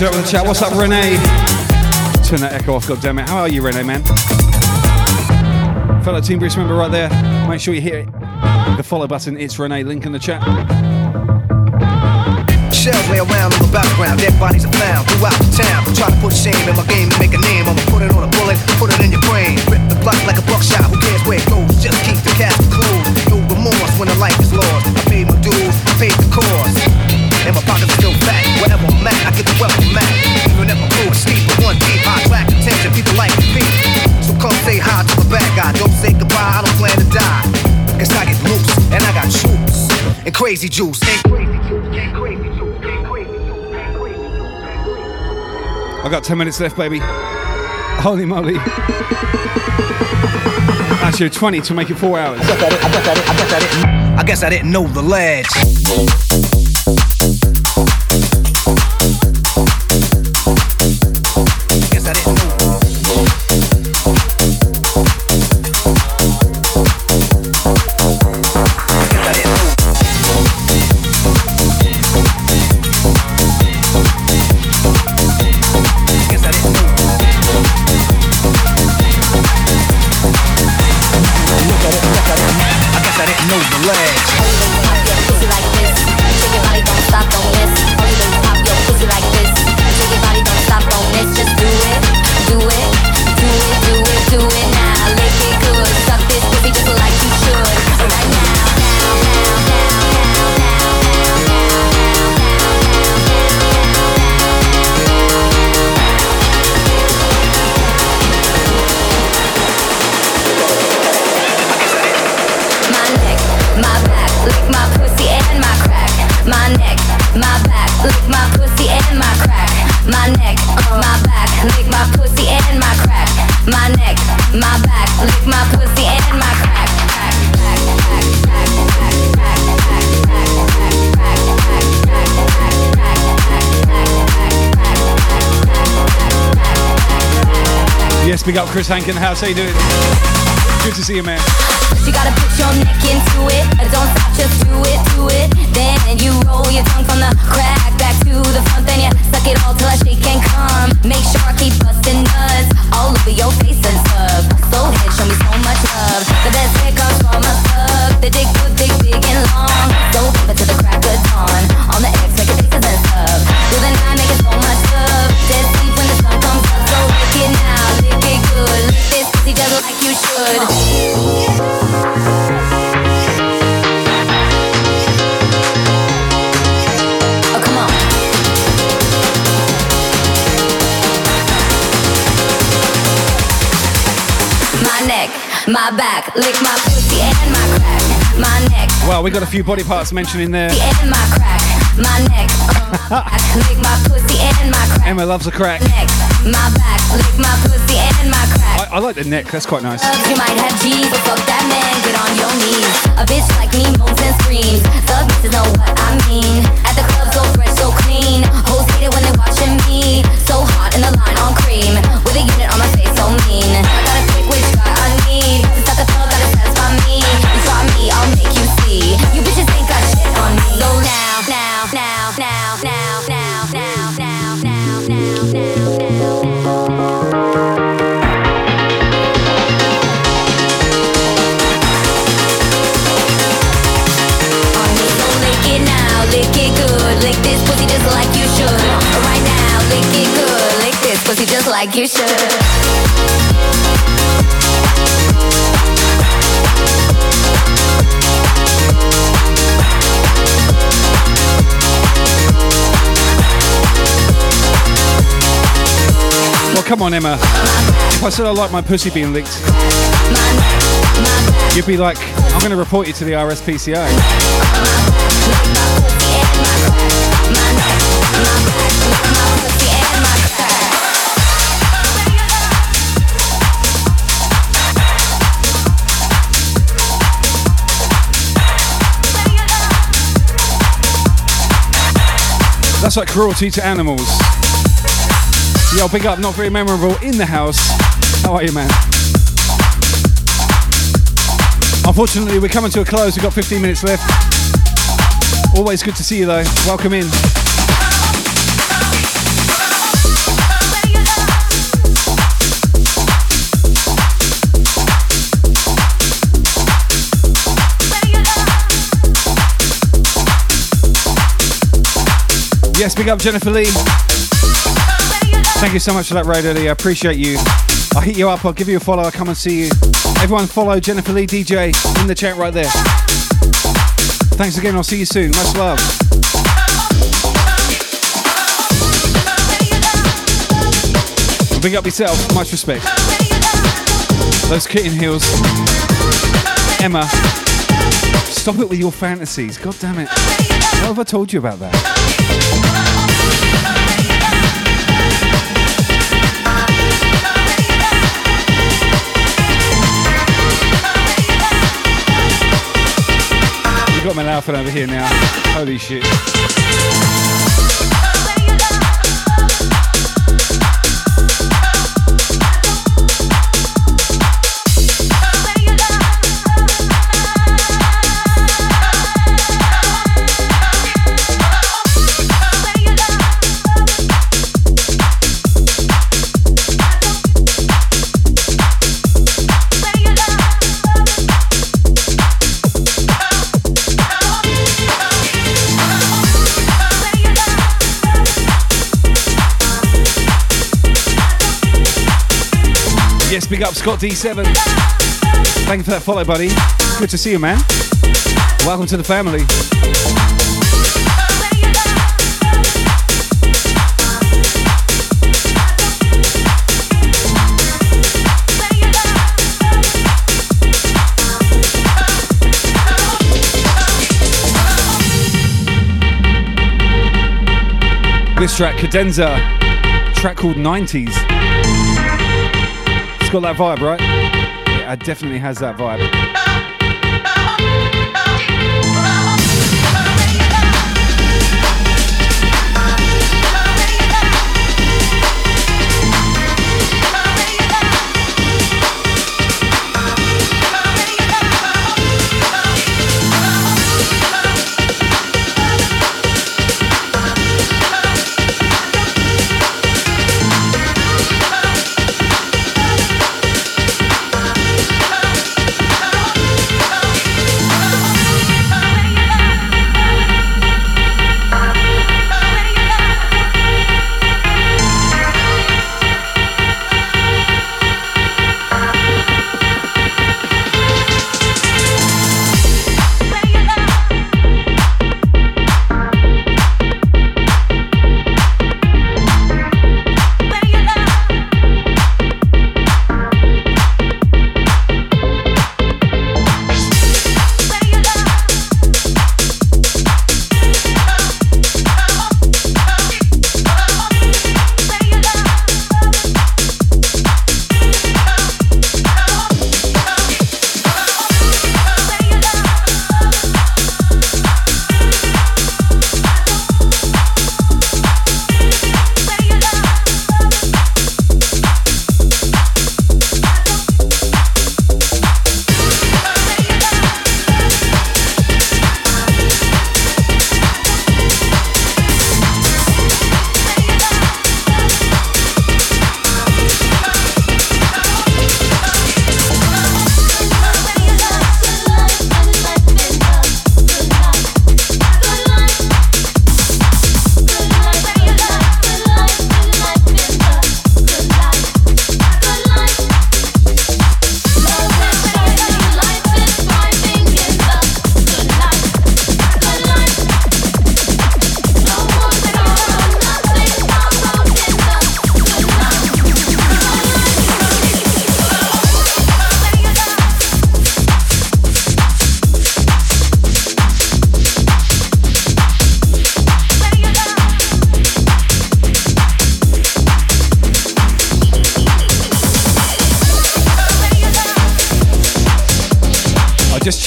Catch up with the chat. What's up, Renee? Turn that echo off, goddammit. How are you, Renee, man? Fellow Team Brisk member right there. Make sure you hit the follow button. It's Renee. Link in the chat. Shells lay around in the background, dead bodies are found throughout the town. Try to put shame in my game to make a name. I'ma put it on a bullet, put it in your brain. Rip the block like a buckshot, who cares where it goes? Just keep the cash closed. No remorse when the life is lost. I paid my dues, I paid the cost. And my pockets still fat. Wherever I'm at, I get the wealth I'm at. Even if my crew is steep, but one deep, I attract attention. People like me. So come say hi to the bad guy. Don't say goodbye, I don't plan to die. Guess I get loose, and I got troops. And crazy juice. And crazy juice. And crazy juice. I got 10 minutes left, baby. Holy moly. Actually, 20 to make it four hours. I guess I didn't, I guess I didn't, I guess I didn't. I guess I didn't know the ledge. Chris Hank in the house. How you doing? Good to see you, man. You gotta put your neck into it. Don't stop, just do it, do it. Then you roll your tongue from the crack back to the front. Then you suck it all till shake come. Make sure my back, lick my pussy and my crack. My neck Well, we got a few body parts mentioned in there. and my crack. My neck, my back, lick my pussy and my crack. Emma loves a crack. Neck, my back, lick my pussy and my crack. I, I like the neck. That's quite nice. You might have G's, but fuck that man, get on your knees. A bitch like me moans and screams. Thug bitches know what I mean. At the club, so fresh, so clean. Hoes hate it when they watching me. So hot in the line on cream. With a unit on my face, so mean. You bitches ain't got shit on me. So now, now, now, now, now, now, now, now, now, now, now, now, now, lick it good, lick this pussy just like you should. Right now, lick it good, lick this pussy just like you should. Come on, Emma. If I said I like my pussy being licked, you'd be like, I'm going to report you to the RSPCA. That's like cruelty to animals. Yo, big up, not very memorable in the house. How are you, man? Unfortunately, we're coming to a close. We've got 15 minutes left. Always good to see you, though. Welcome in. Yes, big up Jennifer Lee. Thank you so much for that radio, Lee. I appreciate you. I'll hit you up. I'll give you a follow. I'll come and see you. Everyone, follow Jennifer Lee DJ in the chat right there. Thanks again. I'll see you soon. Much love. Big up yourself. Much respect. Those kitten heels. Emma. Stop it with your fantasies. God damn it. What have I told you about that? Got my laughing over here now. Holy shit. Big up Scott D7. Thank you for that follow, buddy. Good to see you, man. Welcome to the family. This track, Cadenza, track called 90s. Got that vibe, right? Yeah, it definitely has that vibe.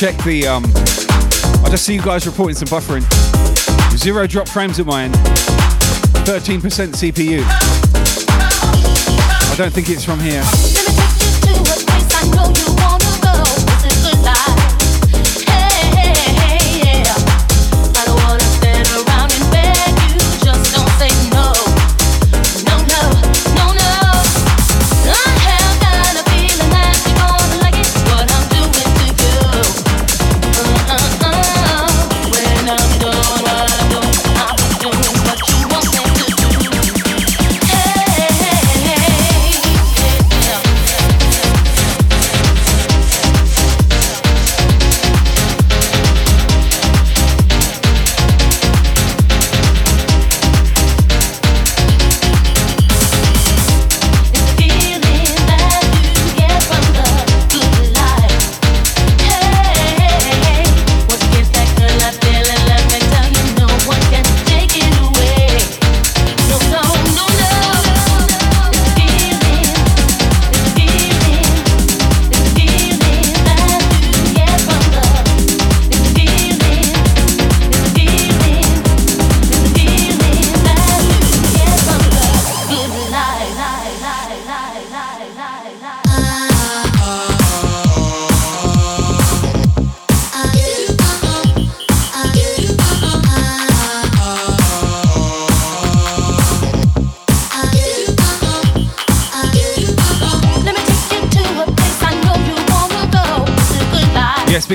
Checked the. Um, I just see you guys reporting some buffering. Zero drop frames at my end. 13% CPU. I don't think it's from here.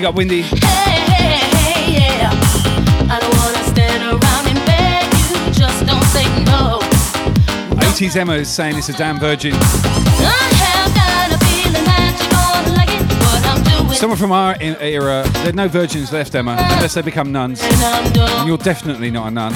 Up Windy. Hey, hey, hey, yeah. I don't wanna stand around and beg you. Just don't say no. 80s Emma is saying it's a damn virgin. I have got a feeling that you're gonna like it. What I'm doing. Someone from our era, there are no virgins left, Emma, unless they become nuns. And And you're definitely not a nun.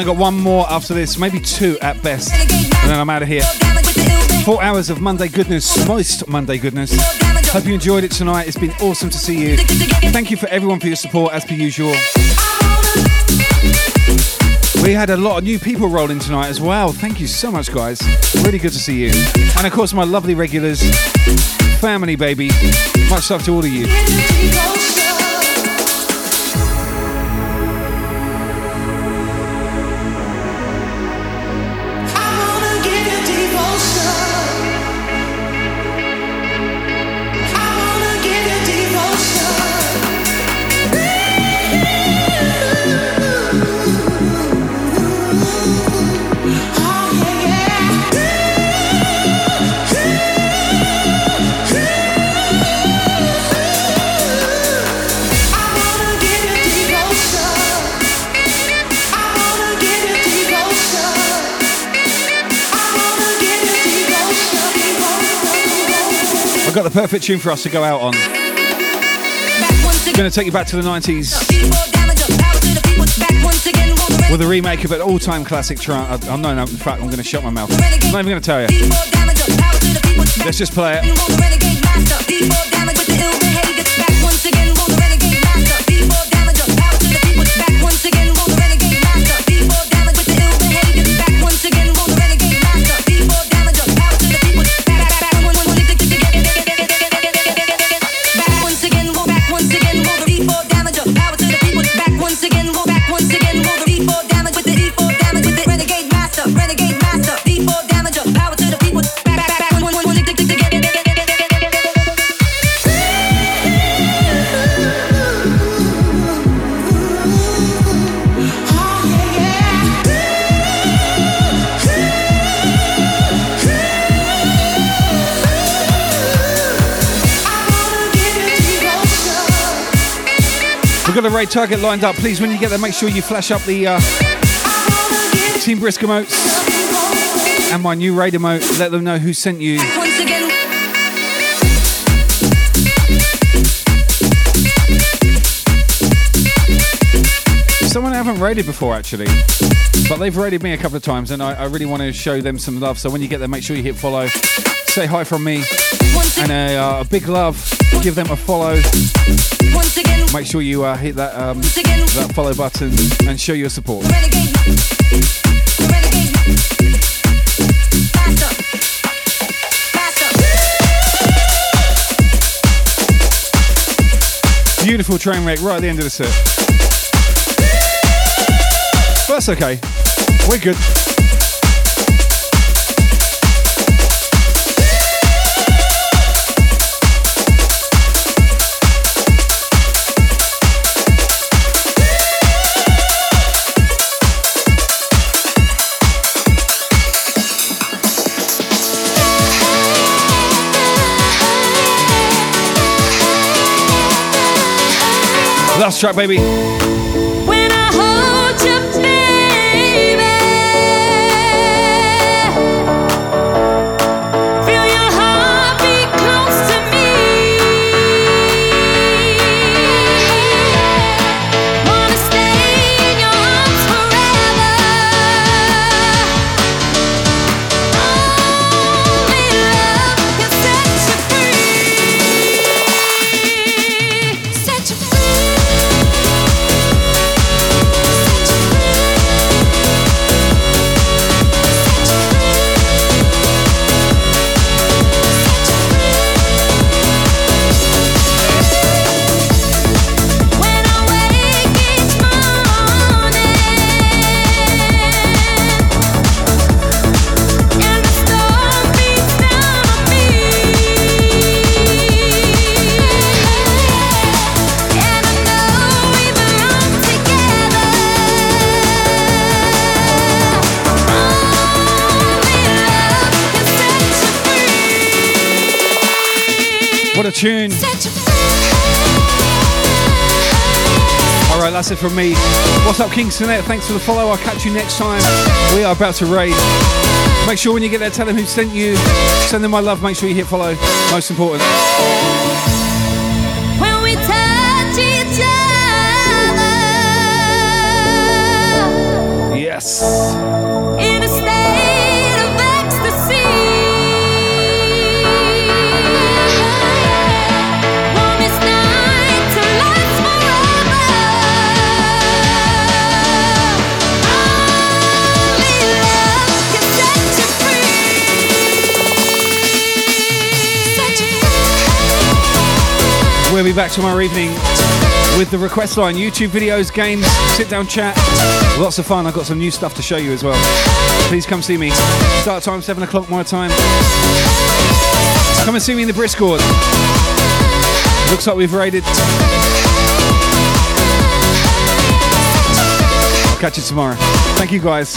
I got one more after this, maybe two at best, and then I'm out of here. Four hours of Monday goodness, moist Monday goodness. Hope you enjoyed it tonight. It's been awesome to see you. Thank you for everyone for your support, as per usual. We had a lot of new people rolling tonight as well. Thank you so much, guys. Really good to see you. And of course, my lovely regulars, family, baby. Much love to all of you. The perfect tune for us to go out on. Going to take you back to the 90s with a remake of an all-time classic track. I, I no, no, in fact, I'm going to shut my mouth. I'm not even going to tell you. Let's just play it. Got a raid target lined up. Please, when you get there, make sure you flash up the uh, Team Brisk emotes and my new raid emote. Let them know who sent you. Someone I haven't raided before, actually. But they've raided me a couple of times, and I, I really want to show them some love. So when you get there, make sure you hit follow. Say hi from me. And a, uh, a big love. Give them a follow. Make sure you uh, hit that, um, that follow button and show your support. Beautiful train wreck right at the end of the set. But that's okay. We're good. Last track, baby. That's it from me. What's up, Kingston? Thanks for the follow. I'll catch you next time. We are about to raid. Make sure when you get there, tell them who sent you. Send them my love. Make sure you hit follow. Most important. When we touch Yes. We'll be back tomorrow evening with the request line, YouTube videos, games, sit down chat. Lots of fun. I've got some new stuff to show you as well. Please come see me. Start time 7 o'clock my time. Come and see me in the Briscord. Looks like we've raided. Catch you tomorrow. Thank you guys.